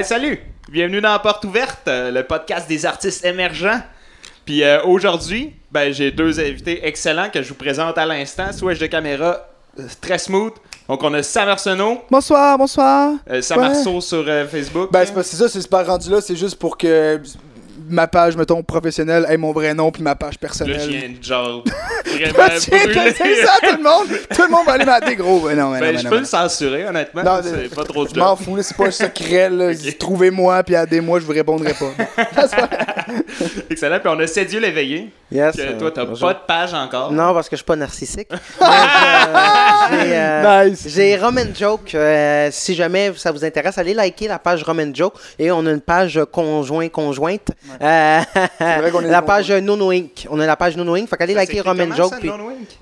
Hey, salut! Bienvenue dans Porte Ouverte, euh, le podcast des artistes émergents. Puis euh, aujourd'hui, ben, j'ai deux invités excellents que je vous présente à l'instant. Switch de caméra, euh, très smooth. Donc on a Sam Arsenault, Bonsoir, bonsoir. euh, Sam Ouais. Arceau sur euh, Facebook. Ben, c'est pas c'est ça, c'est pas rendu là, c'est juste pour que ma page, mettons, professionnelle ait mon vrai nom puis ma page personnelle. Là, vraiment de brûler. dire ça tout le monde. Tout le monde va aller mater gros. Non, mais Ben, non, je peux non, le censurer, honnêtement. Non, c'est je- pas trop de Je m'en job. fous, c'est pas un secret. Trouvez-moi puis aidez-moi, je vous répondrai pas. Excellent. Puis on a Cédieu l'éveillé. Yes. Que euh, toi, t'as pas de page encore. Non, parce que je suis pas narcissique. Euh, j'ai, euh, Nice. J'ai Roman Joke. euh, si jamais ça vous intéresse, allez liker la page Roman Joke. Et on a une page conjoint-conjointe. Euh, la page Nono Inc. On a la page Nono Inc. Fait qu'allez liker Roman Joke. puis-?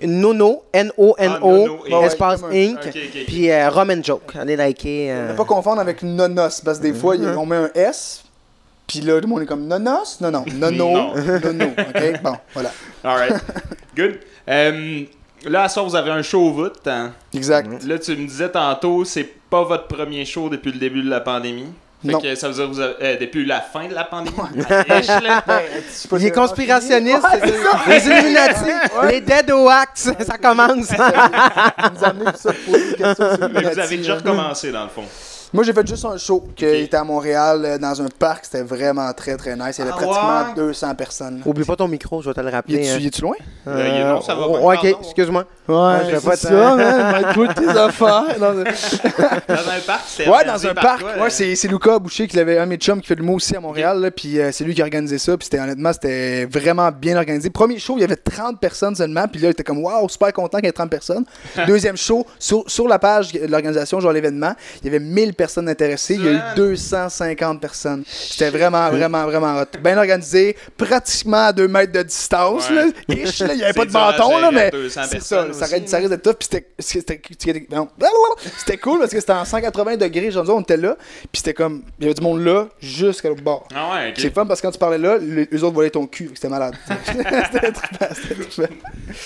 Nono, Ah, N-O-N-O, Nono Inc. espace Ouais, Inc. Puis euh, Roman Joke. Allez liker. euh, Ne pas confondre avec nonos, parce que des fois, Mm-hmm. on met un S, puis là, tout le monde est comme nonos? Non, non, nono, Non. nono. OK? Bon, voilà. Alright. Good. Euh, là, à soir, vous avez un show au voûte. hein? Exact. Là, tu me disais tantôt, c'est pas votre premier show depuis le début de la pandémie. Fait Non. que ça veut dire que vous avez, euh, depuis la fin de la pandémie. Il est conspirationniste, les Illuminati, les Dead Wax, ça commence. vous avez déjà recommencé, dans le fond. Moi, j'ai fait juste un show qui était à Montréal, euh, dans un parc. C'était vraiment très, très nice. Il y avait Ah pratiquement ouais? 200 personnes. Oublie pas ton micro, je vais te le rappeler. hein. y es-tu loin? Euh, est long, ça va oh, pas, ok, pardon. excuse-moi. Ouais, je vais pas ça, man. Va écouter tes affaires. Non, Dans un parc, c'était Ouais, dans un par parc. toi, Ouais, euh, c'est c'est Lucas Boucher qui l'avait un de mes chums qui fait de l'humour aussi à Montréal. là, Puis euh, c'est lui qui a organisé ça. Puis c'était honnêtement, c'était vraiment bien organisé. Premier show, il y avait 30 personnes seulement. Puis là, il était comme, waouh, super content qu'il y ait 30 personnes. Deuxième show, sur, sur la page de l'organisation, genre l'événement, il y avait 1000 personnes intéressées. Il y a eu Man. 250 personnes. C'était vraiment, vraiment, vraiment hot. Bien organisé. Pratiquement à 2 mètres de distance. Ouais. Là. Ish, là, il n'y avait pas de bâton, là, mais 200 c'est ça. Ça risque, ça risque d'être tough. Puis c'était- cool parce que c'était en 180 degrés. Genre, on était là. Puis c'était comme, il y avait du monde là jusqu'à l'autre bord. Ah ouais. C'est fun parce que quand tu parlais là, les, eux autres voyaient ton cul. C'était malade. c'était.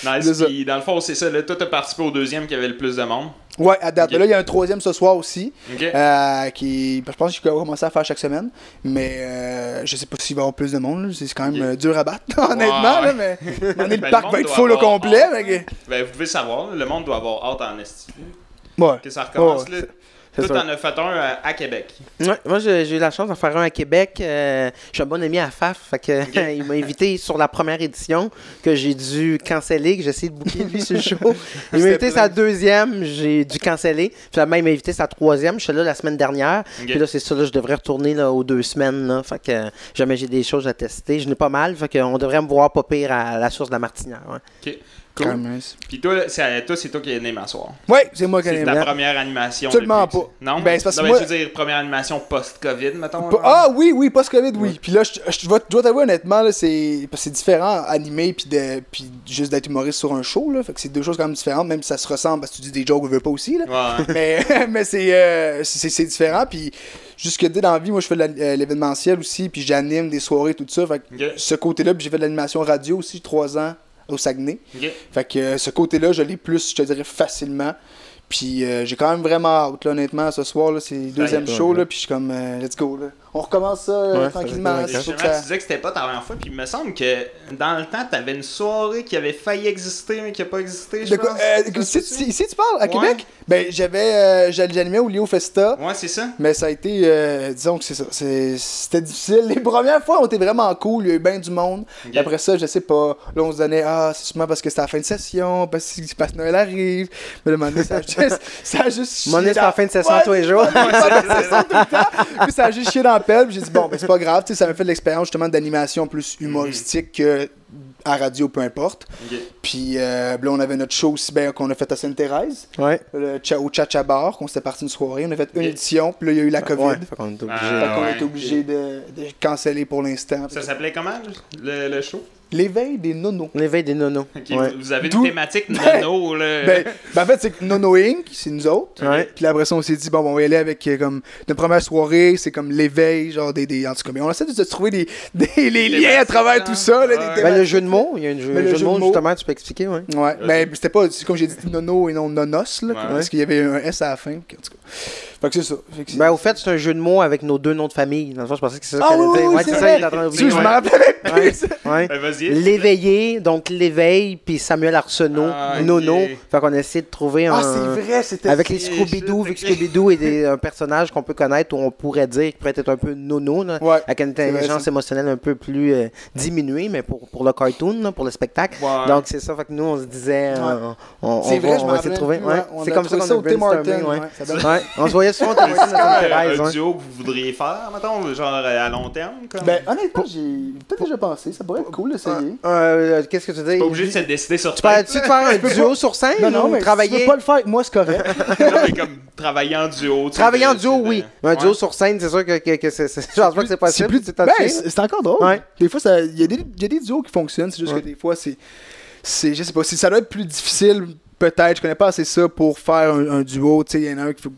Nice. Puis, dans le fond, c'est ça. Là, toi, t'as participé au deuxième qui avait le plus de monde. Ouais, à date. Là, il y a un troisième ce soir aussi. Euh, qui, je pense qu'il va commencer à faire chaque semaine. Mais euh, je sais pas s'il va y avoir plus de monde. C'est quand même euh, dur à battre, honnêtement. Là, mais Ben, le parc va être full au complet. hâte. Ben, vous devez savoir, le monde doit avoir hâte en esti. Ouais. Que ça recommence, là. Toi, t'en as fait un à, à Québec. Ouais, moi, j'ai eu la chance d'en faire un à Québec. euh, je suis un bon ami à Faf. Fait que, il m'a invité sur la première édition que j'ai dû canceller, que j'ai essayé de booker lui sur le show. Il m'a invité sa deuxième, j'ai dû canceller. Finalement, il m'a invité sa troisième. Je suis là la semaine dernière. Puis là, c'est ça, là, je devrais retourner là, aux deux semaines. Là. Fait que euh, jamais j'ai des choses à tester. Je n'ai pas mal. Fait qu'on devrait me voir pas pire à la source de la Martinière. ouais. Cool. Puis toi, c'est toi, c'est toi qui es né ma soir. Ouais, c'est moi qui C'est ai ta aimé. première animation. Absolument depuis- pas. Non? Ben, c'est parce non, que moi- je veux dire, première animation post-Covid, mettons. Ah oui, oui, post-Covid, oui. Puis là, je, je dois, t'avouer honnêtement, c'est c'est différent, animé puis de puis juste d'être humoriste sur un show. Là, fait que c'est deux choses quand même différentes, même si ça se ressemble parce que tu dis des jokes, on veut pas aussi. Là. Ouais. mais mais c'est, euh, c'est, c'est différent. Puis jusque dès dans la vie, moi, je fais euh, l'événementiel aussi, puis j'anime des soirées, tout ça. Fait que ce côté-là, puis j'ai fait de l'animation radio aussi, trois ans au Saguenay. Fait que euh, ce côté-là, je l'ai plus, je te dirais, facilement. Puis euh, j'ai quand même vraiment hâte, là, honnêtement, ce soir, c'est le deuxième show, ouais. là, puis je suis comme, euh, let's go, là. On recommence ça euh, Ouais, tranquillement. Justement, ça- tu disais que c'était pas ta première fois, puis il me semble que dans le temps, t'avais une soirée qui avait failli exister, mais qui a pas existé, je De quoi, pense. euh, tu parles, à Ouais. Québec? Ben, j'avais, euh, j'animais au Léo Festa, Ouais, c'est ça. mais ça a été, euh, disons que c'est ça, c'est- c'était difficile. Les premières fois ont été vraiment cool, il y a eu bien du monde. Après ça, je sais pas, là, on se donnait, ah, c'est sûrement parce que c'était la fin de session, parce que, parce que Noël arrive. Mais le moment donné, ça a juste, ça a juste Mon c'est la fin de session Ouais, tous les jours. Ouais, c'est la fin de session tout le temps. Puis ça a juste chié dans j'ai dit, bon, ben c'est pas grave. Tu sais, ça m'a fait de l'expérience justement d'animation plus humoristique que à radio, peu importe. Puis euh, là, on avait notre show aussi bien qu'on a fait à Sainte-Thérèse, Ouais. le Cha- au Chacha Bar, qu'on s'était parti une soirée. On a fait une édition, puis là, il y a eu la COVID. Ouais, fait qu'on est obligé. Ah, ouais. était obligé de, de canceller pour l'instant. Ça s'appelait comment, le, le show? L'éveil des nonos. L'éveil des nonos. Ouais. Vous avez une thématique Ben, nono, là. Ben, ben, en fait, c'est que Nono Inc., c'est nous autres. Ouais. Puis là, après ça, on s'est dit, bon, bon, on va y aller avec euh, comme notre première soirée, c'est comme l'éveil, genre des, des. En tout cas, mais on essaie de se trouver des, des les liens à travers hein. tout ça. Là, des Ouais. Ben, le jeu de mots, il y a un jeu, le jeu de jeu de mots, mots- justement, tu peux expliquer, ouais. Ouais, mais c'était pas, c'est comme j'ai dit, Nono et non Nonos, là, Ouais. parce qu'il y avait un S à la fin. En tout cas. Fait que c'est ça. Fait que c'est- Ben, au fait, c'est un jeu de mots avec nos deux noms de famille. Dans le fond, je pensais que c'est ça Ah qu'elle oui, Ouais, c'est c'est ça, vrai. il est en train Tu sais, je me Ouais. rappelais même Ouais. plus. Ouais. Ben, vas-y. L'éveillé, donc l'éveil, puis Samuel Arsenault, Ah, ok. Nono. Fait qu'on a essayé de trouver un. Ah, c'est vrai, c'était. Avec les Scooby-Doo, vu que Scooby-Doo est des- un personnage qu'on peut connaître ou on pourrait dire qui pourrait être un peu nono, là, Ouais. avec une vrai, intelligence ça. émotionnelle un peu plus euh, diminuée, mais pour, pour le cartoon, là, pour le spectacle. Ouais. Donc c'est ça, fait que nous on se disait, euh, Ouais. on, on C'est va, vrai, je on me va essayer de rappelais trouver. plus, Ouais. ouais. On C'est a comme ça trouvé qu'on ça a au Tim brainstormé, Hortons, ouais. ouais, ça donne- Ouais, On se voyait Thérèse, un duo que vous voudriez faire, mettons, genre à long terme? Comme... Ben, honnêtement, j'ai peut-être déjà pensé. Ça pourrait être cool d'essayer. Euh, Qu'est-ce que tu dis? pas obligé de se décider sur Tu parles-tu de faire un duo sur scène Non, non, mais si tu travailler? veux pas le faire avec moi, c'est correct. Non, mais comme travailler en duo. tu Travailler en duo, oui. Mais un duo sur scène, c'est sûr que, que, que c'est. Je pense pas que c'est possible. plus c'est ben, encore drôle. Ouais. Des fois, ça- il y, a des- il y a des duos qui fonctionnent. C'est juste Ouais. que des fois, c'est. c'est- Je sais pas. si Ça doit être plus difficile, peut-être. Je connais pas assez ça pour faire un, un duo. Tu sais, il y en a un qui met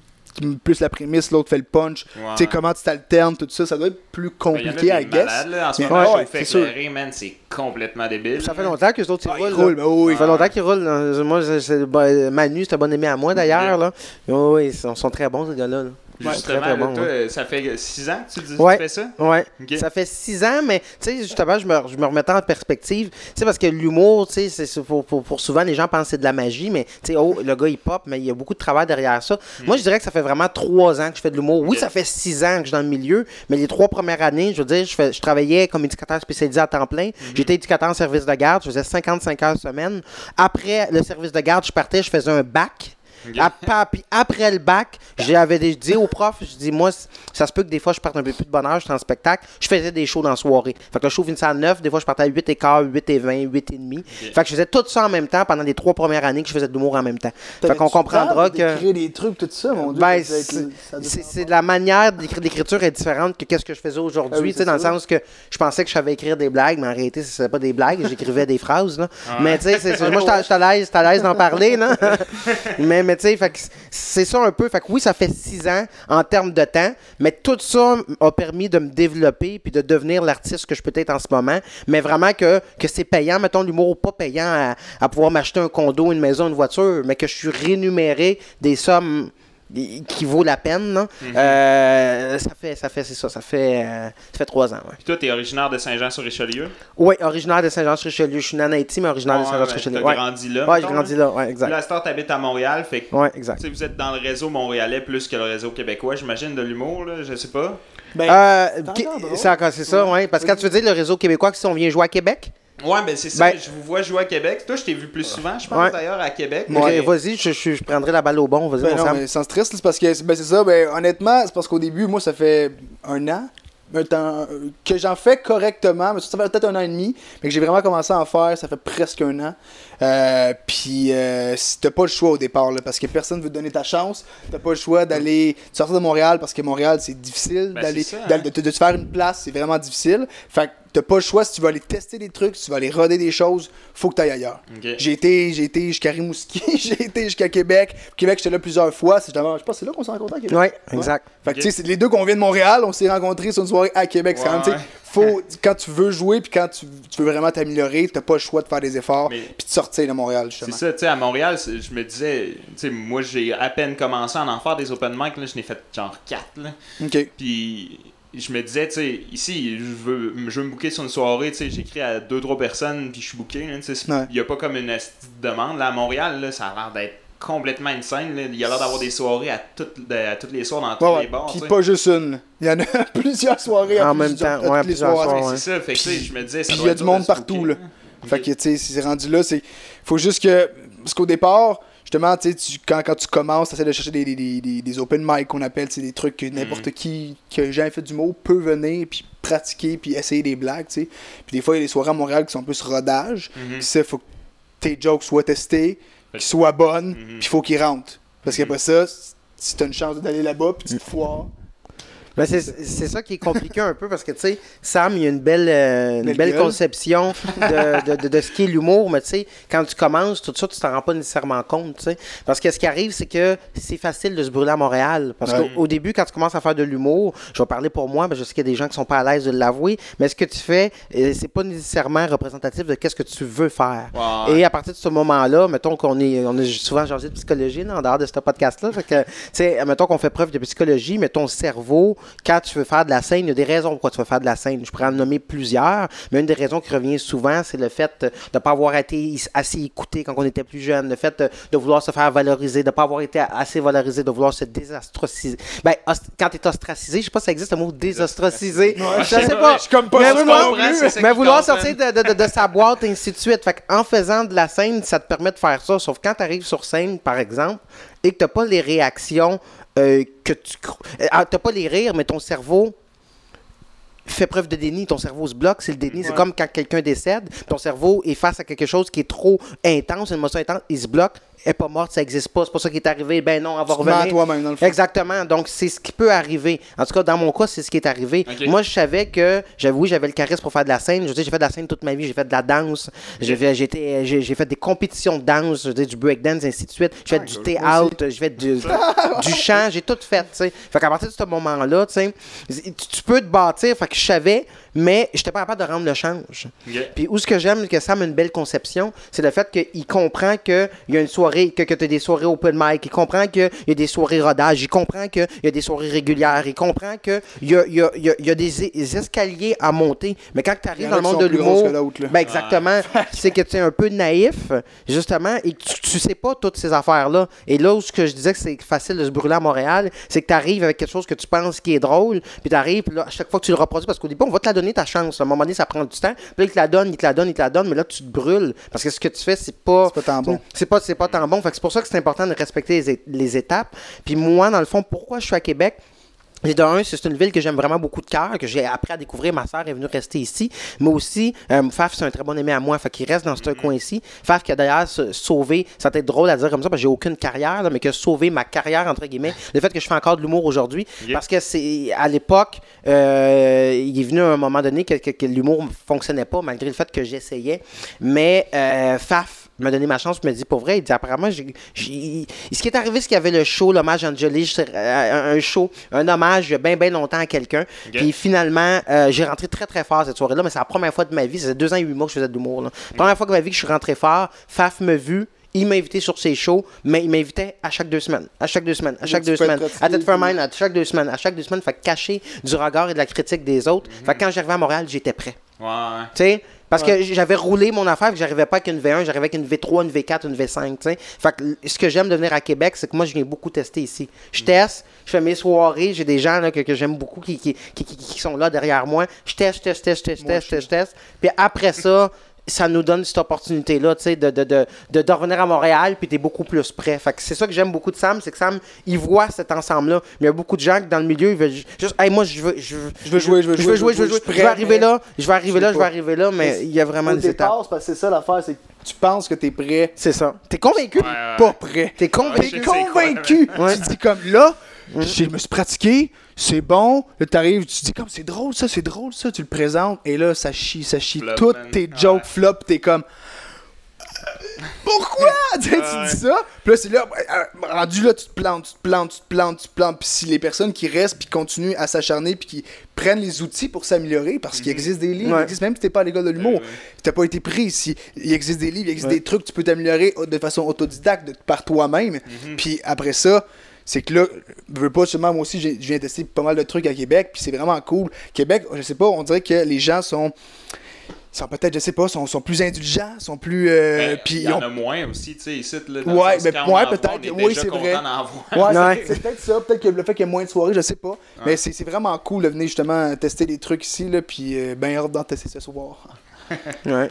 plus la prémisse, l'autre fait le punch. Ouais. Tu sais, comment tu t'alternes, tout ça. Ça doit être plus Ben, compliqué, I guess. malades, là. En ce moment, ouais, éclairer, man, c'est complètement débile. Ça fait longtemps que les autres ils Ah, ils roulent. roulent, ben oui. Ça fait longtemps qu'ils roulent. Moi, c'est- c'est- ben, Manu, c'est un bon ami à moi d'ailleurs. Là. Oui, oui, ils sont, sont très bons, ces gars-là. là. Justement, très, très là, bon, toi, ouais. ça fait 6 ans que tu dis Ouais. tu fais ça? Ok. Ça fait six ans, mais tu sais, justement, je me, je me remettais en perspective. Tu sais, parce que l'humour, tu sais, c'est- c'est pour, pour, pour souvent, les gens pensent que c'est de la magie, mais tu sais, oh, le gars, il pop, mais il y a beaucoup de travail derrière ça. Moi, je dirais que ça fait vraiment trois ans que je fais de l'humour. Oui, ça fait six ans que je suis dans le milieu, mais les trois premières années, je veux dire, je, fais, je travaillais comme éducateur spécialisé à temps plein. J'étais éducateur en service de garde, je faisais 55 heures semaine. Après le service de garde, je partais, je faisais un bac. Après, puis après le bac, j'avais dit au prof, je dis moi, ça se peut que des fois je parte un peu plus de bonne heure, j'étais en spectacle, je faisais des shows dans la soirée. Fait que le show finissait à 9, des fois je partais à 8 et quart, 8 et 20, 8 et demi. Fait que je faisais tout ça en même temps pendant les trois premières années que je faisais de l'humour en même temps. Fait qu'on comprendra que d'écrire des trucs, tout ça, mon Dieu. ben, c'est- de la manière d'écrire l'écriture est différente que qu'est-ce que je faisais aujourd'hui, Ah oui, tu sais, c'est dans le sens que je pensais que je savais écrire des blagues, mais en réalité, ce n'était pas des blagues, j'écrivais des phrases, là. Ouais. Mais tu sais, moi, l'aise j'étais à l'aise d'en parler, là. mais mais c'est ça un peu. Fait oui, ça fait six ans en termes de temps, mais tout ça a permis de me développer puis de devenir l'artiste que je peux être en ce moment. Mais vraiment que, que c'est payant, mettons l'humour pas payant à, à pouvoir m'acheter un condo, une maison, une voiture, mais que je suis rémunéré des sommes qui vaut la peine. là. Euh, ça fait, ça fait, c'est ça, ça fait, euh, ça fait trois ans. Ouais. Puis toi, t'es originaire de Saint-Jean-sur-Richelieu? Oui, originaire de Saint-Jean-sur-Richelieu. Je suis né en Haïti, mais originaire de Ouais, Saint-Jean-sur-Richelieu. T'as Ouais, grandi là? ouais j'ai grandi là? là. Ouais, Puis exact. L'instant, t'habites à Montréal, fait que Ouais, exact. tu sais, vous êtes dans le réseau montréalais plus que le réseau québécois, j'imagine, de l'humour, là, je sais pas. Ben, Euh, c'est ça, oui. Parce que quand tu veux dire le réseau québécois, si on vient jouer à Québec, Ouais, ben c'est ça, Ben- je vous vois jouer à Québec. Toi, je t'ai vu plus souvent, je pense, Ouais. d'ailleurs, à Québec. mais- vas-y, je, je, je prendrai la balle au bon. Vas-y, Ben mais sans stress, c'est parce que ben c'est ça, ben honnêtement, c'est parce qu'au début, moi ça fait un an, un temps, que j'en fais correctement, mais ça fait peut-être un an et demi, mais que j'ai vraiment commencé à en faire, ça fait presque un an. Euh, puis euh, t'as pas le choix au départ, là, parce que personne veut te donner ta chance, t'as pas le choix d'aller sortir de Montréal parce que Montréal c'est difficile, Ben, d'aller ça, hein. de, de te faire une place, c'est vraiment difficile. Fait que t'as pas le choix si tu veux aller tester des trucs, si tu veux aller roder des choses, faut que t'ailles ailleurs. J'ai été, j'ai été jusqu'à Rimouski, j'ai été jusqu'à Québec. Québec, j'étais là plusieurs fois. C'est justement- je pense c'est là qu'on s'est rencontrés à Québec. Ouais, exact. Fait que Ok. tu sais, c'est les deux qu'on vient de Montréal, on s'est rencontrés sur une soirée à Québec. C'est quand même, tu sais, Ouais. Faut, quand tu veux jouer puis quand tu, tu veux vraiment t'améliorer, t'as pas le choix de faire des efforts puis de sortir de Montréal, C'est ça, tu sais, à Montréal, je me disais, tu sais, moi j'ai à peine commencé à en faire des open mic, là, je n'ai fait genre 4, là. Ok. Puis je me disais, tu sais, ici, je veux, je veux me booker sur une soirée, tu sais, j'écris à 2-3 personnes, puis je suis booké, il Ouais. y a pas comme une demande. Là, à Montréal, là, ça a l'air d'être complètement insane, là. il y a l'air d'avoir des soirées à, toutes, de- à tous les soirs dans tous Ouais, les bars, Puis pas juste une. Il y en a plusieurs soirées En à même plusieurs- temps, à ouais, tous les plusieurs soirs. soirs, Ouais, c'est ça, fait que, tu sais, je me disais, ça Puis il y a du monde partout, là. Fait que, tu sais, c'est rendu là, c'est. Faut juste que. Parce qu'au départ, justement, tu quand, quand tu commences, tu essaies de chercher des, des, des, des- open mic qu'on appelle, c'est des trucs que n'importe qui qui a jamais fait du mot peut venir, puis pratiquer, puis essayer des blagues, tu sais. Puis des fois, il y a des soirées à Montréal qui sont plus rodage. Mhm. Puis ça, faut que tes jokes soient testés, Qu'ils soient bonnes, Mhm. puis il faut qu'ils rentrent. Parce qu'après ça, si t'as une chance d'aller là-bas, puis tu te foires, Mais c'est c'est ça qui est compliqué un peu parce que, tu sais, Sam, il y a une belle, euh, une Belle gueule. conception de, de, de, de ce qu'est l'humour, mais tu sais, quand tu commences, tout ça, tu t'en rends pas nécessairement compte, tu sais. Parce que ce qui arrive, c'est que c'est facile de se brûler à Montréal. Parce Ouais. qu'au au début, quand tu commences à faire de l'humour, je vais parler pour moi, mais je sais qu'il y a des gens qui sont pas à l'aise de l'avouer, mais ce que tu fais, euh, c'est pas nécessairement représentatif de qu'est-ce que tu veux faire. Et à partir de ce moment-là, mettons qu'on est, on est souvent jasé de psychologie là, en dehors de ce podcast-là. Fait que, tu sais, mettons qu'on fait preuve de psychologie, mais ton cerveau, quand tu veux faire de la scène, il y a des raisons pourquoi tu veux faire de la scène. Je pourrais en nommer plusieurs, mais une des raisons qui revient souvent, c'est le fait de ne pas avoir été assez écouté quand on était plus jeune, le fait de, de vouloir se faire valoriser, de ne pas avoir été assez valorisé, de vouloir se désostraciser. Ben, quand tu es ostracisé, je sais pas si ça existe le mot désostracisé. je sais pas. Je suis comme pas Mais sûr vouloir- mais vouloir sortir de, de- de- de sa boîte, et ainsi de suite. Fait en faisant de la scène, ça te permet de faire ça. Sauf quand tu arrives sur scène, par exemple, et que tu pas les réactions euh, que tu. euh, ah, t'as pas les rires, mais ton cerveau fait preuve de déni, ton cerveau se bloque, c'est le déni. C'est comme quand quelqu'un décède, ton cerveau est face à quelque chose qui est trop intense, une émotion intense, il se bloque, elle est pas morte, ça existe pas, c'est pas ça qui est arrivé, ben non, elle va Tu revenir. toi-même, dans le fond. Exactement. Donc, c'est ce qui peut arriver. En tout cas, dans mon cas, c'est ce qui est arrivé. Moi, je savais que, j'avais, oui, j'avais le charisme pour faire de la scène. Je veux dire, j'ai fait de la scène toute ma vie. J'ai fait de la danse. J'ai, fait, j'ai, fait des compétitions de danse, je veux dire, du breakdance, ainsi de suite. J'ai fait Ah, du théâtre, j'ai fait du, du chant, j'ai tout fait, tu sais. Fait qu'à partir de ce moment-là, tu sais, tu peux te bâtir. Fait que je savais, mais j'étais pas capable de rendre le change. Ok. Puis où ce que j'aime que Sam a une belle conception, c'est le fait qu'il comprend qu'il y a une soirée, que, que tu as des soirées open mic, il comprend qu'il y a des soirées rodage, il comprend qu'il y a des soirées régulières, il comprend qu'il y a, il y, a, il y, a, il y a des, escaliers à monter. Mais quand tu arrives dans a le monde de l'humour, que l'autre, là. ben exactement, c'est que tu es un peu naïf, justement, et que tu, tu sais pas toutes ces affaires-là. Et là où ce que je disais que c'est facile de se brûler à Montréal, c'est que tu arrives avec quelque chose que tu penses qui est drôle, puis tu arrives, puis là, à chaque fois que tu le reproduis, parce qu'au début, on va te la donner ta chance. À un moment donné, ça prend du temps. Puis là, il te la donne, il te la donne, il te la donne, mais là, tu te brûles. Parce que ce que tu fais, c'est pas. C'est pas tant bon. C'est pas, tant bon. Fait que c'est pour ça que c'est important de respecter les, les étapes. Puis moi, dans le fond, pourquoi je suis à Québec? Et de un, c'est une ville que j'aime vraiment beaucoup de cœur, que j'ai appris à découvrir. Ma sœur est venue rester ici. Mais aussi, euh, Faf, c'est un très bon ami à moi, fait qu'il reste dans ce coin-ci. Faf qui a d'ailleurs sauvé, ça peut être drôle à dire comme ça, parce que j'ai aucune carrière, là, mais qui a sauvé ma carrière, entre guillemets. Le fait que je fais encore de l'humour aujourd'hui. Yeah. Parce que c'est à l'époque, euh, il est venu à un moment donné que, que- que l'humour ne fonctionnait pas, malgré le fait que j'essayais. Mais euh, Faf m'a donné ma chance, me dit pour vrai, il dit apparemment, ce qui est arrivé, c'est qu'il y avait le show, l'hommage à Angeli, euh, un show, un hommage il bien, bien longtemps à quelqu'un. Puis finalement, euh, j'ai rentré très, très fort cette soirée-là, mais c'est la première fois de ma vie, ça faisait deux ans et huit mois que je faisais de l'humour. là. Première fois de ma vie que je suis rentré fort, Faf me vu. Il m'a invité sur ses shows, mais il m'invitait à chaque deux semaines. À chaque deux semaines. À chaque deux semaines. À Ted puis- Fairmine, à chaque deux semaines. À chaque deux semaines. Fait que cacher du regard et de la critique des autres. Fait que quand j'arrivais à Montréal, j'étais prêt. Ouais, ouais. Tu sais, parce que j'avais roulé mon affaire, que j'arrivais pas avec une V1, j'arrivais avec une V3, une V4, une V5, tu sais. Fait que ce que j'aime de venir à Québec, c'est que moi, je viens beaucoup tester ici. Je teste, je fais mes soirées, j'ai des gens là, que, que j'aime beaucoup qui, qui, qui, qui- qui sont là derrière moi. Je teste, je teste, je teste, je teste, je teste, je teste. Puis après ça, ça nous donne cette opportunité-là, tu sais, de, de, de, de, de revenir à Montréal, puis t'es beaucoup plus prêt. Fait que c'est ça que j'aime beaucoup de Sam, c'est que Sam, il voit cet ensemble-là. Mais il y a beaucoup de gens qui, dans le milieu, ils veulent ju- juste, hey, moi, je veux, je veux, Je veux jouer, je veux je veux jouer, je veux je jouer. Je prêt, vais arriver là, je vais arriver là, je vais arriver là, mais il y a vraiment des étapes. parce que c'est ça l'affaire, c'est que tu penses que t'es prêt, C'est ça. T'es convaincu? Ouais, ouais. pas prêt. T'es convaincu? quoi, convaincu. ouais. Tu te dis comme là, je me suis pratiqué, c'est bon. Là, t'arrives, tu te dis comme c'est drôle ça, c'est drôle ça, tu le présentes et là, ça chie, ça chie. Flop, Toutes man. tes Ouais. jokes flop, t'es comme. Pourquoi? tu sais, tu Ouais. dis ça. Puis là, c'est là, euh, rendu là, tu te plantes, tu te plantes, tu te plantes, tu te plantes. Puis si les personnes qui restent, puis continuent à s'acharner, puis qui prennent les outils pour s'améliorer, parce qu'il existe des livres, Ouais. il existe même si t'es pas à l'école de l'humour, Ouais, ouais. puis t'as pas été pris ici. Il existe des livres, il existe Ouais. des trucs, tu peux t'améliorer de façon autodidacte, de- par toi-même. Puis après ça, c'est que là, je veux pas seulement, moi aussi, je viens tester pas mal de trucs à Québec, puis c'est vraiment cool. Québec, je sais pas, on dirait que les gens sont. sont peut-être, je sais pas, sont, sont plus indulgents, sont plus. euh, Ben, puis il y ils en ont- a moins aussi, tu sais, ici. Là, dans Ouais, mais- on ouais, peut-être, oui, c'est vrai. Ouais, c'est- Ouais. c'est peut-être ça. Peut-être que le fait qu'il y ait moins de soirées, je sais pas. Mais c'est c'est vraiment cool de venir justement tester des trucs ici, là, puis euh, ben hâte d'en tester ce soir. Ouais.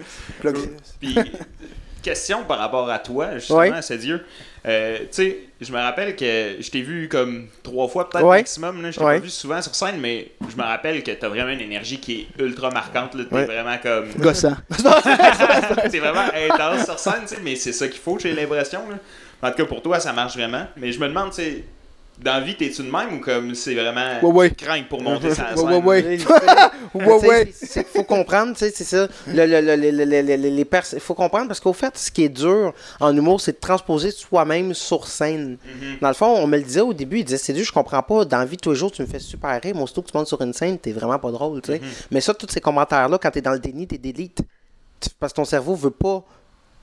Puis, question par rapport à toi, justement, Ouais. c'est Dieu. Euh, tu sais, je me rappelle que je t'ai vu comme trois fois, peut-être Ouais. maximum. Là. Je t'ai Ouais. pas vu souvent sur scène, mais je me rappelle que t'as vraiment une énergie qui est ultra marquante. Là. T'es Ouais. vraiment comme. Gossant. c'est vraiment intense sur scène, tu sais, mais c'est ça qu'il faut, j'ai l'impression. là. En tout cas, pour toi, ça marche vraiment. Mais je me demande, tu sais, dans la vie, t'es-tu de même ou comme c'est vraiment Ouais, ouais. tu crains pour monter sa scène? ouais, ouais. Ouais, tu sais, ouais. c'est- c'est qu'il faut comprendre, tu sais, c'est ça. Le, le, le, le- le- le- le- les pers- Il faut comprendre parce qu'au fait, ce qui est dur en humour, c'est de transposer soi-même sur scène. Mhm. Dans le fond, on me le disait au début, il disait C'est dur, je comprends pas. Dans la vie tous les jours, tu me fais super rire. Mon aussitôt que tu montes sur une scène, t'es vraiment pas drôle, tu sais. Mhm. Mais ça, tous ces commentaires-là, quand t'es dans le déni, t'es d'élite. Parce que ton cerveau veut pas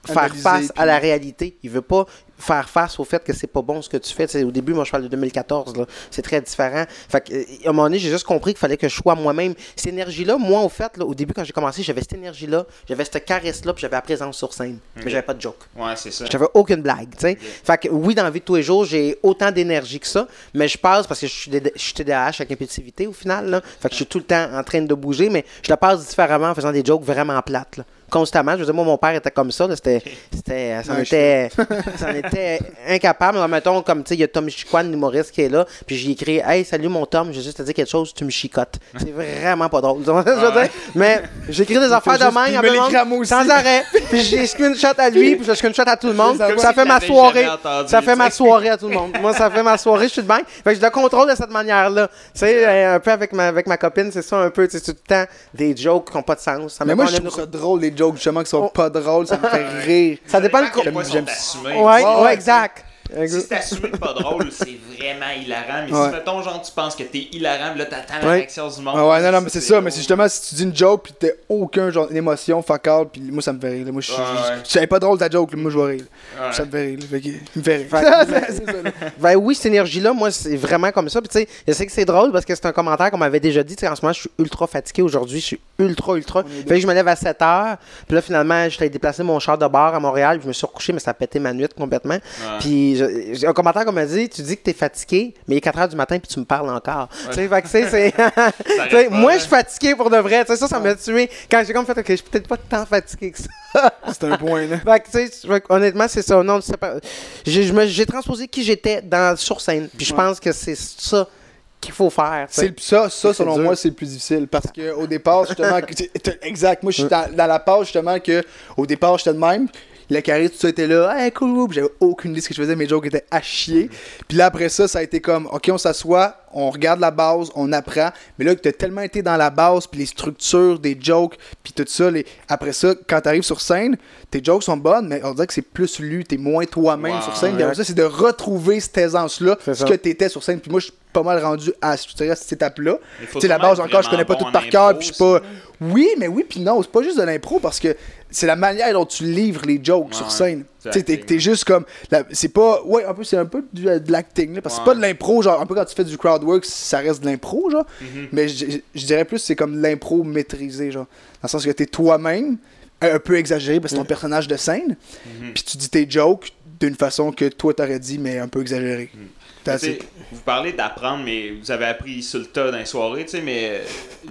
faire face à la réalité. Il veut pas faire face au fait que c'est pas bon ce que tu fais. Tu sais, au début, moi, je parle de 2014. là. C'est très différent. Fait que, euh, à un moment donné, j'ai juste compris qu'il fallait que je sois moi-même. Cette énergie-là, moi, au fait, là, au début, quand j'ai commencé, j'avais cette énergie-là, j'avais cette caresse-là, puis j'avais la présence sur scène. Ok. Mais j'avais pas de joke. Ouais, c'est ça. J'avais aucune blague. Fait que oui, dans la vie de tous les jours, j'ai autant d'énergie que ça, mais je passe parce que je suis je suis TDAH avec impulsivité au final, là. Fait que je suis tout le temps en train de bouger, mais je la passe différemment en faisant des jokes vraiment plates, là. Constamment. Je veux dire, moi, mon père était comme ça. C'était. C'était. Ça en Ouais, était. ça en était incapable. Alors, mettons, comme, tu sais, il y a Tom Chiquan, l'humoriste, qui est là, puis j'ai écrit Hey, salut mon Tom, j'ai juste te dire quelque chose, tu me chicotes. C'est vraiment pas drôle. Tu vois ce que je veux dire? Mais j'écris des affaires de même, à à sans arrêt. Puis j'ai screenshot à lui, puis je screenshot à tout le monde. Ça fait ma soirée. entendu, Ça fait ma soirée à tout le monde. Moi, ça fait ma soirée, je suis de bain. Fait que je le contrôle de cette manière-là. Tu sais, euh, un peu avec ma, avec ma copine, c'est ça un peu. Tu sais, tout le temps, des jokes qui n'ont pas de sens. Ça Mais moi, je trouve ça drôle, les jokes, justement, qui sont Oh. pas drôles, ça me fait rire. Ça dépend le j'aime- ouais, ouais. exact. Si c'est assumé de pas drôle, c'est vraiment hilarant. Mais Ouais. si, mettons, genre, tu penses que t'es hilarant, là, t'attends la Ouais. réaction du monde. Ah ouais, non, non, mais c'est ça, mais c'est justement si tu dis une joke pis t'as aucun genre d'émotion, fuck out, pis moi ça me fait rire. Moi je savais pas drôle ta joke, là, moi je vais rire. Ouais. Ça me fait rire. Fait me fait rire. Ça, là. Ben oui, cette énergie-là, moi, c'est vraiment comme ça. Puis tu sais, je sais que c'est drôle parce que c'est un commentaire qu'on m'avait déjà dit. Tu sais, en ce moment, je suis ultra fatigué aujourd'hui. Je suis ultra, ultra. Fait que je me lève à 7 heures. Puis là, finalement, j'étais déplacé mon char de bar à Montréal. Puis je me suis recouché, mais ça a pété ma nuit complètement. Puis j'ai un commentaire qu'on m'a dit Tu dis que t'es fatigué, mais il est 4 heures du matin, puis tu me parles encore. Tu sais, tu c'est. tu sais, arrête pas, moi, je suis fatigué pour de vrai. Tu sais, ça, ça m'a tué. Quand j'ai comme fait, OK, je suis peut-être pas tant fatigué que ça. C'est un point, là. Fait que, tu sais, honnêtement, c'est ça. Non, c'est pas... J'ai je me- j'ai transposé qui j'étais dans sur scène. Puis je Ouais. pense que c'est ça qu'il faut faire. C'est ça, ça C'est selon dur. moi, c'est le plus difficile. Parce que au départ, justement, exact. Moi, je suis dans, dans la page, justement, que au départ, j'étais de même. Le carré, tout ça était là, hey, cool, J'avais aucune idée de ce que je faisais, mes jokes étaient à chier. Puis là, après ça, ça a été comme, OK, on s'assoit, on regarde la base, on apprend. Mais là, que t'as tellement été dans la base, puis les structures des jokes, puis tout ça, les... après ça, quand t'arrives sur scène, tes jokes sont bonnes, mais on dirait que c'est plus lu, t'es moins toi-même sur scène. Puis ouais. après ça, c'est de retrouver cette aisance-là, C'est ce que t'étais sur scène. Puis moi, je suis pas mal rendu à dirais, cette étape-là. Tu sais, la base encore, je connais pas tout par cœur, puis je suis pas. Oui, mais oui, puis non, c'est pas juste de l'impro parce que c'est la manière dont tu livres les jokes Ouais, sur scène. Tu sais, t'es t'es juste comme. la- C'est pas. Ouais, un peu, c'est un peu du- de l'acting, là, parce que Ouais. c'est pas de l'impro, genre, un peu quand tu fais du crowd work, ça reste de l'impro, genre. Mhm. Mais je dirais plus, c'est comme l'impro maîtrisé, genre. Dans le sens que t'es toi-même, un peu exagéré, parce que c'est ton personnage de scène, Mhm. puis tu dis tes jokes d'une façon que toi t'aurais dit, mais un peu exagéré. Sais, it. Vous parlez d'apprendre, mais vous avez appris sur le tas dans les soirées, tu sais, mais euh,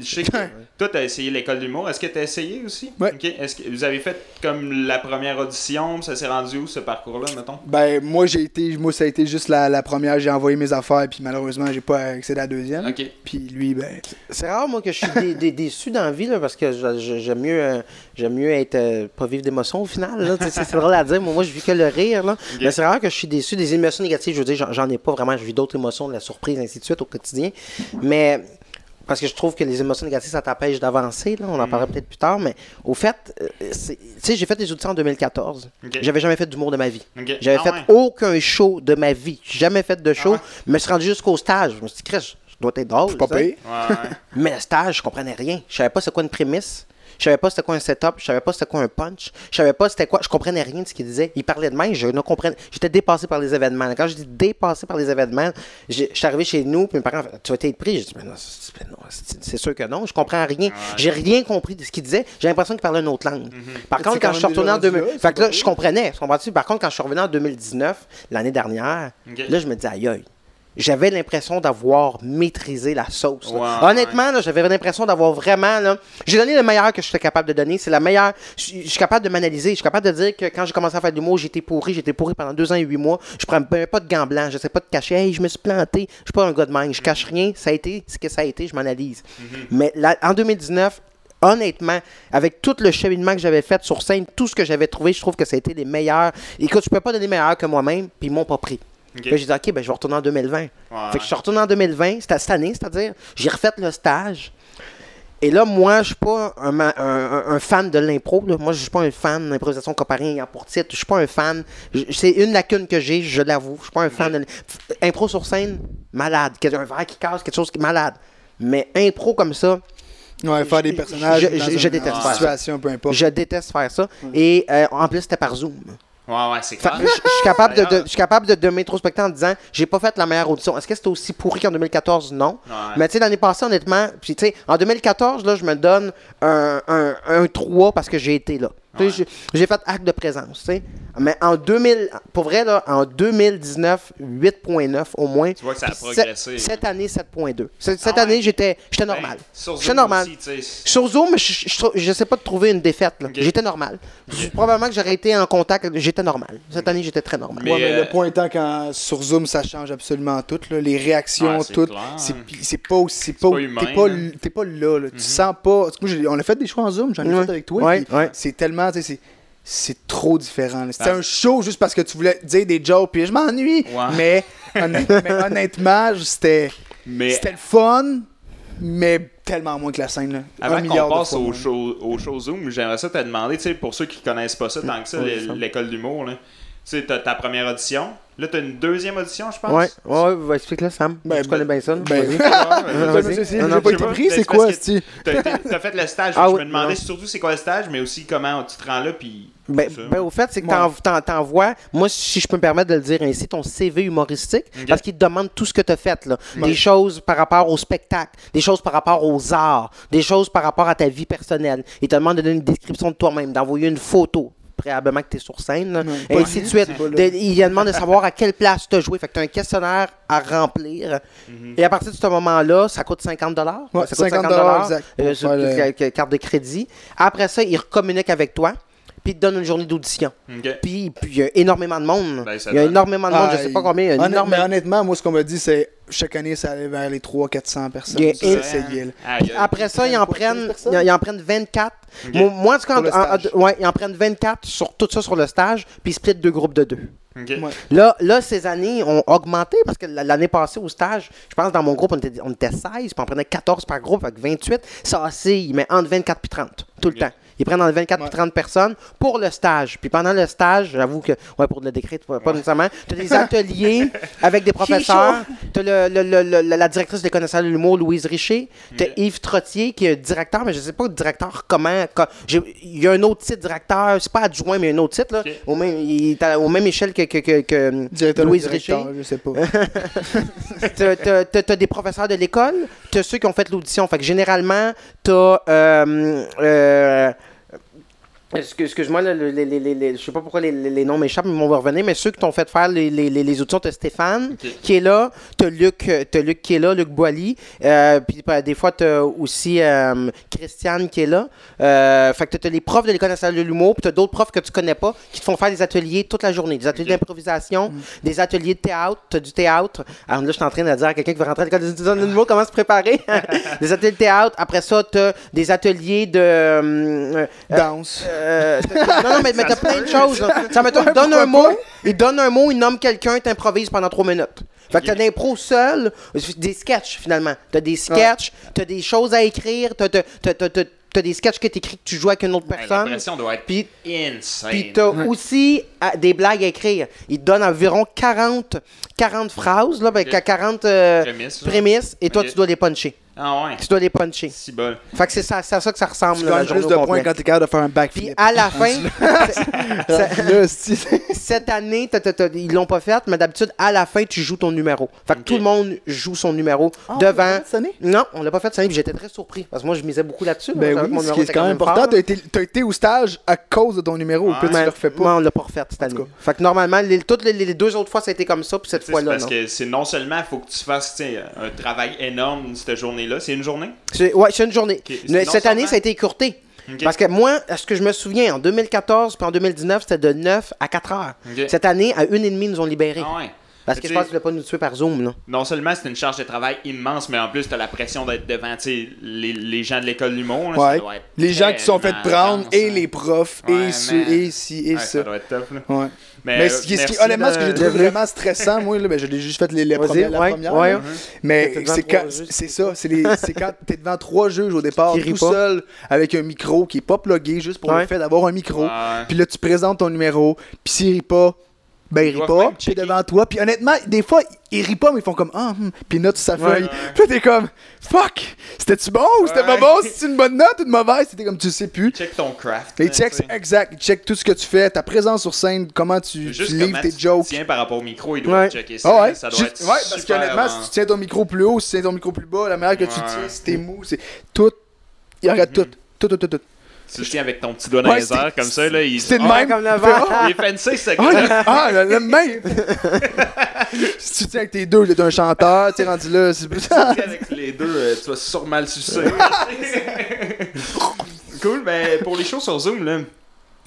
je sais que toi, tu as essayé l'école d'humour. Est-ce que tu as essayé aussi? Ok. Est-ce que vous avez fait comme la première audition, ça s'est rendu où ce parcours-là, mettons? Ben, moi, j'ai été, moi, ça a été juste la, la première, j'ai envoyé mes affaires, puis malheureusement, j'ai pas accédé à la deuxième. Ok. Puis lui, ben, C'est rare, moi, que je suis dé- dé- déçu dans la vie, là, parce que j'aime mieux, euh, j'aime mieux être euh, pas vivre d'émotions au final. C'est drôle à dire. Moi, moi, je vis que le rire. Là. Mais c'est rare que je suis déçu des émotions négatives. Je veux dire, j'en- j'en ai pas vraiment. Je vis d'autres émotions, de la surprise, ainsi de suite au quotidien. Mais parce que je trouve que les émotions négatives, ça t'empêche d'avancer. là. On en parlera peut-être plus tard. Mais au fait, euh, c'est- tu sais, j'ai fait des auditions en 2014. Ok. J'avais jamais fait d'humour de ma vie. J'avais Ah fait ouais. aucun show de ma vie. J'ai jamais fait de show. ouais? Je me suis rendu jusqu'au stage. Je me suis dit, Chris, je dois être drôle. pas tu sais. payé. Ouais, ouais. Mais le stage, je comprenais rien. Je savais pas c'était quoi une prémisse. Je savais pas c'était quoi un setup. Je savais pas c'était quoi un punch. Je savais pas c'était quoi. Je comprenais rien de ce qu'il disait. Il parlait de même. Je ne comprenais. J'étais dépassé par les événements. Quand je dis dépassé par les événements, je suis arrivé chez nous. Puis mes parents, tu as été pris. J'ai dit, mais non, c'est non, c'est- c'est sûr que non. Je comprends rien. J'ai rien compris de ce qu'il disait. J'ai l'impression qu'il parlait une autre langue. Par Mais contre, quand quand je suis retourné en déjà rendu 2000. là, Fait que là, je comprenais. comprends-tu? Par contre, quand je suis revenu en 2019, l'année dernière, là, je me dis, aïe aïe. J'avais l'impression d'avoir maîtrisé la sauce. Honnêtement, j'avais l'impression d'avoir vraiment. J'ai donné le meilleur que je suis capable de donner. C'est la meilleure. Je suis- capable de m'analyser. Je suis capable de dire que quand j'ai commencé à faire de l'humour, j'étais pourri. J'étais pourri pendant deux ans et huit mois. Je prends même pas de gants blancs. Je sais pas de cacher. Hey, je me suis planté. Je suis pas un gars de. Je cache rien. Ça a été ce que ça a été. Je m'analyse. Mais là, en 2019, honnêtement, avec tout le cheminement que j'avais fait sur scène, tout ce que j'avais trouvé, je trouve que ça a été les meilleurs. Écoute, je peux pas donner meilleur que moi-même, puis ils m'ont pas pris. Ok. Puis là, j'ai dit, OK, ben, je vais retourner en 2020. Ouais. Fait que je suis retourné en 2020, c'était cette année, c'est-à-dire, j'ai refait le stage. Et là, moi, je suis pas un, ma- un- un- un fan de l'impro. Moi, je suis pas un fan de l'improvisation comparée ayant pour titre. Je suis pas un fan. C'est une lacune que j'ai, je l'avoue. Je suis pas un fan de impro sur scène, malade. Quel- Un verre qui casse, quelque chose qui est malade. Mais impro comme ça, Ouais, faire des personnages. je- dans je- une- je déteste faire ça. peu importe. je déteste faire ça. Et euh, en plus, c'était par Zoom. Ouais, ouais, c'est clair. je, suis capable de, capable de, de m'introspecter en disant j'ai pas fait la meilleure audition. Est-ce que c'était aussi pourri qu'en 2014 Non. Ouais. Mais tu sais, l'année passée, honnêtement, puis tu sais, en 2014, là, je me donne un, un, un 3 parce que j'ai été là. Ouais. j'ai- fait acte de présence, tu sais. Mais en 2000, pour vrai, là, en 2019, 8.9 au moins. Tu vois que ça a progressé. Cette, cette année, 7.2. Cette, cette Ah ouais? année, j'étais j'étais Ben, normal. sur J'étais Zoom normal. aussi. Sur Zoom, je, je sais pas de trouver une défaite. J'étais normal. Probablement que j'aurais été en contact. J'étais normal. Cette année, j'étais très normal. Mais, Ouais, mais euh, le point étant quand sur Zoom ça change absolument tout, là, les réactions, Ouais, c'est tout. clair. C'est pas aussi. Pas, pas humain, t'es pas, là. Mhm. Tu sens pas. on a fait des choix en Zoom, j'en ai Ouais. fait avec toi. Ouais, puis ouais. C'est tellement. Tu sais, C'est c'est trop différent. C'était Ah. un show juste parce que tu voulais dire des jokes, puis je m'ennuie. Mais, honnêt- mais honnêtement, c'était Mais le fun, mais tellement moins que la scène. Là. avant qu'on passe au show, au show Zoom, j'aimerais ça te demander, tu sais, pour ceux qui connaissent pas ça tant que ça, l'école d'humour, sais, t'as ta première audition. Là, t'as une deuxième audition, je pense. Ouais, ouais, ouais, explique-le, Sam. Ben, tu connais bien ça. ben, Ah, Non, non, pas été pris, Ben, c'est quoi, c'ti? T'as fait le stage. Ah je oui, me demandais non. surtout c'est quoi le stage, mais aussi comment tu te rends là, puis. Ben, ben, au fait, c'est que Ouais. t'en- t'en- t'envoies, moi, si je peux me permettre de le dire ainsi, ton CV humoristique, parce qu'il te demande tout ce que tu as fait. Là. Ouais. Des choses par rapport au spectacle, des choses par rapport aux arts, des choses par rapport à ta vie personnelle. Il te demande de donner une description de toi-même, d'envoyer une photo préalablement que tu es sur scène, là, et ainsi de suite. De- il demande de savoir à quelle place tu as joué. Fait que tu as un questionnaire à remplir. Et à partir de ce moment-là, ça coûte 50 Ouais, ça coûte 50 exact, pour euh, sur le- ca- ca- carte de crédit. Après ça, il recommunique avec toi, puis il te donne une journée d'audition. Ok. Puis puis il y a énormément de monde. Ben, il y a énormément de monde, Ah, je sais pas combien. Il y a honnêt- mais honnêtement, moi, ce qu'on m'a dit, c'est chaque année, ça allait vers les 300-400 personnes. Il y a Ça, une- essayait, là. Aïe, aïe. Après ça, ils en prennent, 15 personnes? ils en- ils en prennent 24. Ok. Moi, en tout cas, en- en- stage. ouais, ils en prennent 24 sur tout ça sur le stage, puis ils split deux groupes de deux. Ouais. Là, là, ces années ont augmenté parce que l'année passée au stage, je pense dans mon groupe, on était, on était 16, puis on prenait 14 par groupe avec 28. Ça oscille, mais entre 24 et 30, tout le temps. Ils prennent entre 24 et Ouais. 30 personnes pour le stage. Puis pendant le stage, j'avoue que, ouais, pour le décret, pas pas nécessairement, tu as des ateliers avec des professeurs. Tu as le, le- le- le- la directrice des connaissances de l'humour, Louise Richer. Tu as. Yves Trottier, qui est directeur, mais je sais pas directeur comment. Il y a un autre titre directeur, c'est pas adjoint, mais un autre titre, là, au, même, il est à- au même échelle que, que, que- que Directeur Louise directeur, Richer. Je sais pas. T'as- T'as t'as- t'as des professeurs de l'école, t'as ceux qui ont fait l'audition. Fait que généralement, t'as. Euh, euh, excuse- Excuse-moi, je sais pas pourquoi les, les- les noms m'échappent, mais ils vont revenir, mais ceux qui t'ont fait faire les, les, les, t'as Stéphane qui est là, t'as Luc, euh, t'as Luc qui est là, Luc Boily, euh, puis bah, des fois t'as aussi euh, Christiane qui est là. Euh, fait que t'as les profs de l'école nationale de l'humour, puis t'as d'autres profs que tu connais pas qui te font faire des ateliers toute la journée, des ateliers d'improvisation, des ateliers de théâtre, t'as du théâtre. Alors là, je suis en train de dire à quelqu'un qui veut rentrer à l'école de l'humour comment se préparer. des ateliers de théâtre. Après ça, t'as des ateliers de. euh, Danse. Euh, non, non, mais, mais t'as plein de choses. là. Ça mettons, il donne un mot, il donne un mot, il nomme quelqu'un, t'improvises pendant trois minutes. Fait que t'as de l'impro seul, des sketchs finalement. T'as des sketchs, t'as des choses à écrire, t'as, t'as, t'as, t'as- t'as- t'as des sketchs que t'écris que tu joues avec une autre Hey, personne. Pression doit être Puis insane. puis t'as aussi ah, des blagues à écrire. Il te donne environ 40, 40 phrases, là, ben, Ok. 40 euh, Prémices, et toi, Ok. tu dois les puncher. Ah ouais. Tu dois les puncher. Si bol. Fait que c'est ça, c'est à ça que ça ressemble, Tu là, la plus de points quand t'es capable de faire un Puis backflip. à la fin, cette année, t'as- t'as- t'as- ils l'ont pas fait, mais d'habitude, à la fin, tu joues ton numéro. Fait que tout le monde joue son numéro Ah, on l'a devant. fait cette année? Non, on l'a pas fait cette année, puis j'étais très surpris. Parce que moi, je misais beaucoup là-dessus. Ben oui, mon ce qui est quand même important. T'as été, t'as été au stage à cause de ton numéro. Ouais. Puis tu Mais- le refais pas? moi, on l'a pas refait cette année. Fait que normalement, les, toutes les, les deux autres fois, ça a été comme ça, puis cette fois-là, parce non. que c'est non seulement il faut que tu fasses un travail énorme cette journée-là, c'est une journée? C'est- Ouais, c'est une journée. Mais cette année, ça a été écourté. Parce que moi, à ce que je me souviens, en 2014 puis en 2019, c'était de 9 à 4 heures. Cette année, à 1 et demie, ils nous ont libérés. Ah ouais. Parce que Tu je pense que tu voulais pas nous tuer par Zoom, là. non seulement c'est une charge de travail immense, mais en plus, t'as la pression d'être devant tu les, les gens de l'école du monde. Ouais. Les gens qui sont fait prendre, et les profs, Ouais, et ceux, mais- et ci, et Ouais, ça ça. doit être tough. Là. Ouais. Mais, Mais euh, ce qui, ce qui- honnêtement, ce que j'ai trouvé vraiment stressant, moi, là, ben, je l'ai juste fait les, les premières, la ouais, première. ouais. là. Mais c'est quand- c'est ça, c'est quand t'es devant trois juges au départ, tout pas. seul, avec un micro qui est pas plugué, juste pour Ouais. le fait d'avoir un micro. Puis là, tu présentes ton numéro, puis s'il rit pas, ben il Ils rit pas, puis devant toi. Puis honnêtement, des fois, ils rient pas, mais ils font comme Ah, hum, puis ils notent sur sa Ouais. feuille. Puis là, t'es comme Fuck, c'était-tu bon ou c'était pas bon? C'est une bonne note ou une mauvaise? C'était comme tu sais plus. Check ton craft. Checks, tu sais. exact. Ils checkent tout ce que tu fais, ta présence sur scène, comment tu, Juste tu livres comment tes tu jokes. tiens par rapport au micro, il doit Ouais. checker ça. Ah ouais, ça doit Juste- être ouais, parce qu'honnêtement, si tu tiens ton micro plus haut, si tu tiens ton micro plus bas, la manière que tu tiens, si t'es mou, c'est tout. Il regarde tout. Tout, tout, tout, tout. Tu le tiens avec ton petit doigt dans Ouais, les airs, c'est- comme ça, là, il... C'était de Ah, même. comme le Il vent. Ah, Il est fancy, ce ah, ah, le- le même. si tu tiens avec tes deux, t'es un chanteur, tu es rendu là, c'est plus. avec les deux, euh, tu vas sûrement le sucer. cool, ben pour les shows sur Zoom, là,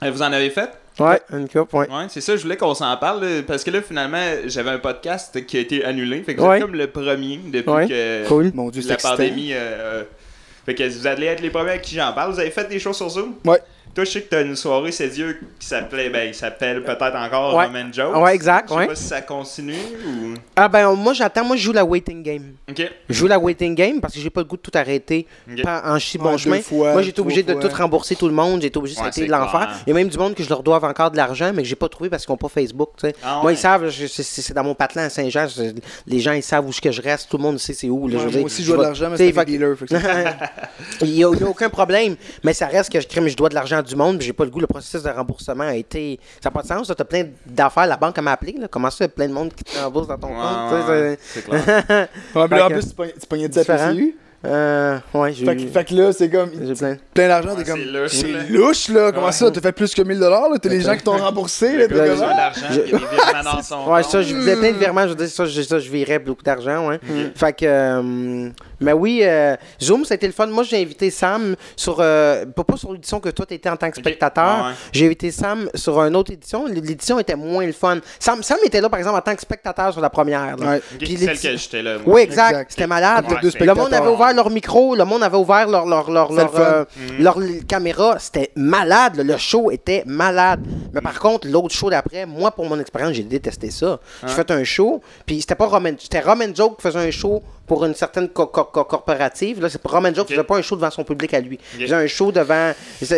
euh, vous en avez fait? Ouais, une coupe, ouais. Ouais, c'est ça, je voulais qu'on s'en parle, là, parce que là, finalement, j'avais un podcast qui a été annulé. Fait que Ouais. c'est comme le premier depuis Ouais. que Cool. Mon dieu, c'est la pandémie. euh, euh, fait que vous allez être les premiers à qui j'en parle. Vous avez fait des shows sur Zoom? Ouais. Toi, je sais que t'as une soirée, c'est Dieu, qui s'appelait, ben, il s'appelle peut-être encore Ouais. Roman Jones. Ouais, exact, Je sais ouais. pas si ça continue ou. Ah ben moi j'attends, moi je joue la waiting game. Ok. Je joue la waiting game parce que j'ai pas le goût de tout arrêter en Ouais, bon deux chemin. fois, moi trois obligé de tout rembourser tout le monde, j'ai été obligé, été c'est de l'enfer. Il y a même du monde que je leur dois encore de l'argent mais que j'ai pas trouvé parce qu'ils ont pas Facebook, tu sais. Ah Moi ils savent, c'est- dans mon patelin à Saint-Jean, je- les gens ils savent où est-ce que je reste, tout le monde sait c'est où. là, Ouais, je moi aussi, je dois de l'argent, mais tu sais, c'est il n'y a, aucun problème, mais ça reste que je crime, je dois de l'argent à du monde, puis j'ai pas le goût. Le processus de remboursement a été. Ça n'a pas de sens. Tu as plein d'affaires. La banque m'a appelé. Là. Comment ça, il y a plein de monde qui te rembourse dans ton Ouais, compte? ouais, c'est- c'est clair. En plus, tu pognais de ça. Euh, ouais, j'ai Fait que, fait que là, c'est comme. j'ai plein. Plein d'argent, Ouais, t'es comme. c'est louche, C'est là. louche, là. Comment Ouais. ça? T'as fait plus que 1000 dollars, là? T'as les gens qui t'ont remboursé, là. T'es comme. ah! d'argent, il y a des virements dans son Ouais, compte. ça, je faisais plein de virements. Je veux dire, ça, je, ça, je virais beaucoup d'argent, ouais. Fait que, euh, mais oui, euh, Zoom, c'était le fun. Moi, j'ai invité Sam sur, euh, pas, pas sur l'édition que toi, t'étais en tant que spectateur. Ouais. J'ai invité Sam sur une autre édition. L'édition était moins le fun. Sam, Sam était là, par exemple, en tant que spectateur sur la première. là. Ouais. Puis celle l'édition- que j'étais là. moi. Oui, exact. Exact. C'était malade. Le monde avait ouvert leur micro, le monde avait ouvert leur, leur, euh, Mhm. leur caméra. C'était malade. là. Le show était malade. Mais par contre, l'autre show d'après, moi, pour mon expérience, j'ai détesté ça. J'ai Hein? fait un show, puis c'était pas Roman. C'était Roman Joke qui faisait un show pour une certaine co- co- co- corporative. Là, c'est Roman Joke qui Ok. faisait pas un show devant son public à lui. Il faisait un show devant.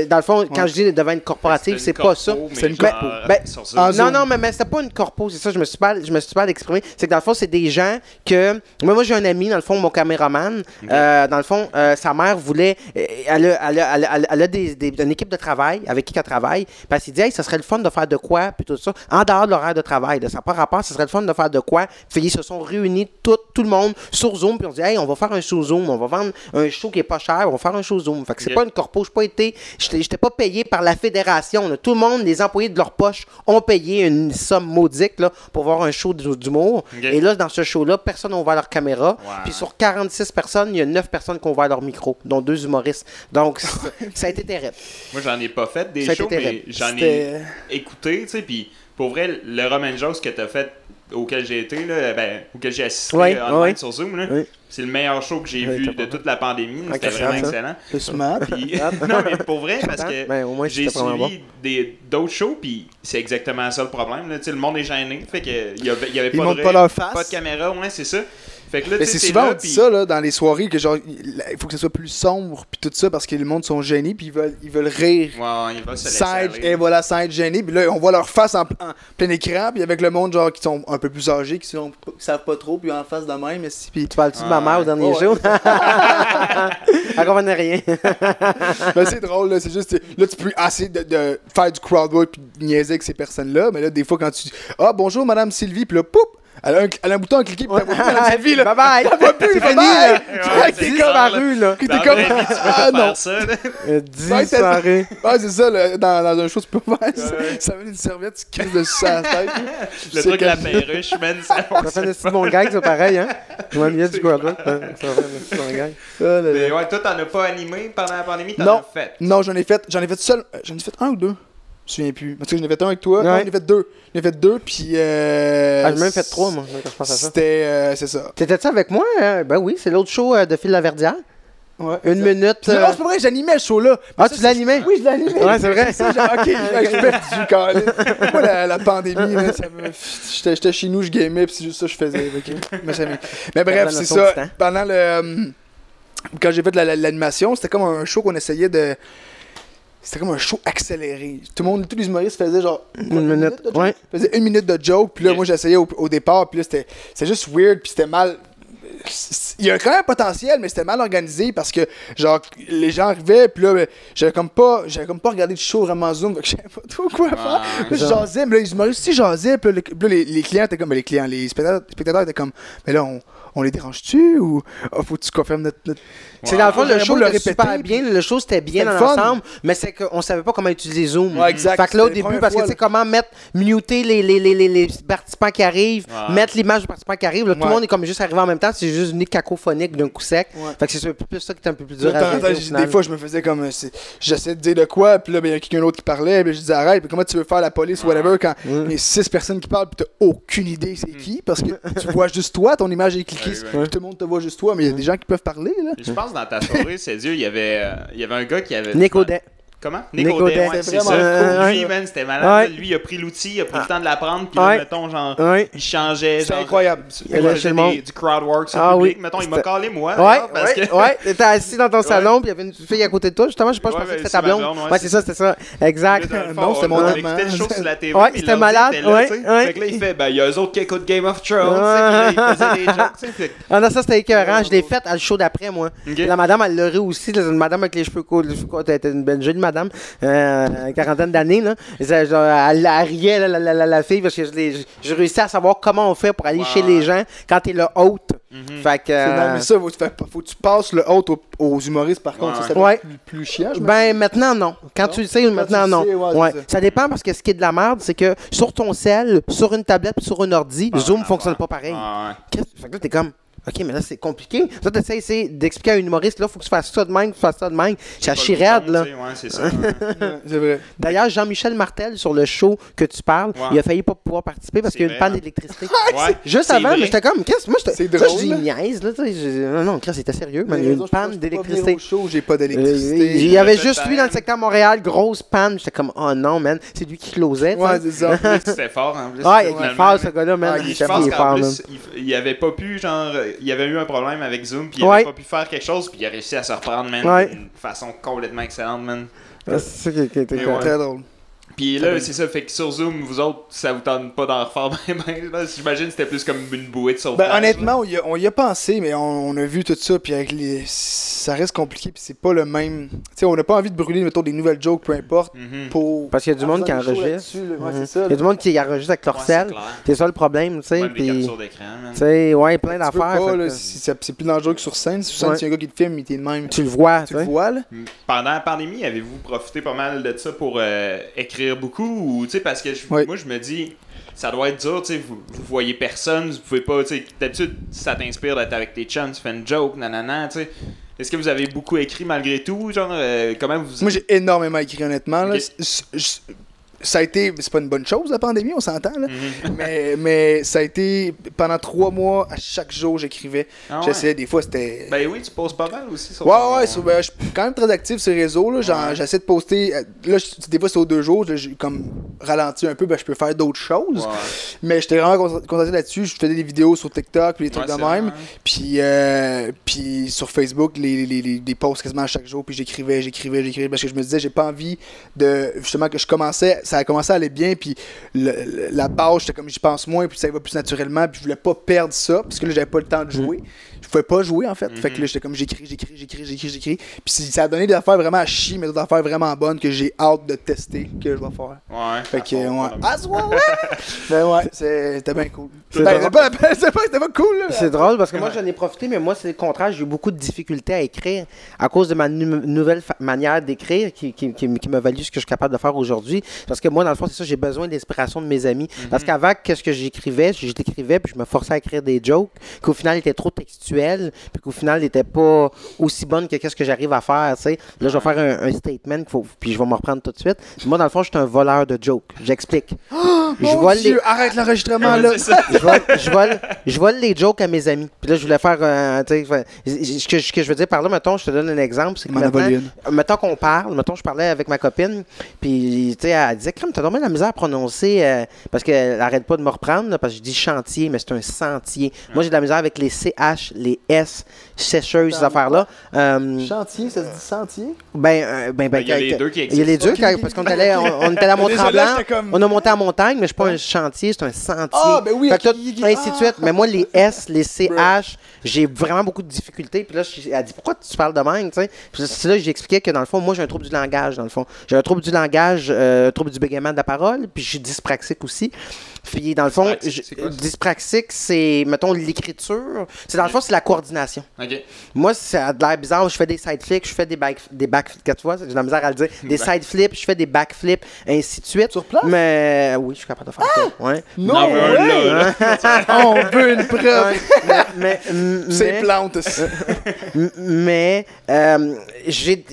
Dans le fond, quand je dis devant une corporative, c'est pas ça. C'est une corpo. Ben, en Non, non, mais, mais c'était pas une corpo, c'est ça, je me suis pas, je me suis pas exprimé. C'est que dans le fond, c'est des gens que. Moi, moi j'ai un ami, dans le fond, mon caméraman. euh, dans le fond, euh, sa mère voulait. euh, Elle a, elle a- elle a- elle a des, des- une équipe de travail avec qui elle travaille. Parce qu'il dit, hey, ça serait le fun de faire de quoi, puis tout ça. En dehors de l'horaire de travail, là, ça n'a pas rapport, ça serait le fun de faire de quoi. Puis ils se sont réunis, tout, tout le monde, sur Zoom, puis on dit, hey, on va faire un show Zoom, on va vendre un show qui est pas cher, on va faire un show Zoom. Fait que c'est pas une corpo, je pas été. J'étais pas payé par la fédération. là. Tout le monde, les employés de leur poche, ont payé une somme maudique là, pour voir un show d'hu- d'humour. Et là, dans ce show-là, personne n'a ouvert leur caméra. Puis sur 46 personnes, il y a 9 personnes qui ont ouvert leur micro, dont deux humoristes. Donc, ça- a été terrible. Moi, j'en ai pas fait des shows, mais j'en ai écouté, tu sais, puis pour vrai, le Roman Jones que t'as fait auquel j'ai été, là, ben, auquel j'ai assisté Ouais, euh, online ouais. sur Zoom, là, Oui. c'est le meilleur show que j'ai vu de toute la pandémie. Ah, C'était vraiment ça? excellent. Smart. Puis- non, mais pour vrai, parce que Ben, j'ai suivi des- d'autres shows, puis c'est exactement ça le problème. Là. Le monde est gêné, fait que il y avait, y avait Ils pas, de pas rire, leur face. pas de caméra, ouais, c'est ça. Fait que là, Mais c'est souvent là, on dit puis- ça là, dans les soirées que genre il faut que ce soit plus sombre puis tout ça parce que le monde sont gênés puis ils veulent ils veulent rire Ouais, ouais, il va se laisser sans être, et voilà sans être gênés puis là on voit leur face en, en plein écran puis avec le monde genre qui sont un peu plus âgés qui, sont, qui savent pas trop puis en face de même mais si puis Tu parles-tu de ma mère au dernier Ouais. show? Elle comprenait rien. Ben, c'est drôle, là. C'est juste, là, tu peux essayer de, de faire du crowd work puis de niaiser avec ces personnes-là. Mais là, des fois, quand tu dis Ah, bonjour, Madame Sylvie, puis là, poup, elle a un, elle a un bouton à cliquer, puis t'as Madame Sylvie, là. Bye bye! T'as pas plus, C'est bye bye. c'est t'es comme. là. T'es comme. vie, tu Ah, non. Euh, Dix Ouais, c'est ça, là, dans, dans un show, tu peux faire ça. Ça met une serviette, tu crises dessus la tête. Le C'est truc de la perruche, man, ça fait un bon gag, ça, pareil, hein? Je m'ennuyais du World Rock. hein. Ça fait un bon gag. Ah. Mais ouais, toi, t'en as pas animé pendant la pandémie, t'en as fait? Non, j'en ai fait, j'en ai fait seul, j'en ai fait un ou deux. Me souviens plus. Parce que j'en ai fait un avec toi. Non, Ouais. j'en ai fait deux. J'en ai fait deux, puis. Euh, Ah, j'ai même fait trois, moi, quand je pense à ça. C'était. euh, c'est ça. T'étais-tu avec moi? hein? Ben oui, c'est l'autre show euh, de Phil Laverdière. Ouais. Une minute. Puis, euh, Non, c'est pas vrai, j'animais ce show-là. Ah, tu l'animais? Oui, je l'animais. Ouais, c'est vrai. ça, genre, ok, je suis perdu. Moi, la, la pandémie, là, ça me- j'étais j'étais chez nous, je gamais, puis c'est juste ça que je faisais. ok. Mais, bref, c'est ça. Pendant le. Quand j'ai fait la- l'animation, c'était comme un show qu'on essayait de. C'était comme un show accéléré. Tout le monde, tous les humoristes faisaient genre. Une minute. de joke. Ouais. Faisaient une minute de joke, puis là, moi, j'essayais au, au départ, puis là, c'était c'était juste weird, puis c'était mal. Il y a quand même un potentiel, mais c'était mal organisé parce que, genre, les gens arrivaient, puis là, ben, j'avais comme pas, j'avais comme pas regardé le show vraiment Zoom, donc je savais pas trop quoi faire. Ouais. Puis là, je jasais, mais là, les humoristes aussi jasaient, puis là, le- puis là, les, les clients étaient comme, ben, les clients, les spectateurs, les spectateurs étaient comme, mais là, on, on les dérange-tu ou ah, faut que tu confirmes notre. notre- C'est dans le fond, le show le était répéter, super puis- bien. Le show, c'était bien dans l'ensemble, mais c'est qu'on savait pas comment utiliser Zoom. Ouais, exact. Fait que là, au début, parce que tu sais, comment mettre, muter les, les, les, les, les participants qui arrivent, mettre l'image du participant qui arrive. Là, Tout le monde est comme juste arrivé en même temps. C'est juste une cacophonique d'un coup sec. Ouais. Fait que c'est un peu plus ça qui est un peu plus dur à des fois, je me faisais comme. euh, c'est- J'essayais de dire de quoi, puis là, ben, il y a quelqu'un d'autre qui parlait, puis je disais arrête, puis comment tu veux faire la police ou whatever quand il y a six personnes qui parlent, puis t'as aucune idée c'est qui, parce que tu vois juste toi, ton image est cliquée, Ouais. tout le monde te voit juste toi, mais il y a des gens qui peuvent parler, là. Je pense dans ta soirée, c'est Dieu, il y avait, euh, il y avait un gars qui avait. Nick Audet. Comment? Ouais, C'est ça. cool. Lui, Ouais. man, c'était malade. Ouais. Lui, il a pris l'outil, il a pris le temps de l'apprendre, puis là, mettons, genre, Ouais. il changeait. C'est incroyable. Il des- du crowd work sur Ah le public. oui. Mettons, il m'a C'était- calé moi. Ouais, parce ouais, que- ouais. T'étais assis dans ton salon, puis il y avait une fille à côté de toi. Justement, je sais pas, je Ouais, pensais ben, que c'était ta blonde. blonde, ouais, c'est ça, c'est ça. Exact. Non, c'était on- mon on amant. écoutait le show sur la TV. Ouais, c'était malade, ouais. Fait que là, il fait, ben, il y a eux autres qui écoutent Game of Thrones. il faisait des jokes, que- Ah non, ça c'était écœurant. Je l'ai fait à le show d'après, moi. Ok. La madame, elle l'aurait aussi. une madame avec les cheveux courts. les cheveux courts, Elle était une belle jeune madame, euh, quarantaine d'années. Là. Et ça, genre, elle, elle riait, la, la, la, la- la fille, parce que je l'ai- j'ai réussi à savoir comment on fait pour aller chez les gens quand t'es le hôte. Mhm. Fait que. C'est- euh, Non, mais ça, faut, que tu fasses- faut que tu passes le hôte aux, aux humoristes, par contre, Ouais. ça, ça Ouais. plus, plus chiant, je me Ben maintenant non. Quand Non? tu le sais, Quand maintenant tu le non. sais, ouais, ça. Ça dépend parce que ce qui est de la merde, c'est que sur ton cell, sur une tablette, sur un ordi, Ah, Zoom ouais, fonctionne pas pareil. Ah, Fait que là, t'es comme, OK, mais là, c'est compliqué. Là, t'essayes c'est d'expliquer à un humoriste, là, faut que tu fasses ça de même, que tu fasses ça de même. Ça raide, là. Ouais, c'est ça. ouais. C'est vrai. D'ailleurs, Jean-Michel Martel, sur le show que tu parles, Ouais. il a failli pas pouvoir participer parce qu'il y a une panne hein. d'électricité. Ouais, Juste avant, vrai. mais j'étais comme, qu'est-ce moi, j'étais. C'est ça, drôle, je dis là. niaise, là, tu sais. je- Non, non, Chris, c'était sérieux, man. Il y a Mais une panne d'électricité. j'ai pas Euh, d'électricité. Il y avait juste lui ça. dans le secteur Montréal, grosse panne. J'étais comme, oh non, man, c'est lui qui closait. tu sais. Ouais, c'est ça. C'était fort en plus. Ouais, il est fort, ce gars-là, man. Ah, il est fort, il avait pas pu, genre, il avait eu un problème avec Zoom, puis il Ouais. avait pas pu faire quelque chose, puis il a réussi à se reprendre, man, Ouais. d'une façon complètement excellente, man. C'est ça qui était. Très drôle. Puis là, c'est ça, fait que sur Zoom, vous autres, ça vous tente pas d'en refaire ben, ben, J'imagine que c'était plus comme une bouée de sauvetage. Ben, honnêtement, on y, a, on y a pensé, mais on, on a vu tout ça, puis avec les. Ça reste compliqué, puis c'est pas le même. Tu sais, on n'a pas envie de brûler, mettons, des nouvelles jokes, peu importe. Mhm. pour. Parce qu'il y a du monde qui enregistre. Mhm. c'est ça. Il y a du monde qui enregistre avec leur sel. c'est ça le problème, tu sais. Puis, tu sais, ouais, plein Tu d'affaires. si c'est plus dangereux que sur scène. Sur scène, Ouais. si un gars qui te filme, il t'est de même. Tu le vois, Tu tu le vois, là. Pendant la pandémie, avez-vous profité pas mal de ça pour euh, écrire beaucoup ou tu sais parce que je- Oui. moi je me dis ça doit être dur, tu sais vous, vous voyez personne, vous pouvez pas, tu sais d'habitude ça t'inspire d'être avec tes chums, tu fais une joke, nanana, tu sais. Est-ce que vous avez beaucoup écrit malgré tout, genre euh, comment vous Moi, j'ai énormément écrit, honnêtement. Là. Ça a été. C'est pas une bonne chose, la pandémie, on s'entend, là. Mhm. mais, mais ça a été. Pendant trois mois, à chaque jour, j'écrivais. Ah ouais? J'essayais, des fois, c'était. Ben oui, tu poses pas mal aussi sur Ouais, ton- ouais, sur- ben, je suis quand même très actif sur les réseaux. Là, Ouais. J'essaie de poster. euh, Là, je- des fois, c'est aux deux jours. là, J'ai comme ralenti un peu, ben, je peux faire d'autres choses. Ouais. Mais j'étais vraiment con- concentré là-dessus. Je faisais des vidéos sur TikTok, puis des trucs de même. hein. Puis, euh, puis sur Facebook, les, les, posts quasiment à chaque jour. Puis j'écrivais, j'écrivais, j'écrivais. Parce que je me disais, j'ai pas envie de. Justement, que je commençais. Ça a commencé à aller bien. Puis le- le- la base, j'étais comme j'y pense moins. Puis ça va plus naturellement. Puis je voulais pas perdre ça. Parce que là, j'avais pas le temps de jouer. Je pouvais pas jouer, en fait. Fait que là, j'étais comme j'écris, j'écris, j'écris, j'écris, j'écris. Puis ça a donné des affaires vraiment à chier, mais d'autres affaires vraiment bonnes que j'ai hâte de tester, que je vais faire. Ouais. Fait que, ouais. voilà. Ah, c'est ouais, ouais. ben ouais, c'est- c'était bien cool. C'est Ben, drôle. c'est pas, pas, c'était pas cool, là. C'est drôle parce que moi j'en ai profité, mais moi c'est le contraire. J'ai eu beaucoup de difficultés à écrire à cause de ma nu- nouvelle manière d'écrire qui, qui, qui, qui m'a valu ce que je suis capable de faire aujourd'hui. Parce que moi, dans le fond, c'est ça, j'ai besoin de l'inspiration de mes amis. Mhm. Parce qu'avant, qu'est-ce que j'écrivais? Je l'écrivais, puis je me forçais à écrire des jokes, qu'au final, étaient trop textuels, puis qu'au final, n'étaient pas aussi bonnes que qu'est-ce que j'arrive à faire, tu sais. Là, je vais faire un, un statement, qu'il faut, puis je vais me reprendre tout de suite. Moi, dans le fond, je suis un voleur de jokes. J'explique. je Mon vole Dieu, les- arrête l'enregistrement là. je vole, je, vole, je vole les jokes à mes amis. Puis là, je voulais faire. euh, tu sais, fait- ce, que, je veux dire par là, mettons, je te donne un exemple. C'est que maintenant, mettons qu'on parle, mettons, je parlais avec ma copine, puis, tu sais, elle disait, Crème, t'as dormi la misère à prononcer, euh, parce qu'elle arrête pas de me reprendre, là, parce que je dis chantier, mais c'est un sentier. Moi, j'ai de la misère avec les CH, les S, sécheuses, ces affaires-là. Euh, Chantier, ça se dit sentier? ben, euh, ben, ben, Ben, il y a les que- deux qui Il y a les deux, parce qu'on ok. allait, on, on était à Mont-Tremblant, comme- on a monté à montagne, mais je suis pas un chantier, c'est un sentier. Ah, ben oui, Fait que tout- ok, ainsi de ah. suite. Mais moi, les S, les CH, j'ai vraiment beaucoup de difficultés. Puis là, elle dit pourquoi tu parles de même, tu sais? Puis c'est là j'expliquais que dans le fond, moi, j'ai un trouble du langage, dans le fond. J'ai un trouble du langage, euh, un trouble du bégaiement de la parole, puis je suis dyspraxique aussi. Puis dans le fond, Dyspraxique, je- c'est quoi ça? dyspraxique, c'est, mettons, l'écriture. C'est dans le fond, c'est la coordination. Moi, ça a de l'air bizarre. Je fais des side flips, je fais des back, des back, tu vois, j'ai de la misère à le dire. Des Back- side flips, je fais des back flips, ainsi de suite. Sur place? Mais oui, je suis capable de faire ça. Ouais. Non. On veut une preuve. Mais, mais, C'est plante. Mais euh, j'ai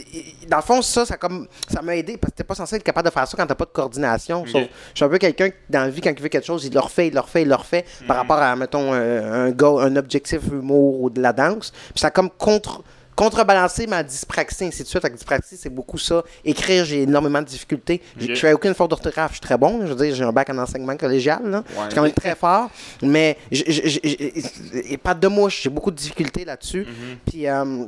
dans le fond ça ça comme ça m'a aidé parce que t'es pas censé être capable de faire ça quand t'as pas de coordination. Sauf, je suis un peu quelqu'un qui, dans la vie quand il veut quelque chose, il le refait, il le refait, il le refait par rapport à mettons un un objectif humour ou de la danse. Puis ça a comme contre contrebalancer ma dyspraxie ainsi de suite. Avec dyspraxie, c'est beaucoup ça. Écrire, j'ai énormément de difficultés. J'ai-. Je fais aucune faute d'orthographe, je suis très bon. Je veux dire, j'ai un bac en enseignement collégial. Là. Je suis quand même très fort. Mais et pas de mouche, j'ai beaucoup de difficultés là-dessus. Puis, euh,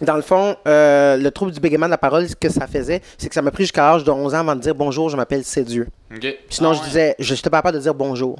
dans le fond, euh, le trouble du bégaiement de la parole, ce que ça faisait, c'est que ça m'a pris jusqu'à l'âge de 11 ans avant de dire bonjour, je m'appelle c'est Dieu. Ok. Puis sinon, Ah, je disais, je n'étais pas capable de dire bonjour.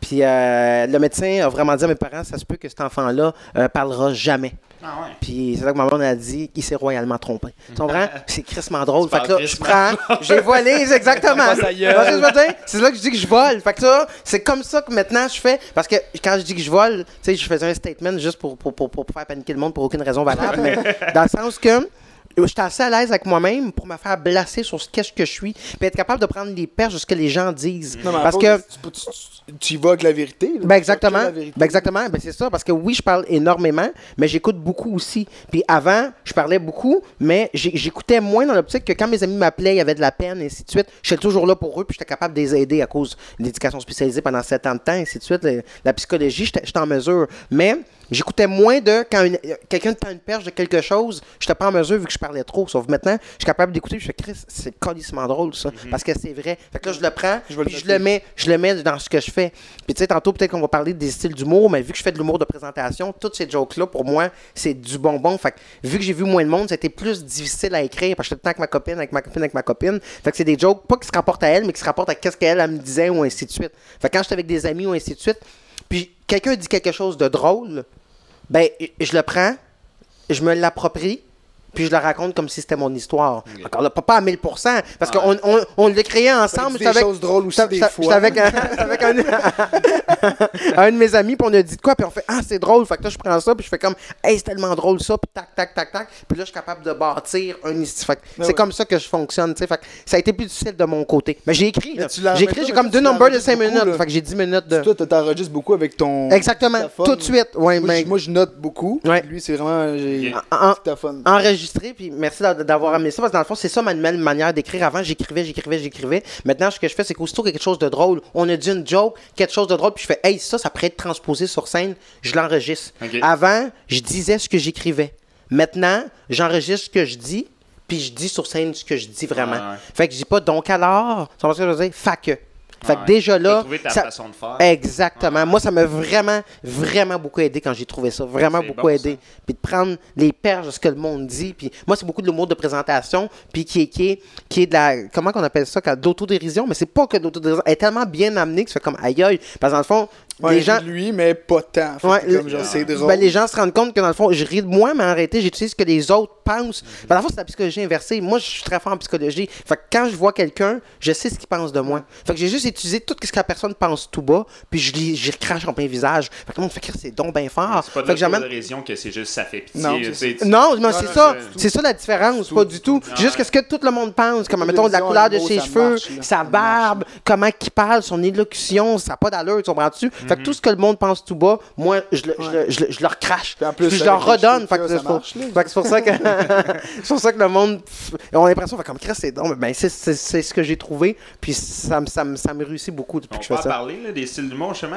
Puis euh, le médecin a vraiment dit à mes parents, ça se peut que cet enfant-là euh, parlera jamais. Ah ouais. Puis c'est là que ma maman a dit, il s'est royalement trompé. Tu comprends? C'est crissement drôle. Fait que là, je prends, j'ai volé, exactement. C'est là que je dis que je vole. Fait que ça, c'est comme ça que maintenant je fais. Parce que quand je dis que je vole, tu sais, je faisais un statement juste pour, pour, pour, pour faire paniquer le monde pour aucune raison valable. mais dans le sens que. J'étais assez à l'aise avec moi-même pour me faire blasser sur ce qu'est-ce que je suis, puis être capable de prendre les perches de ce que les gens disent. Non, mais Parce que tu, tu, y vas avec la vérité. là. ben exactement. la vérité. Ben exactement. Ben c'est ça. Parce que oui, je parle énormément, mais j'écoute beaucoup aussi. Puis avant, je parlais beaucoup, mais j'écoutais moins dans l'optique que quand mes amis m'appelaient, il y avait de la peine, et ainsi de suite. J'étais toujours là pour eux, puis j'étais capable de les aider à cause de l'éducation spécialisée pendant sept ans de temps, et ainsi de suite. Le- la psychologie, j'étais en mesure. Mais j'écoutais moins de quand quelqu'un te tend une perche de quelque chose, j'étais pas en mesure vu que je parlais trop. Sauf maintenant, je suis capable d'écouter, puis je fais Chris, c'est colissement drôle ça, parce que c'est vrai. Fait que là, je le prends, Je vais le puis je le mets, je le mets dans ce que je fais. Puis tu sais, tantôt peut-être qu'on va parler des styles d'humour, mais vu que je fais de l'humour de présentation, toutes ces jokes-là, pour moi, c'est du bonbon. Fait que vu que j'ai vu moins de monde, c'était plus difficile à écrire parce que j'étais tout le temps avec ma copine, avec ma copine, avec ma copine. Fait que c'est des jokes, pas qui se rapportent à elle, mais qui se rapportent à qu'est-ce qu'elle elle me disait ou ainsi de suite. Fait que quand j'étais avec des amis ou ainsi de suite, puis quelqu'un dit quelque chose de drôle, ben je le prends, je me l'approprie. Puis je le raconte comme si c'était mon histoire. Encore là, pas, pas à 1000%, parce qu'on on, on l'a créé ensemble. Des avec- choses drôles aussi, des fois. j'étais avec un, avec un, un de mes amis, puis on a dit de quoi, puis on fait Ah, c'est drôle. Fait que là, je prends ça, puis je fais comme Hey, c'est tellement drôle ça, puis tac, tac, tac, tac. Puis là, je suis capable de bâtir un histoire. Fait que Ben c'est comme ça que je fonctionne, tu sais. Fait que ça a été plus difficile de mon côté. Mais j'ai écrit, J'ai écrit, j'ai comme deux numbers de l'enregistres 5 minutes. là. Fait que j'ai 10 minutes de. Toi, tu t'enregistres beaucoup avec ton. Exactement, tout de suite. Ouais, Moi, mais- je, moi, je note beaucoup. Ouais. Lui, c'est vraiment. Ok. En- dictaphone. Enregistré, puis merci d'a- d'avoir amené ça, parce que dans le fond, c'est ça ma nouvelle manière d'écrire. Avant, j'écrivais, j'écrivais, j'écrivais. Maintenant, ce que je fais, c'est qu'aussitôt quelque chose de drôle, on a dit une joke, quelque chose de drôle, puis je fais, hey, ça, ça pourrait être transposé sur scène, je l'enregistre. Avant, je disais ce que j'écrivais. Maintenant, j'enregistre ce que je dis, puis je dis sur scène ce que je dis vraiment. Ouais. Fait que je dis pas donc alors, c'est ce que je veux dire? Fait que déjà là. trouvé ta ça- façon de faire. Exactement. Moi, ça m'a vraiment, vraiment beaucoup aidé quand j'ai trouvé ça. Vraiment beaucoup bon, aidé. Puis de prendre les perches de ce que le monde dit. Puis moi, c'est beaucoup de l'humour de présentation. Puis qui est, qui est, qui est de la. Comment qu'on appelle ça D'autodérision. Mais c'est pas que d'autodérision. Elle est tellement bien amenée que ça fait comme aïe aïe. Parce que dans le fond, Ouais, les gens, lui, mais pas tant. Fait Ouais, que comme genre, c'est drôle. ben, les gens se rendent compte que dans le fond, je ris de moi, mais en réalité, j'utilise ce que les autres pensent. Mhm. Ben, dans le fond, c'est la psychologie inversée. Moi, je suis très fort en psychologie. Fait que quand je vois quelqu'un, je sais ce qu'il pense de moi. Fait que j'ai juste utilisé tout ce que la personne pense tout bas, puis je lui crache en plein visage. Fait que le monde fait que c'est donc bien fort. C'est pas de Fait que j'amène- c'est juste ça fait pitié. Non, c'est Non, non, c'est non, ça. c'est- C'est ça la différence, pas du tout. Ah Juste que ce que tout le monde pense, comme mettons la couleur de ses cheveux, marche, sa barbe, comment il parle, son élocution, ça n'a pas d'allure, tu comprends-tu? Fait que tout ce que le monde pense tout bas, moi, je le, je le, je le- je leur crache. Puis en plus, Puis je leur redonne. Fait que c'est pour, marche, là. fait que c'est pour ça que c'est pour ça que le monde ils ont l'impression fait comme Chris c'est donc ben c'est, c'est, c'est ce que j'ai trouvé puis ça me ça me ça me réussit beaucoup depuis On que je fais ça. parler là, des styles d'humour, justement.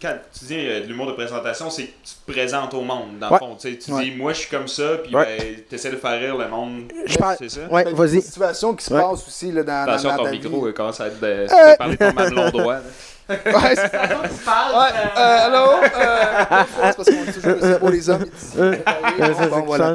Quand tu dis euh, de l'humour de présentation, c'est que tu te présentes au monde, dans Ouais. le fond. Tu Ouais. dis, moi, je suis comme ça, puis Ouais. ben, tu essaies de faire rire le monde. Je parle- C'est ça? Ouais, Ben, vas-y. Des situations qui se passent aussi là, dans, Attention, dans ton micro euh, commence à être de. tu peux parler ton mamelon droit. là. Ouais, c'est ça. Ouais, euh, allô? Euh, c'est parce qu'on dit toujours que c'est pour les hommes. ici. Bon, voilà.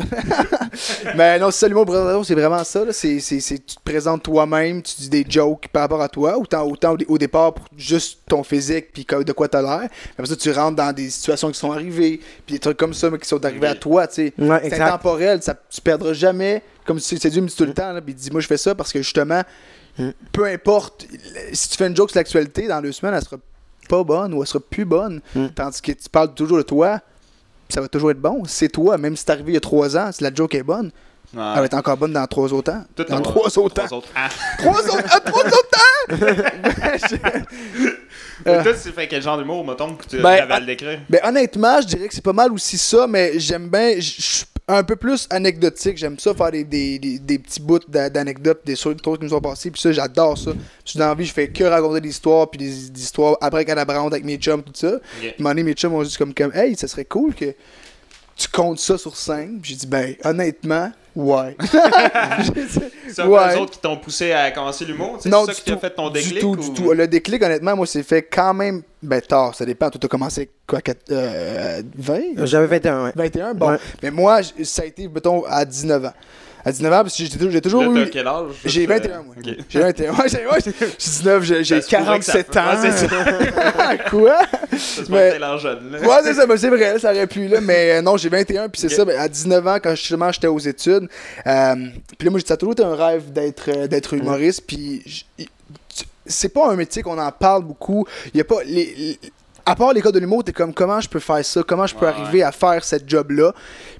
Mais non, c'est ça, l'humour c'est vraiment ça. là. C'est, c'est, c'est- tu te présentes toi-même, tu dis des jokes par rapport à toi, autant, autant au, au départ pour juste ton physique, puis de quoi t'as l'air. Après ça, tu rentres dans des situations qui sont arrivées, puis des trucs comme ça, mais qui sont arrivés à toi, tu sais. Ouais, c'est intemporel, ça, tu perdras jamais. Comme tu c'est Dieu me dit tout le temps, là, puis il dit Moi, je fais ça parce que justement, Mm. peu importe, si tu fais une joke sur l'actualité, dans deux semaines, elle sera pas bonne ou elle sera plus bonne. Mm. Tandis que tu parles toujours de toi, ça va toujours être bon. C'est toi, même si c'est arrivé il y a trois ans, si la joke est bonne, Ouais. elle va être encore bonne dans trois autres ans. Tout dans trois autres ans. Trois autres. Ah. Trois autres, ah, trois autres ans! Que Toi, tu fais quel genre d'humour, mettons, que tu Ben, avais à le décrire? Ben honnêtement, je dirais que c'est pas mal aussi ça, mais j'aime bien, je je un peu plus anecdotique. J'aime ça faire des, des, des, des petits bouts d'a- d'anecdotes, des choses qui nous sont passées, puis ça, j'adore ça. Je suis dans la vie, je fais que raconter des histoires, puis des, histoires après calabrante avec mes chums, tout ça. Puis à un moment donné, mes chums ont dit comme, comme hey, ça serait cool que tu comptes ça sur scène. Puis J'ai dit, ben honnêtement, ouais. Un ouais. peu eux autres qui t'ont poussé à commencer l'humour? C'est ça qui t'a fait ton Du déclic? tout, ou- du tout. Le déclic, honnêtement, moi, c'est fait quand même, ben tard, ça dépend. Toi, t'as commencé quoi, quatre- euh, 20? J'avais 21 ouais. 21, bon. Ouais. Mais moi, ça a été, mettons, à 19 ans. À 19 ans, parce que j'ai toujours, eu. quel âge? J'ai Euh, 21, moi. J'ai 21. Ouais, j'ai ouais, j'ai- j'ai 19, j'ai j'ai Ça se pourrait que ça 47 ans. c'est Quoi? Ça se Mais- jeune, là. Ouais, c'est ça, ben, c'est vrai, ça aurait pu, là. Mais euh, non, j'ai 21, puis c'est ça, ben, à 19 ans, quand justement j'étais aux études. euh, puis là, moi, ça a toujours été un rêve d'être euh, d'être humoriste, puis c'est pas un métier qu'on en parle beaucoup. Il y a pas. Les, les- à part l'école de l'humour, t'es comme comment je peux faire ça, comment je peux Ouais, arriver à faire cette job-là?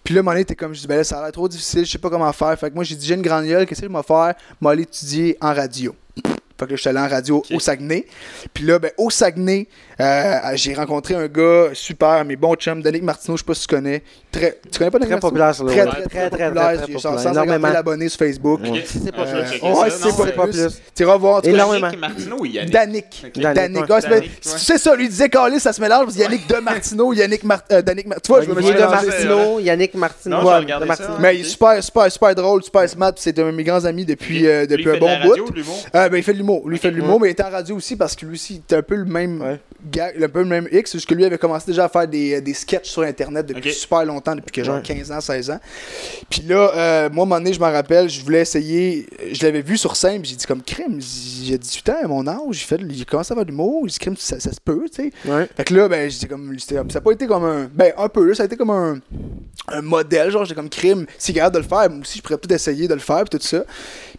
Puis là, moment donné, t'es comme, je dis, ben là, ça a l'air trop difficile, je sais pas comment faire. Fait que moi, j'ai dit, j'ai une grande gueule, qu'est-ce que je vais faire? Je vais aller étudier en radio. Fait que là, je suis allé en radio au Saguenay. Puis là, ben, au Saguenay, euh, j'ai rencontré un gars super, mes bons chums, Danick Martineau, je sais pas si tu connais. Très, tu connais pas Danick Très Martineau? populaire sur le Très, web. très, très, Très, très, populaire. populaire. 150 000 Énormément. abonnés sur Facebook. Ok. Si c'est pas Euh, plus. checker Ouais, ça, c'est pas plus. Tu iras voir. Énormément. Martineau ou Yannick? Danick. Danick, Danick. ouais. Ouais, c'est ça, lui disait Calis, ça se mélange. parce que Yannick de Martineau, Yannick Mar euh, Tu vois, je me suis de. Martineau, Yannick Martineau. J'ai. Martineau. Mais il est super, super, super drôle, super smart. C'est un de mes grands amis depuis, euh, un bon bout. ben, il fait de l'humour. Lui, il fait de l'humour, mais il était en radio aussi parce que lui aussi, il était un peu le même Gars, un peu le même X. Parce que lui avait commencé déjà à faire des, des sketchs sur Internet depuis super longtemps, depuis que genre Ouais. 15 ans, 16 ans. Puis là, euh, moi, à un moment donné, je m'en rappelle, je voulais essayer. Je l'avais vu sur scène, puis j'ai dit comme crime. J'ai 18 ans à mon âge, j'ai fait, il commence à faire de l'humour. J'ai dit crime, ça, ça se peut, tu sais. Ouais. Fait que là, ben, j'étais comme, ça n'a pas été comme un, ben, un peu, là, ça a été comme un, un modèle, genre, j'étais comme crime, si capable de le faire, moi aussi, je pourrais peut-être essayer de le faire, puis tout ça.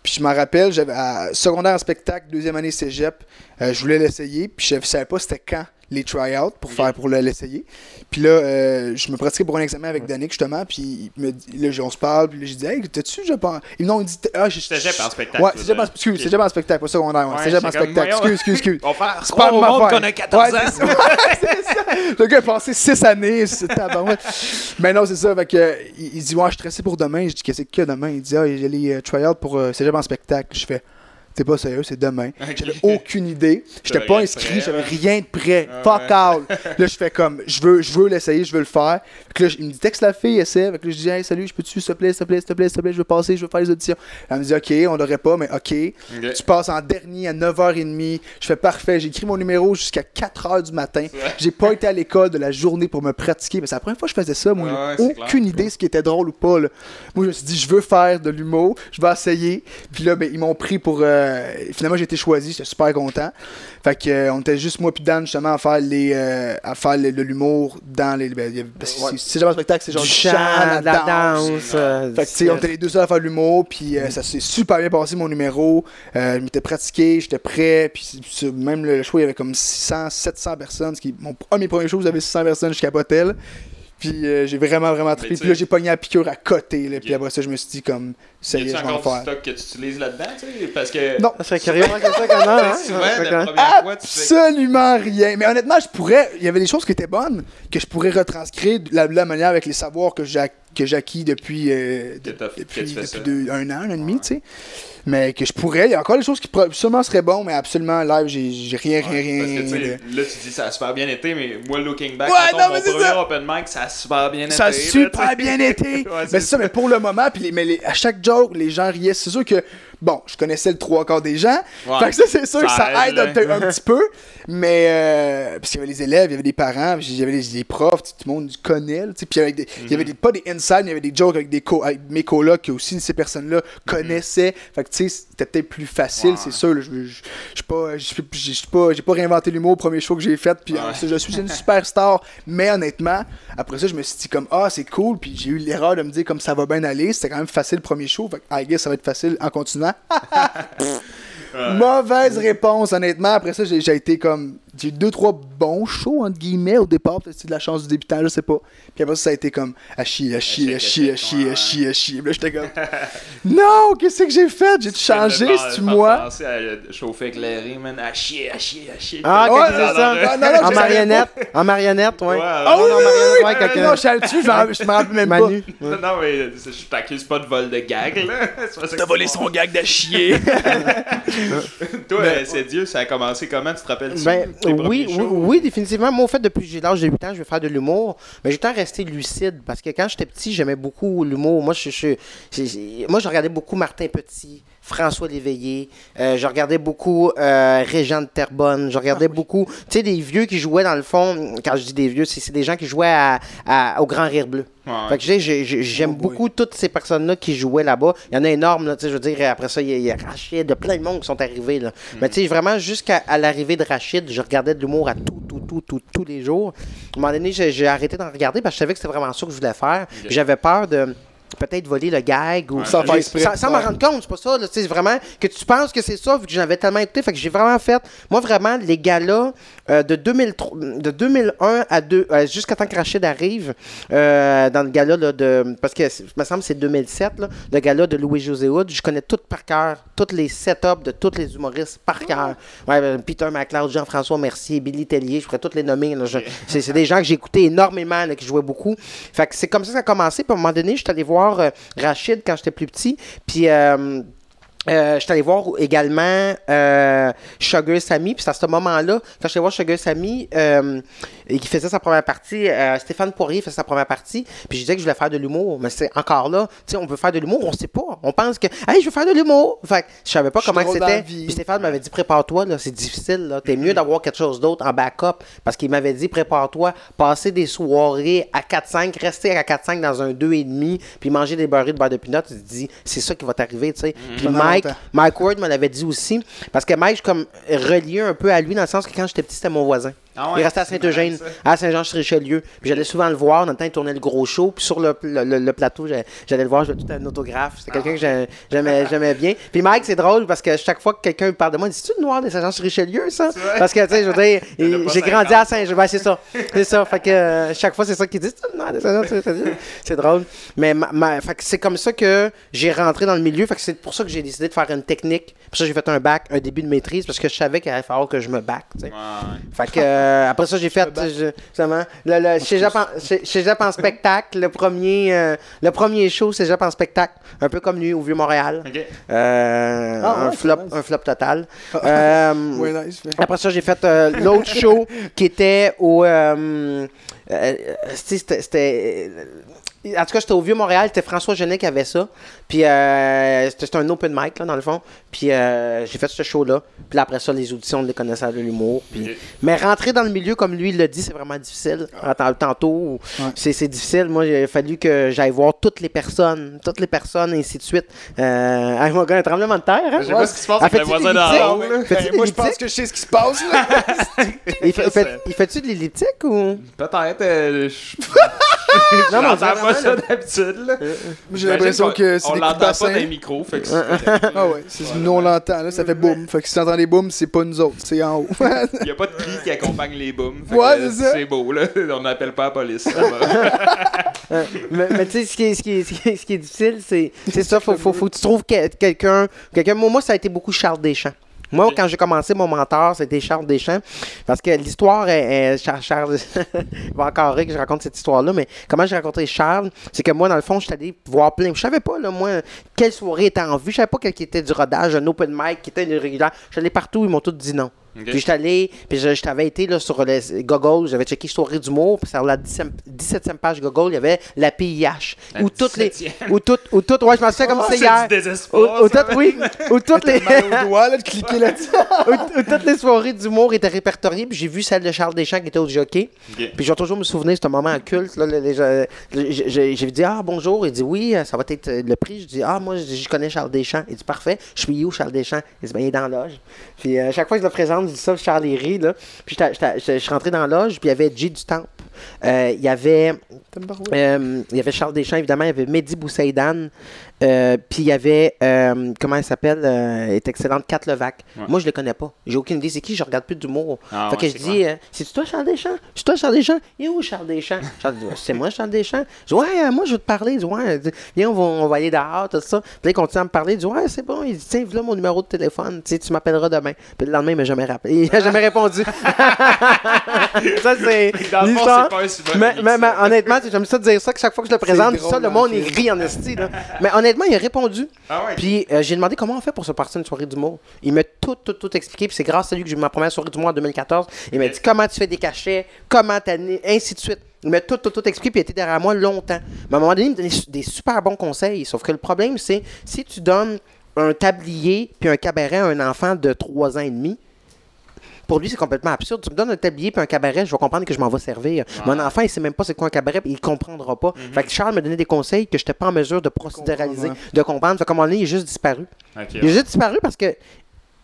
Puis je m'en rappelle, j'avais, secondaire en spectacle, deuxième année cégep, euh, je voulais l'essayer, puis je savais pas c'était quand les try-outs pour faire, pour le- l'essayer. Puis là, euh, je me pratiquais pour un examen avec Danick, justement, puis il me là, on se parle, puis là, j'ai dit, hey, t'as-tu, je pense, ils m'ont dit, ah, je Cégep en spectacle, Ouais, là, cégep en, excuse, Ok. cégep en spectacle, pas secondaire, ouais, Ouais, cégep en spectacle, excuse, excuse, excuse. On va faire C'est croire pas au monde qu'on a 14 Ouais, ans. c'est ça. c'est. Le gars a passé 6 années. c'est. Mais non, c'est ça. Fait que, il, dit Ouais, je suis stressé pour demain. Je dis Qu'est-ce qu'il y a demain? Il dit Ah, il y a les euh, try-outs pour euh, Cégep en spectacle. Je fais T'es pas sérieux, c'est demain. J'avais aucune idée. J'étais pas inscrit, j'avais ouais. rien de prêt. Ah Fuck ouais. all. Là, je fais comme Je veux, je veux l'essayer, je veux le faire. Fait que là, il me dit Texte la fille, essaie. Fait que là, je dis Hey, salut, je peux-tu, s'il te plaît, s'il te plaît, s'il te plaît, s'il te plaît, je veux passer, je veux faire les auditions. Elle me dit Ok, on l'aurait pas, mais ok. Tu passes en dernier à 9h30. Je fais parfait. J'ai écrit mon numéro jusqu'à 4h du matin. J'ai pas été à l'école de la journée pour me pratiquer. Mais c'est la première fois que je faisais ça. Moi, ouais, c'est aucune clair. idée ce qui était drôle ou pas. là. Moi, je me suis dit, je veux faire de l'humour. Je vais essayer. Puis là, ben, ils m'ont pris pour, euh, euh, finalement, j'ai été choisi. J'étais super content. Fait que, euh, on était juste moi puis Dan, justement, à faire, les, euh, à faire le- de l'humour dans les. ben, y parce que c'est- c'est jamais un spectacle, c'est genre du chant, de la danse. fait que, tu sais, on était les deux seuls à faire de l'humour, puis ça s'est super bien passé, mon numéro. Je m'étais pratiqué, j'étais prêt, puis même le show, il y avait comme 600, 700 personnes. Ce qui, mon, un de mes premiers shows, vous avez 600 personnes, capotais, là. Puis euh, j'ai vraiment, vraiment trippé. Puis là, j'ai pogné la piqûre à côté, là. Puis après ça, je me suis dit, comme, ça Y est, je vais en du stock que tu utilises là-dedans, tu sais? Parce que. Non. Ça serait curieux comme ça qu'on a, hein? Souvent, Fait que- la première fois, tu fais. Absolument rien. Mais honnêtement, je pourrais. Il y avait des choses qui étaient bonnes, que je pourrais retranscrire de la, de la manière avec les savoirs que j'ai que j'ai acquis depuis, euh, depuis, ça. deux- un an, un an et demi, tu sais. Mais que je pourrais. Il y a encore des choses qui sûrement seraient bons, mais absolument live, j'ai rien, rien, Ouais, rien. Parce que, de- là, tu dis ça a super bien été, mais moi, looking back, Ouais, mettons, non, mon premier ça. open mic, ça a super bien été. Ça a super bien été. Mais c'est c'est ça, mais pour le moment, puis les- mais les- à chaque joke, les gens riaient. C'est sûr que, bon, je connaissais le trois quarts des gens. Ouais. Fait que ça, c'est sûr Ça que ça aide aide, un, petit peu. Mais, euh, parce qu'il y avait les élèves, il y avait des parents, puis il y avait les, les profs, tout le monde connaît. là, tu sais, Puis avec des- il y avait des, pas des insides, mais il y avait des jokes avec, des co- avec mes colocs que aussi ces personnes-là connaissaient. Fait que, tu sais, c'était peut-être plus facile, Ouais. c'est sûr. Je suis pas, j'ai pas réinventé l'humour au premier show que j'ai fait. Puis Ouais. je suis une superstar. Mais honnêtement, après ça, je me suis dit comme, ah, c'est cool. Puis j'ai eu l'erreur de me dire comme ça va bien aller. C'était quand même facile le premier show. Fait I guess ça va être facile en continuant. Mauvaise réponse, honnêtement. Après ça, j'ai été comme. J'ai eu deux, trois bons shows, entre guillemets, au départ. Peut-être c'est de la chance du débutant, je sais pas. Puis après ça, ça a été comme à chier, à chier, à chier, à chier, à chier, à chier. Puis là, j'étais comme. non, qu'est-ce que j'ai fait? J'ai changé, c'est-tu moi? pensé à chauffer éclairé, man. À chier, à chier, à chier. Ah, Ouais, quand tu ça? En je marionnette. En marionnette, ouais. Ah non, oui, oui, marionnette, oui, ouais, oui. quelqu'un- Non, je savais dessus, je m'en- je me rappelle même Manu. pas. Non, mais je t'accuse pas de vol de gag, là. C'est T'as volé son gag de chier. Toi, c'est Dieu, ça a commencé comment? Tu te rappelles Oui, oui, oui, définitivement. Moi, au fait, depuis que j'ai l'âge de 8 ans, je vais faire de l'humour. Mais j'ai temps resté lucide parce que quand j'étais petit, j'aimais beaucoup l'humour. Moi, je, je- moi, je regardais beaucoup Martin Petit, François Léveillé. Euh, je regardais beaucoup euh, Régent de Terrebonne. Je regardais beaucoup, tu sais, des vieux qui jouaient dans le fond. Quand je dis des vieux, c'est des gens qui jouaient à- à- au Grand Rire Bleu. Ouais. Fait que j'aime Oh beaucoup toutes ces personnes-là qui jouaient là-bas. Il y en a énorme, là, tu sais, je veux dire, après ça, il y a, il y a Rachid, de plein de monde qui sont arrivés, là. Mais tu sais, vraiment, jusqu'à l'arrivée de Rachid, je regardais de l'humour à tout, tout, tout, tout, tous les jours. À un moment donné, j'ai arrêté d'en regarder parce que je savais que c'était vraiment ça que je voulais faire. J'avais peur de peut-être voler le gag ou Ouais, Sans faire exprès. sans, sans m'en rendre compte, c'est pas ça, sais, vraiment que tu penses que c'est ça vu que j'avais tellement écouté, fait que j'ai vraiment fait moi vraiment les galas euh, de 2003 de 2001 à deux euh, jusqu'à temps que Rachid arrive euh, dans le gala là, de parce que c'est- il me semble que c'est 2007 là, le gala de Louis José Hood, je connais tout par cœur, tous les setups de tous les humoristes par cœur. Ouais, euh, Peter McLeod, Jean-François Mercier, Billy Tellier, je pourrais tous les nommer c'est c'est des gens que j'ai écoutés énormément là, qui jouaient beaucoup. Fait que c'est comme ça que ça a commencé, puis à un moment donné, je suis allé voir euh, Rachid quand j'étais plus petit, puis euh, euh, je suis allé voir également euh, Sugar Sammy, puis à ce moment-là, quand je suis allé voir Sugar Sammy, et qui faisait sa première partie, euh, Stéphane Poirier faisait sa première partie, puis je disais que je voulais faire de l'humour, mais c'est encore là, tu sais, on veut faire de l'humour, on sait pas, on pense que, hey, je veux faire de l'humour, fait que je savais pas comment c'était, puis Stéphane m'avait dit prépare-toi, là, c'est difficile, là, t'es mieux d'avoir quelque chose d'autre en backup, parce qu'il m'avait dit prépare-toi, passer des soirées à 4-5, rester à 4-5 dans un 2,5, puis manger des beurrés de beurre de pinot, tu te dis, c'est ça qui va t'arriver, tu sais. Puis Pendant Mike. Mike Ward me l'avait dit aussi, parce que Mike, je suis comme relié un peu à lui, dans le sens que quand j'étais petit, c'était mon voisin. Ah ouais, il restait à c'est Saint-Eugène, à Saint-Jean-sur-Richelieu. Puis j'allais souvent le voir. Dans le temps, il tournait le gros show. Puis sur le, le- le- le plateau, j'allais le voir, je tout un autographe. C'était quelqu'un que j'ai- j'aimais j'aimais bien. Puis Mike, c'est drôle parce que chaque fois que quelqu'un parle de moi, il dit C'est-tu le noir de Saint-Jean-sur-Richelieu, ça? Parce que, tu sais, je veux dire, j'ai grandi 50. à Saint-Jean. Ben, c'est ça. C'est ça. Fait que euh, chaque fois, c'est ça qu'il dit C'est-tu le noir de Saint-Jean-sur-Richelieu C'est drôle. Mais ma- ma- fait que c'est comme ça que j'ai rentré dans le milieu. Fait que c'est pour ça que j'ai décidé de faire une technique. Pour ça, j'ai fait un bac, un début de maîtrise, parce que je savais qu'il allait falloir que je me bac. tu sais. Ouais. Fait que euh, après ça, j'ai fait je- justement le, le Cé- Cégep en spectacle, le premier euh, le premier show Cégep en spectacle, un peu comme lui au Vieux Montréal. Ok. Euh, Ah un ouais, flop c'est nice. un flop total. Ouais, nice. mais- après ça, j'ai fait l'autre show qui était au. c'était. En tout cas, j'étais au Vieux-Montréal, c'était François Genet qui avait ça. Puis euh, c'était un open mic, là, dans le fond. Puis euh, j'ai fait ce show-là. Puis après ça, les auditions des connaisseurs de l'humour. Puis... Mais rentrer dans le milieu, comme lui il l'a dit, c'est vraiment difficile. Tant- Tantôt, Ouais. c'est c'est difficile. Moi, il a fallu que j'aille voir toutes les personnes, toutes les personnes, et ainsi de suite. Euh... Ah, mon gars, un tremblement de terre, hein? Je sais pas ce qui se passe Ah, avec Fais-tu des moi, je pense que je sais ce qui se passe. Là. Il, fait, fait, fait-tu de l'elliptique ou? Peut-être. euh, je- Non, mais on J'entends dirait pas ça d'habitude, là. J'ai l'impression que c'est On des coups de l'entend pas dans les micros, fait que c'est- Ah ouais, c'est- nous on l'entend, là, ça fait boum. Fait que si t'entends les booms, c'est pas nous autres, c'est en haut. Il y a pas de cri qui accompagne les booms. Fait Ouais, c'est ça. C'est beau, là. On n'appelle pas la police. ça. Euh, mais mais tu sais, ce qui est, ce qui est, ce qui est, ce qui est difficile, c'est, c'est ça, faut, faut, faut que tu trouves que- quelqu'un, quelqu'un. Moi, moi, ça a été beaucoup Charles Deschamps. Moi, quand j'ai commencé, mon mentor, c'était Charles Deschamps. Parce que l'histoire Charles, Charles il va encore rire que je raconte cette histoire-là, mais comment j'ai rencontré Charles, c'est que moi, dans le fond, je suis allé voir plein. Je savais pas, là, moi, quelle soirée était en vue. Je savais pas quel qui était du rodage, un open mic, qui était une régulière. Je suis allé partout, ils m'ont tous dit non. Ok. Puis j'étais allé, puis je, je t'avais été là, sur les Google, j'avais checké Soirée d'humour, puis sur la 17e page Google, il y avait la PIH. La Où toutes les. 17e. Où toutes, où toutes, ouais, je m'en souviens comme Oh, c'est c'est hier. du Où, désespoir. où ça. oui, où toutes les. mal au doigt, là, de cliquer là-dessus. où, où toutes les soirées d'humour étaient répertoriées, puis j'ai vu celle de Charles Deschamps qui était au jockey. Ok. Puis je vais toujours me souvenir de ce moment culte. Là, J'ai dit Ah, bonjour. Il dit Oui, ça va être euh, le prix. Je dis Ah, moi, je, connais Charles Deschamps. Il dit Parfait. Je suis où, Charles Deschamps? Il dit Ben, il est dans la loge. Puis euh, chaque fois que je le présente, je dis ça, Charles il rit, là. Puis je suis rentré dans la loge, puis il y avait J du Temple. Euh, Il y avait. Euh, il y avait Charles Deschamps, évidemment. Il y avait Mehdi Boussaïdan. Euh, puis il y avait. euh, comment elle s'appelle euh, Elle est excellente, Kat Levac. Ouais. Moi, je le connais pas. J'ai aucune idée. C'est qui Je regarde plus d'humour. Ah, fait ouais, que je dis euh, C'est toi, Charles Deschamps? C'est toi, Charles Deschamps? Il est où, Charles Deschamps? Charles dit, C'est moi, Charles Deschamps. Je dis Ouais, moi, je veux te parler. Il dit Ouais, Il viens, on va, on va aller dehors, tout ça. Puis là, il continue à me parler. Il dit Ouais, c'est bon. Il dit Tiens, voilà mon numéro de téléphone. Tu sais, tu m'appelleras demain. Puis le lendemain, il m'a jamais rappelé. Il m'a jamais répondu. ça, c'est. Dans le fond, c'est pas un Mais, mais- mais honnêtement, j'aime ça de dire ça, que chaque fois que je le présente, ça, le hein, monde c'est- est rit en esti. Mais honnêtement, il a répondu. Ah ouais. Puis euh, j'ai demandé comment on fait pour se partir une soirée d'humour. Il m'a tout, tout, tout expliqué. Puis c'est grâce à lui que j'ai eu ma première soirée d'humour en 2014. Il m'a dit comment tu fais des cachets, comment t'as né- ainsi de suite. Il m'a tout, tout, tout expliqué. Puis il était derrière moi longtemps. Mais à un moment donné, il me donnait des super bons conseils. Sauf que le problème, c'est si tu donnes un tablier puis un cabaret à un enfant de 3 ans et demi, pour lui, c'est complètement absurde. Tu me donnes un tablier puis un cabaret, je vais comprendre que je m'en vais servir. Mon enfant, il sait même pas c'est quoi un cabaret, il comprendra pas. Fait que Charles me donnait des conseils que je n'étais pas en mesure de procéduraliser, de comprendre. Fait un moment donné, il est juste disparu. Il a juste disparu parce que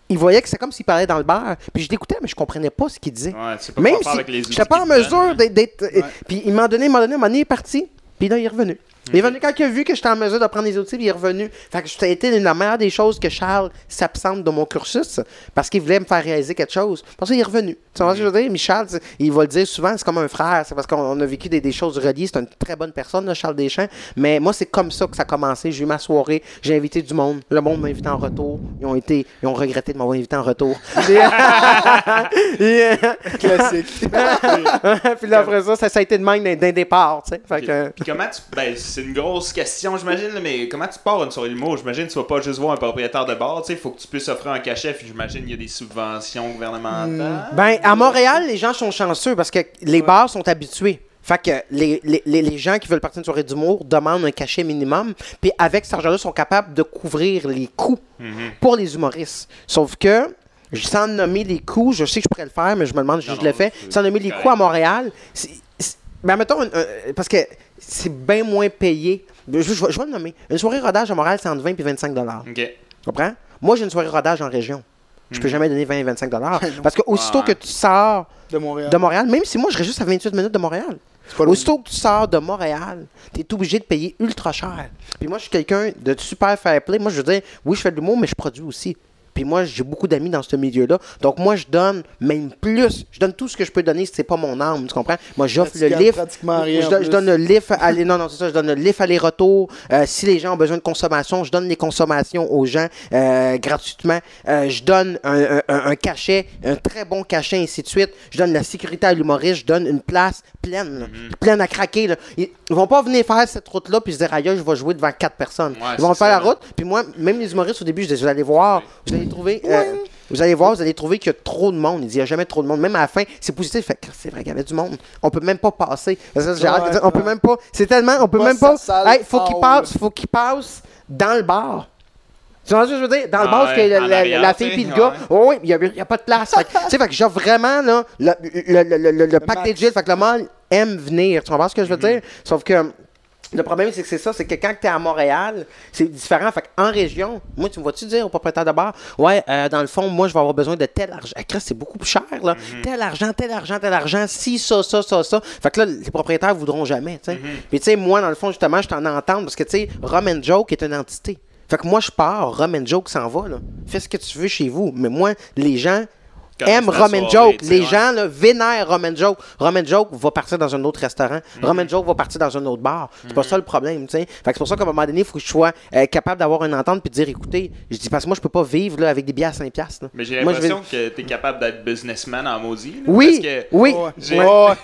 il voyait que c'est comme s'il parlait dans le bar. Puis je l'écoutais, mais je comprenais pas ce qu'il disait. Ouais, pas Même si outils j'étais pas en mesure d'être. Puis il m'a donné, il m'a donné, il il est parti. Puis là, il est revenu. Il est revenu quand il a vu que j'étais en mesure de prendre les outils, puis il est revenu. Fait que ça a été la meilleure des choses que Charles s'absente de mon cursus parce qu'il voulait me faire réaliser quelque chose. Pour ça, il est revenu. Tu vois ce que je veux dire? Michel, il va le dire souvent, c'est comme un frère. C'est parce qu'on a vécu des, des choses reliées. C'est une très bonne personne, là, Charles Deschamps. Mais moi, c'est comme ça que ça a commencé. J'ai eu ma soirée, j'ai invité du monde. Le monde m'a invité en retour. Ils ont été, ils ont regretté de m'avoir invité en retour. Et- et, Classique. puis là, après ça, ça, ça a été de même d'un- départ. Fait que, Puis comment tu. Ben, c'est une grosse question, j'imagine, mais comment tu pars une soirée d'humour? J'imagine que tu vas pas juste voir un propriétaire de bar, tu sais, il faut que tu puisses offrir un cachet, puis j'imagine qu'il y a des subventions gouvernementales. Ben, à Montréal, les gens sont chanceux parce que les bars sont habitués. Fait que les, les, les, gens qui veulent partir une soirée d'humour demandent un cachet minimum. Puis avec cet argent-là, ils sont capables de couvrir les coûts Mhm. pour les humoristes. Sauf que, sans nommer les coûts, je sais que je pourrais le faire, mais je me demande si je le fais. Sans nommer les correct. coûts à Montréal, c'est- c'est- ben, mettons, un- un- parce que c'est bien moins payé. Je, je- je vais- le nommer. Une soirée rodage à Montréal, c'est entre 20 et 25 dollars. Ok. Tu comprends? Moi, j'ai une soirée rodage en région. Je peux jamais donner 20 et 25 dollars. Parce que aussitôt Ouais. que tu sors De Montréal. de Montréal, même si moi je reste juste à 28 minutes de Montréal, aussitôt que tu sors de Montréal, tu es obligé de payer ultra cher. Puis moi, je suis quelqu'un de super fair play. Moi, je veux dire, oui, je fais de l'humour, mais je produis aussi. Puis moi, j'ai beaucoup d'amis dans ce milieu-là. Donc moi, je donne même plus. Je donne tout ce que je peux donner si c'est pas mon âme, tu comprends? Moi, j'offre le lift. pratiquement rien Je, donne- je plus. donne le lift. à- non, non, c'est ça. Je donne le lift aller-retour. Euh, si les gens ont besoin de consommation, je donne les consommations aux gens euh, gratuitement. Euh, je donne un, un- cachet, un très bon cachet, ainsi de suite. Je donne la sécurité à l'humoriste. Je donne une place pleine, là, Mhm. pleine à craquer. là. Ils, ils vont pas venir faire cette route-là puis se dire, aïe, je vais jouer devant quatre personnes. Ouais, ils vont faire ça, la route. Puis moi, même les humoristes, au début, je dis, vous allez voir, vous allez trouver. euh, Vous allez voir, vous allez trouver qu'il y a trop de monde. Il dit, il n'y a jamais trop de monde. Même à la fin, c'est positif. Fait que c'est vrai qu'il y avait du monde. On peut même pas passer. On peut même pas. C'est tellement, on peut Pas même pas. Hey, faut qu'il passe, faut qu'il passe dans le bar. Tu vois ce que je veux dire? Dans le Ah bar, parce que ouais, la, la- la fille puis le gars, oh, oui, il n'y a, pas de place. Tu sais, fait que j'ai vraiment là, le, le, le, le. Fait que le monde aime venir. Tu comprends ce que je veux Mm-hmm. dire? Sauf que le problème, c'est que c'est ça, c'est que quand tu es à Montréal, c'est différent. Fait en région, moi, tu me vois-tu dire au propriétaire de bar, ouais, euh, dans le fond, moi, je vais avoir besoin de tel argent. Ah, c'est beaucoup plus cher, là. Mm-hmm. Tel argent, tel argent, tel argent, si, ça, ça, ça, ça. Fait que là, les propriétaires voudront jamais, tu sais. Mm-hmm. Puis, tu sais, moi, dans le fond, justement, je t'en entends parce que, tu sais, Rum and Joke est une entité. Fait que moi, je pars, Rum and Joke s'en va, là. Fais ce que tu veux chez vous. Mais moi, les gens aiment soirée, Joke. tu Les gens, là, vénèrent Rum and Joke. Rum and Joke va partir dans un autre restaurant. Mhm. Rum and Joke va partir dans un autre bar. C'est pas ça le problème, tu sais. Fait que c'est pour ça qu'à un moment donné, il faut que je sois euh, capable d'avoir une entente puis de dire, écoutez, je dis, parce que moi, je peux pas vivre, là, avec des billets à 5 piastres, là. Mais j'ai vais- l'impression que t'es capable d'être businessman en maudit. là, Oui, parce que oui.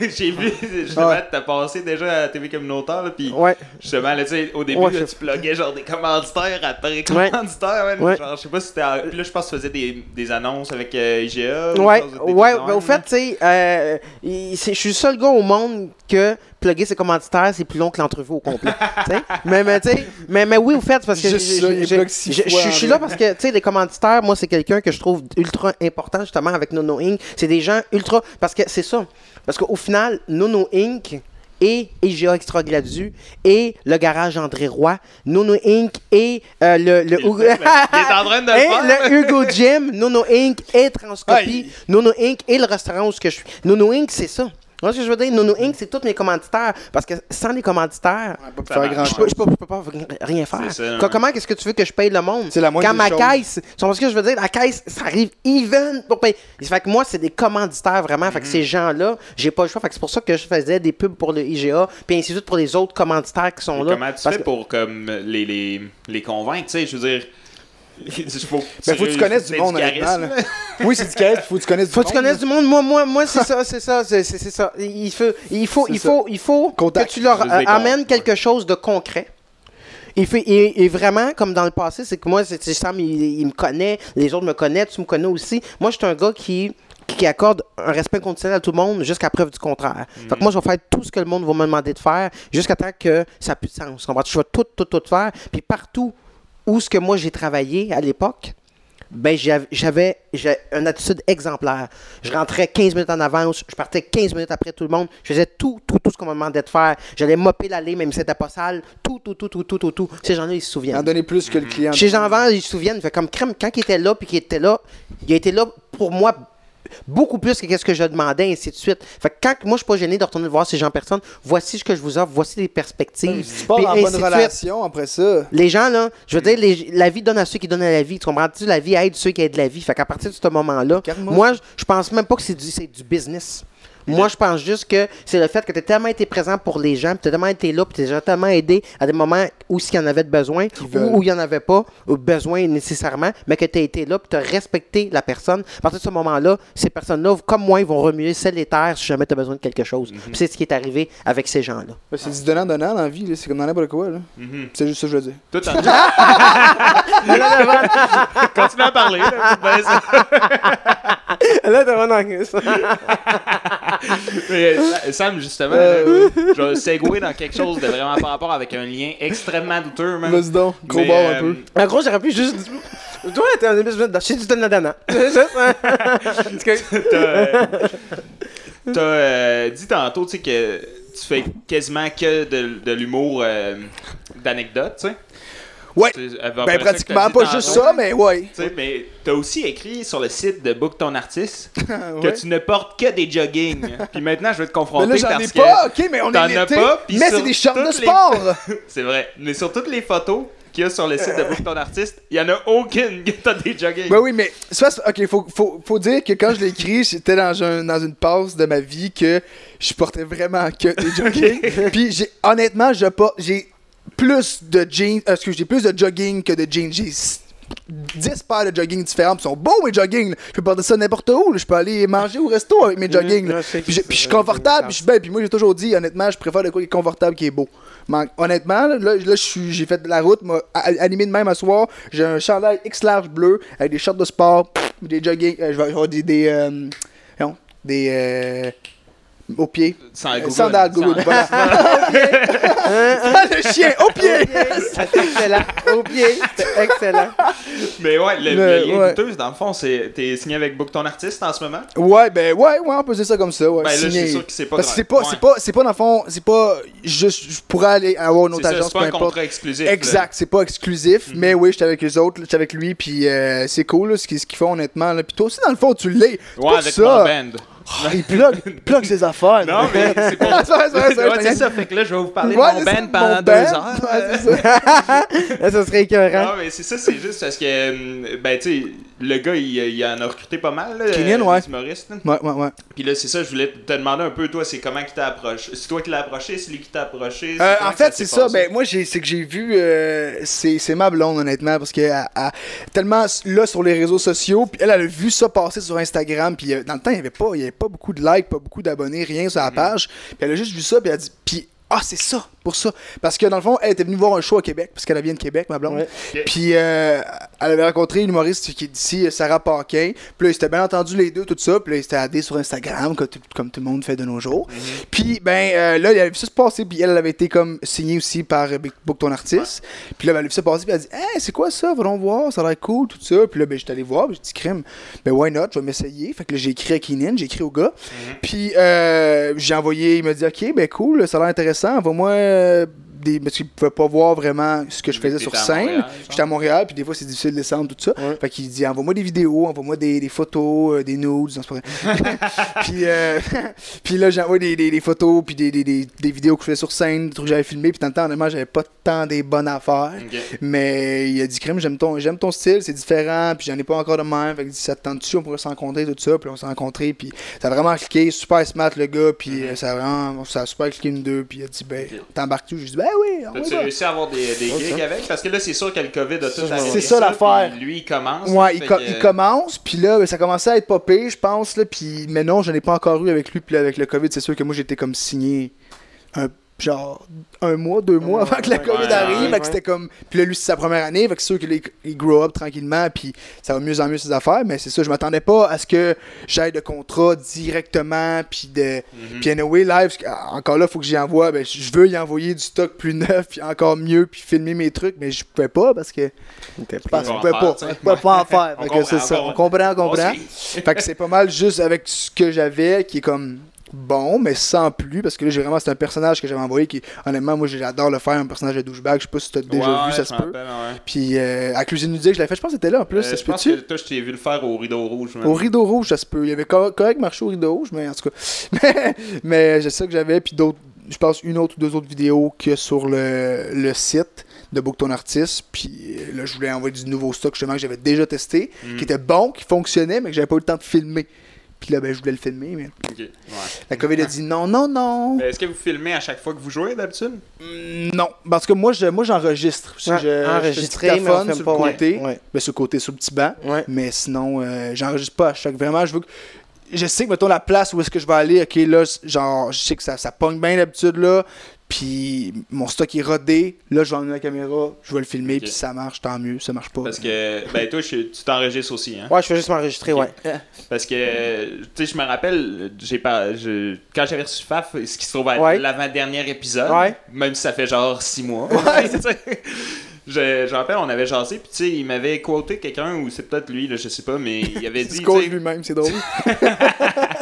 J'ai vu, justement, Ouais. t'as passé déjà à la TV communautaire, puis Ouais. justement, là, tu au début, Ouais, là, je- tu pluguais genre des commanditaires après commanditaires, man. Ouais. genre, je sais pas si Puis là, je pense que tu faisais des, des annonces avec euh, IGA. Ou Ouais, ouais, ben, au fait, tu sais, euh, je suis le seul gars au monde que plugger ses commanditaires, c'est plus long que l'entrevue au complet. mais, mais, tu sais, mais, mais oui, au fait, parce que je- suis là parce que, tu sais, les commanditaires, moi, c'est quelqu'un que je trouve ultra important, justement, avec Nono Inc. C'est des gens ultra. Parce que c'est ça. Parce qu'au final, Nono Inc. et IGA Extra Gladu et le garage André Roy, Nono Inc. et euh, le, le Il le fait, là. Il est en train de le et faire. le Hugo Gym, Nono Inc. et Transcopie, Ouais, Nono Inc. et le restaurant où je suis. Nono Inc. c'est ça. Tu vois ce que je veux dire? Nono Inc. c'est tous mes commanditaires. Parce que sans les commanditaires, faire grand je peux, je peux- je peux pas rien faire. Ça. Comment est-ce que tu veux que je paye le monde? C'est la moindre Quand des ma choses. caisse, tu vois ce que je veux dire? La caisse, ça arrive even pour payer. Fait que moi, c'est des commanditaires vraiment. Fait que ces gens-là, j'ai pas le choix. Fait que c'est pour ça que je faisais des pubs pour le IGA, puis ainsi de suite pour les autres commanditaires qui sont là. Comment tu Parce fais que- pour comme, les, les, les convaincre, tu sais, je veux dire. Il faut, Ben, faut que tu connaisses du monde, honnêtement. là. Oui, c'est du charisme, faut que tu connaisses du Faut monde. que tu connaisses du monde. Moi, moi, moi, c'est ça, c'est ça, c'est ça. Il faut, il faut, il faut, il faut Contact. que tu leur euh, amènes quelque chose de concret. Il fait, et, et vraiment, comme dans le passé, c'est que moi, c'est Sam, il, il me connaît, les autres me connaissent, tu me connais aussi. Moi, je suis un gars qui qui accorde un respect conditionnel à tout le monde jusqu'à preuve du contraire. Fait que moi, je vais faire tout ce que le monde va me demander de faire jusqu'à temps que ça n'a plus de sens. comprends-tu? Je vais tout, tout, tout faire. Puis partout où ce que moi j'ai travaillé à l'époque, ben j'av- j'avais une attitude exemplaire. Je rentrais 15 minutes en avance, je partais 15 minutes après tout le monde, je faisais tout, tout, tout ce qu'on me demandait de faire. J'allais mopper l'allée, même si c'était pas sale, tout, tout, tout, tout, tout, tout, tout. Ces gens-là, ils se En souviennent. donner plus que le client. Chez Jean Van, ils se souviennent. Fait comme crème, quand il était là, puis qu'il était là, il a été là pour moi beaucoup plus que ce que je demandais, ainsi de suite. Fait que quand moi, je suis pas gêné de retourner voir ces gens en personne, voici ce que je vous offre, voici les perspectives. Tu pars puis en bonne suite. relation après ça. Les gens, là, je veux dire, les- la vie donne à ceux qui donnent à la vie. Tu comprends-tu? La vie aide ceux qui aident la vie. Fait qu'à partir de ce moment-là, moi, je- pense même pas que c'est du, c'est du business. Moi, je pense juste que c'est le fait que tu as tellement été présent pour les gens, tu as tellement été là, puis tu as tellement aidé à des moments où s'il y en avait de besoin, ou où il n'y en avait pas ou besoin nécessairement, mais que tu as été là, puis tu as respecté la personne. À partir de ce moment-là, ces personnes-là, comme moi, ils vont remuer celle et terre si jamais tu as besoin de quelque chose. Puis c'est ce qui est arrivé avec ces gens-là. Ben, C'est du donnant-donnant dans la vie, là. c'est comme dans n'importe quoi. là. Mhm. C'est juste ça que je veux dire. Tout en Continue à parler. Là, Ben, ça- Là. Mais, euh, Sam, justement, Euh, là, je vais segouer dans quelque chose de vraiment par rapport avec un lien extrêmement douteux. Vas-y donc, gros Mais, bord euh, un peu. En gros, j'aurais pu juste. Toi, t'es un épisode de chez du juste, hein? T'as euh, t'as, euh, dit tantôt, tu sais, que tu fais quasiment que de, de l'humour euh, d'anecdotes, tu sais. Près Ben, que pratiquement pas juste ça, mais ouais. Tu sais, mais t'as aussi écrit sur le site de Book Ton Artiste que tu ne portes que des jogging. Puis maintenant, je vais te Mais confronter là, j'en ai parce pas, que ok, mais on est l'été. pas, Mais c'est des shorts de les- sport. c'est vrai. Mais sur toutes les photos qu'il y a sur le site de Book Ton Artiste, il y en a aucune que t'as des jogging. Ben oui, mais c'est- ok, faut, faut, faut dire que quand je l'ai écrit, j'étais dans, un, dans une passe de ma vie que je portais vraiment que des jogging. Puis j'ai, honnêtement, je pas, j'ai plus de jeans, euh, excuse, j'ai plus de jogging que de jeans. J'ai s- 10 paires de jogging différents, puis ils sont beaux mes jogging. Je peux porter ça n'importe où, là. je peux aller manger au resto avec mes jogging. là. Puis, je- que puis je suis confortable, puis je suis bien. Puis moi j'ai toujours dit, honnêtement, je préfère le quoi qui est confortable qui est beau. Honnêtement, là, là, j'ai fait de la route, a- animé de même à soir. J'ai un chandail X large bleu avec des shorts de sport, des jogging, euh, je vais avoir des. des, euh, non, des euh, au pied. Sans Google. Sandales, Google, Sans- voilà. le chien, au pied! C'est excellent. Au pied. C'est excellent. Mais ouais, le, Mais, le lien ouais. douteuse, dans le fond, c'est. T'es signé avec Book ton artiste en ce moment? Ouais, ben ouais, ouais, on peut dire ça comme ça. Ouais, Ben là, signé. c'est sûr que c'est pas Parce que c'est pas, ouais. c'est pas, c'est pas dans le fond, c'est pas juste, je pourrais aller avoir une C'est autre ça, agence, c'est peu pas un importe. contrat exclusif. là. Exact, c'est pas exclusif, Mhm. mais oui, j'étais avec les autres, j'étais avec lui, puis euh, c'est cool là, ce qu'ils font honnêtement. Là. Puis toi aussi, dans le fond, tu l'es. C'est Ouais, avec ça. mon band. Il plug, plug ses affaires. Non, mais c'est pas. c'est je ça, fait que là, je vais vous parler Ouais, de mon ça, band pendant deux heures. Ouais, ça. Ça serait écœurant. Non, mais c'est ça, c'est juste parce que, euh, ben, tu sais, le gars, il, il en a recruté pas mal, là. Ouais. humoristes, là. Ouais, ouais, ouais. Puis là, c'est ça, je voulais te demander un peu, toi, c'est comment qu'il t'a approché? C'est toi qui l'as approché, c'est lui qui t'a approché. Euh, en fait, c'est ça. Ben, moi, c'est que j'ai vu. euh, c'est, ma blonde, honnêtement, parce que elle- elle- tellement là sur les réseaux sociaux, puis elle, elle a vu ça passer sur Instagram, puis euh, dans le temps, il y avait pas, il y avait pas beaucoup de likes, pas beaucoup d'abonnés, rien sur la Mhm. page. Puis elle a juste vu ça, puis elle a dit, puis ah, c'est ça, pour ça. Parce que dans le fond, elle était venue voir un show à Québec, parce qu'elle vient de Québec, ma blonde. Ouais. Puis euh, elle avait rencontré une humoriste qui est d'ici, Sarah Paquin. Puis là, ils s'étaient bien entendu les deux, tout ça. Puis là, ils s'étaient addés sur Instagram, comme tout, comme tout le monde fait de nos jours. Puis, ben, euh, là, il avait vu ça se passer. Puis elle, elle avait été comme signée aussi par euh, Book Ton Artiste. Puis là, ben, elle a vu ça passer. Puis elle a dit, hey, c'est quoi ça? Allons voir, ça a l'air cool, tout ça. Puis là, ben, j'étais allé voir. Puis j'ai dit, crème, ben, why not? Je vais m'essayer. Fait que là, j'ai écrit à Keenan, j'ai écrit au gars. Puis euh, j'ai envoyé, il m'a dit, ok, ben, cool, ça a l'air intéressant. Envoie-moi. Euh, des, parce qu'il pouvait pas voir vraiment ce que je faisais sur scène. J'étais à Montréal, puis des fois c'est difficile de descendre, tout ça. Ouais. Fait qu'il dit envoie-moi des vidéos, envoie-moi des, des photos, euh, des nudes, non, pas puis, euh, puis là, j'envoie des, des, des photos, puis des, des, vidéos que je faisais sur scène, des trucs que j'avais filmés, puis dans le temps, honnêtement, j'avais pas tant des bonnes affaires. Mais il a dit, crème, j'aime ton, j'aime ton style, c'est différent, puis j'en ai pas encore de même. Fait qu'il dit, ça te tente dessus, on pourrait se rencontrer, tout ça. Puis on s'est rencontrés, puis ça a vraiment cliqué, super smart le gars, puis euh, ça a vraiment, ça a super cliqué nous deux, puis il a dit, ben, Ok. t'embarques-tu? J'ai dit, ben oui. T'as-tu réussi à avoir des, des gigs avec? Parce que là, c'est sûr que le COVID a tout Ça, arrêté c'est ça, l'affaire. puis Lui, il commence. Ouais, il, fait co- que- il commence, puis là, ben, ça commençait à être pire, je pense, là, puis mais non, je n'ai pas encore eu avec lui, puis là, avec le COVID, c'est sûr que moi, j'étais comme signé un genre un mois, deux mois avant que la COVID ouais, arrive, ouais, fait que c'était comme, puis là, lui, c'est sa première année, fait que c'est sûr qu'il grow up tranquillement, puis ça va mieux en mieux ses affaires, mais c'est ça, je m'attendais pas à ce que j'aille de contrat directement, puis de, Mhm. puis anyway, live, ah, encore là, faut que j'y envoie, ben, je veux y envoyer du stock plus neuf, puis encore mieux, puis filmer mes trucs, mais je pouvais pas, parce que parce On qu'on va pouvait en pas. On pouvait pas en faire. On Fait que comprend, c'est ça. on comprend, on comprend. On Fait que c'est pas mal juste avec ce que j'avais qui est comme bon, mais sans plus. Parce que là, j'ai vraiment, c'est un personnage que j'avais envoyé qui, honnêtement, moi, j'adore le faire, un personnage de douchebag. Je sais pas si t'as déjà Ouais, vu, ça se peut. ouais. Puis euh, à Cuisine Ludique, je l'ai fait. Je pense que c'était là en plus. Euh, ça se je pense que toi, je t'ai vu le faire au rideau rouge. Au rideau rouge, ça se peut. Il y avait cor- correct marché au rideau rouge, mais en tout cas. Mais, mais c'est ça que j'avais. Puis d'autres, je pense une autre ou deux autres vidéos que sur le, le site de Book Ton Artiste. Puis euh, là, je voulais envoyer du nouveau stock justement que j'avais déjà testé, Mhm. qui était bon, qui fonctionnait, mais que j'avais pas eu le temps de filmer. Puis là, ben, je voulais le filmer, mais ouais. la COVID a dit non, non, non. Mais Est-ce que vous filmez à chaque fois que vous jouez d'habitude? Mm, Non, parce que moi, je, moi j'enregistre. Si Ouais, je, je fais enregistré, du mais on dictaphone filme sur pas, le côté. ouais. Ben, sur le côté, sur le petit banc. Ouais. Mais sinon, euh, j'enregistre pas à chaque. Vraiment, je veux que. Je sais que, mettons, la place où est-ce que je vais aller, ok, là, genre, je sais que ça, ça pogne bien d'habitude, là. Puis mon stock est rodé. Là, je vais emmener la caméra, je vais le filmer, Ok. puis si ça marche, tant mieux. Ça marche pas. Parce que, ben, toi, je- tu t'enregistres aussi, hein? Ouais, je fais juste m'enregistrer, ouais. Parce que, tu sais, je me rappelle, j'ai pas, je- quand j'avais reçu Faf, ce qui se trouve être Ouais. l'avant-dernier épisode, Ouais. même si ça fait genre six mois. tu sais. je, je me rappelle, on avait jasé, puis tu sais, il m'avait quoté quelqu'un, ou c'est peut-être lui, là, je sais pas, mais il avait dit. C'est lui-même, c'est drôle.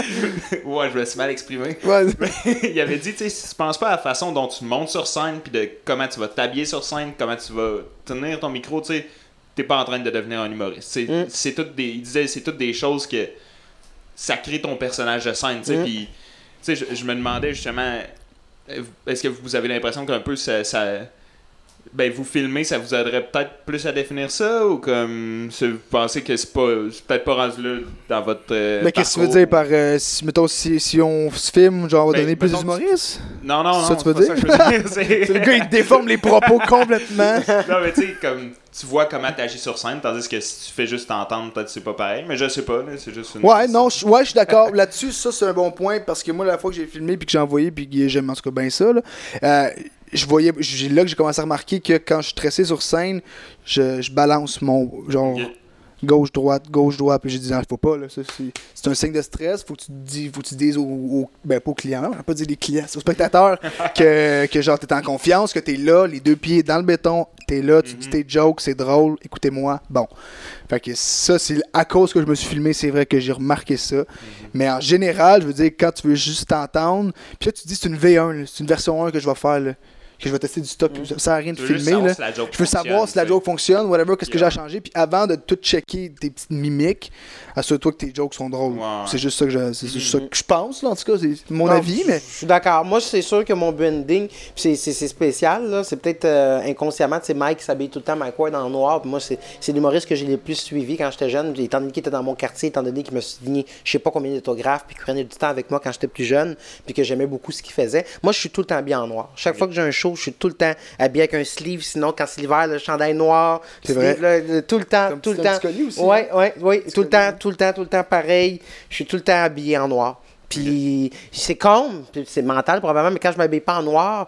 ouais, je me suis mal exprimé. Ouais. il avait dit, tu sais, si tu penses pas à la façon dont tu montes sur scène, puis de comment tu vas t'habiller sur scène, comment tu vas tenir ton micro, tu sais, t'es pas en train de devenir un humoriste. C'est, Mm. c'est toutes des, il disait, c'est toutes des choses que ça crée ton personnage de scène, tu sais, Mm. puis, tu sais, je, je me demandais justement, est-ce que vous avez l'impression qu'un peu ça, ça- ben vous filmer, ça vous aiderait peut-être plus à définir ça, ou comme, vous pensez que c'est pas, peut-être pas rendu là dans votre euh, Mais qu'est-ce que tu veux dire par. euh, si, mettons, si, si on se filme, genre, on va Ben, donner plus d'humoristes? Non, non, non, Ça, tu veux dire? C'est- le gars, il déforme les propos complètement. non, mais tu sais, comme tu vois comment t'agis sur scène, tandis que si tu fais juste t'entendre, peut-être c'est pas pareil. Mais je sais pas, c'est juste une. Ouais, non, je, ouais, je suis d'accord. Là-dessus, ça, c'est un bon point parce que moi, la fois que j'ai filmé puis que j'ai envoyé puis j'aime en tout cas bien ça, là, euh, je voyais, j'ai là que j'ai commencé à remarquer que quand je suis stressé sur scène, je, je balance mon genre gauche droite gauche droite puis j'ai dit non faut pas là ça c'est un signe de stress faut que tu te dis faut que tu dises aux, aux- ben pas aux clients on va pas dire les clients c'est aux spectateurs que, que genre t'es en confiance que t'es là les deux pieds dans le béton t'es là tu dis tes jokes c'est drôle écoutez-moi bon. Fait que ça c'est à cause que je me suis filmé c'est vrai que j'ai remarqué ça. Mais en général je veux dire quand tu veux juste t'entendre puis là tu te dis c'est une V1 là, c'est une version 1 que je vais faire là, que je vais tester du stock ça sert à rien de filmer savoir là si la joke je veux savoir fonctionne, si la joke fonctionne, whatever, qu'est-ce que j'ai à changer. Puis avant de tout checker tes petites mimiques, assure-toi que tes jokes sont drôles. C'est juste ça que je, c'est juste ça que je pense, là, en tout cas. C'est mon Non, avis, je- mais. Je suis d'accord. Moi, c'est sûr que mon branding, puis c'est- c'est c'est spécial, là. C'est peut-être euh, inconsciemment, tu sais, Mike qui s'habille tout le temps, Mike Ward en noir. Puis moi, c'est c'est l'humoriste que j'ai le plus suivi quand j'étais jeune. Étant donné qu'il était dans mon quartier, étant donné qu'il me signé je sais pas combien d'autographes, puis qu'il prenait du temps avec moi quand j'étais plus jeune, puis que j'aimais beaucoup ce qu'il faisait. Moi, je suis tout le temps habillé en noir. Chaque fois que j'ai un show, je suis tout le temps habillé avec un sleeve. Sinon, quand c'est l'hiver, le chandail noir. C'est sleeve, là, le- tout le temps, Comme tout le temps. aussi, Ouais, hein? ouais, ouais. Tout le temps, tout le temps, tout le temps pareil. Je suis tout le temps habillé en noir. Puis c'est con, puis c'est mental probablement, mais quand je m'habille pas en noir,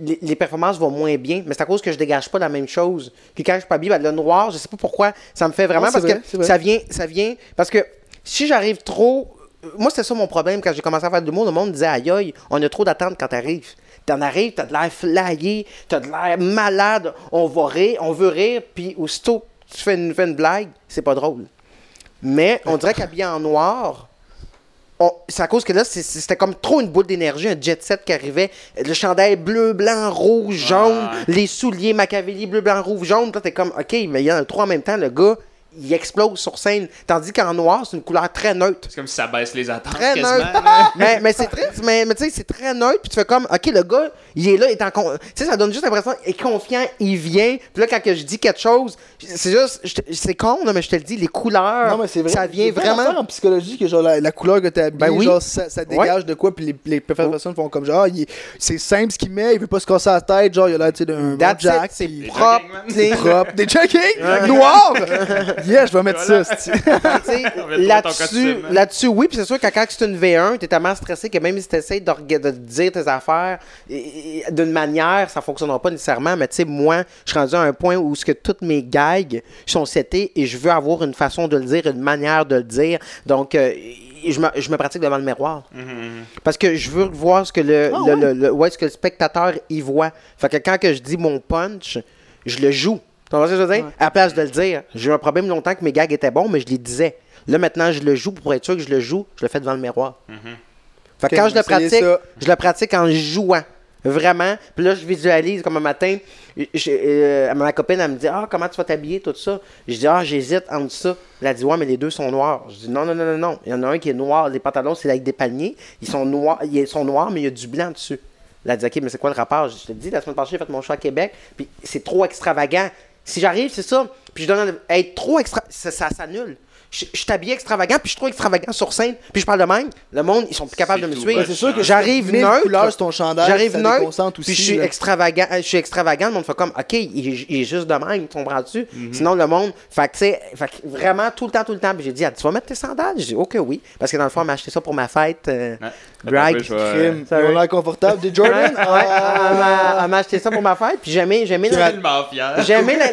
les, les performances vont moins bien. Mais c'est à cause que je dégage pas la même chose. Puis quand je suis pas habillé, ben, le noir, je sais pas pourquoi, ça me fait vraiment Ah, parce vrai, que vrai. ça vient, ça vient. Parce que si j'arrive trop. Moi, c'était ça mon problème quand j'ai commencé à faire de l'humour. Le monde disait aïe aïe, on a trop d'attentes quand t'arrives. T'en arrives, t'as de l'air flyé, t'as de l'air malade, on va rire, on veut rire, puis aussitôt tu fais une, fais une blague, c'est pas drôle. Mais on dirait qu'habillé en noir, c'est à cause que là, c'était comme trop une boule d'énergie, un jet set qui arrivait. Le chandail bleu, blanc, rouge, jaune, Ouais. les souliers Machiavelli bleu, blanc, rouge, jaune. Là, t'es comme, OK, mais il y en a trois en même temps. Le gars, il explose sur scène. Tandis qu'en noir, c'est une couleur très neutre. C'est comme si ça baisse les attentes Très quasiment. neutre. mais mais c'est très, mais, mais tu sais, c'est très neutre. Puis tu fais comme, OK, le gars, il est là, il est en con- Tu sais, ça donne juste l'impression, il est confiant, il vient. Puis là, quand que je dis quelque chose, c'est juste, c'est con, là, mais je te le dis, les couleurs, Non, mais c'est vrai. ça vient c'est vrai vraiment. en psychologie que genre la, la couleur que t'as habillée, Ben oui. genre ça, ça dégage de quoi, puis les, les personnes font comme genre, ah, c'est simple ce qu'il met, il veut pas se casser la tête, genre il a l'air tu sais, d'un jack. c'est propre, clean. propre. Des jogging noirs! yeah, je vais mettre Voilà. ça, là-dessus, hein. là-dessus, oui, puis c'est sûr que quand c'est une V1, t'es tellement stressé que même si t'essayes de, de dire tes affaires d'une manière, ça fonctionnera pas nécessairement, mais tu sais, moi, je suis rendu à un point où ce que toutes mes gags sont setés et je veux avoir une façon de le dire, une manière de le dire. Donc, euh, je me, je me pratique devant le miroir. Parce que je veux voir ce que le, Ah le- ouais? le- le- ouais, ce que le spectateur y voit. Fait que quand que je dis mon punch, je le joue. Tu comprends ce que je veux dire? À la place de le dire. J'ai eu un problème longtemps que mes gags étaient bons, mais je les disais. Là, maintenant, je le joue pour être sûr que je le joue. Je le fais devant le miroir. Fait que quand je le pratique, ça. je le pratique en jouant. Vraiment. Puis là, je visualise comme un matin. je- euh, ma copine, elle me dit Ah, comment tu vas t'habiller, tout ça. Je dis Ah, j'hésite entre ça. Elle a dit Ouais, mais les deux sont noirs. Je dis Non, non, non, non, non. Il y en a un qui est noir. Les pantalons, c'est avec des paniers. Ils sont noirs, ils sont noirs, mais il y a du blanc dessus. Elle a dit Ok, mais c'est quoi le rapport Je te dis, la semaine passée, j'ai fait mon choix à Québec. Puis c'est trop extravagant. Si j'arrive, c'est ça. Puis je donne être trop extra. Ça, ça s'annule. Je, je suis habillé extravagant, puis je suis trop extravagant sur scène, puis je parle de même. Le monde, ils sont plus capables de me tout suivre. C'est sûr que j'arrive neutre. couleurs sur ton chandail, J'arrive ça neutre, puis je suis extravagant, euh, je suis extravagant, le monde fait comme, ok, il, est- il est juste de même, tu comprends-tu? Sinon, le monde, fait que, tu sais, fait que vraiment, tout le temps, tout le temps, puis j'ai dit, Ah, tu vas mettre tes sandales? J'ai dit, ok, oui, parce que dans le fond, elle m'a acheté ça pour ma fête, euh, Ouais. Crime. ça veut- l'air confortable. Des Jordan? ouais, elle m'a- acheté ça pour ma fête, puis j'aimais,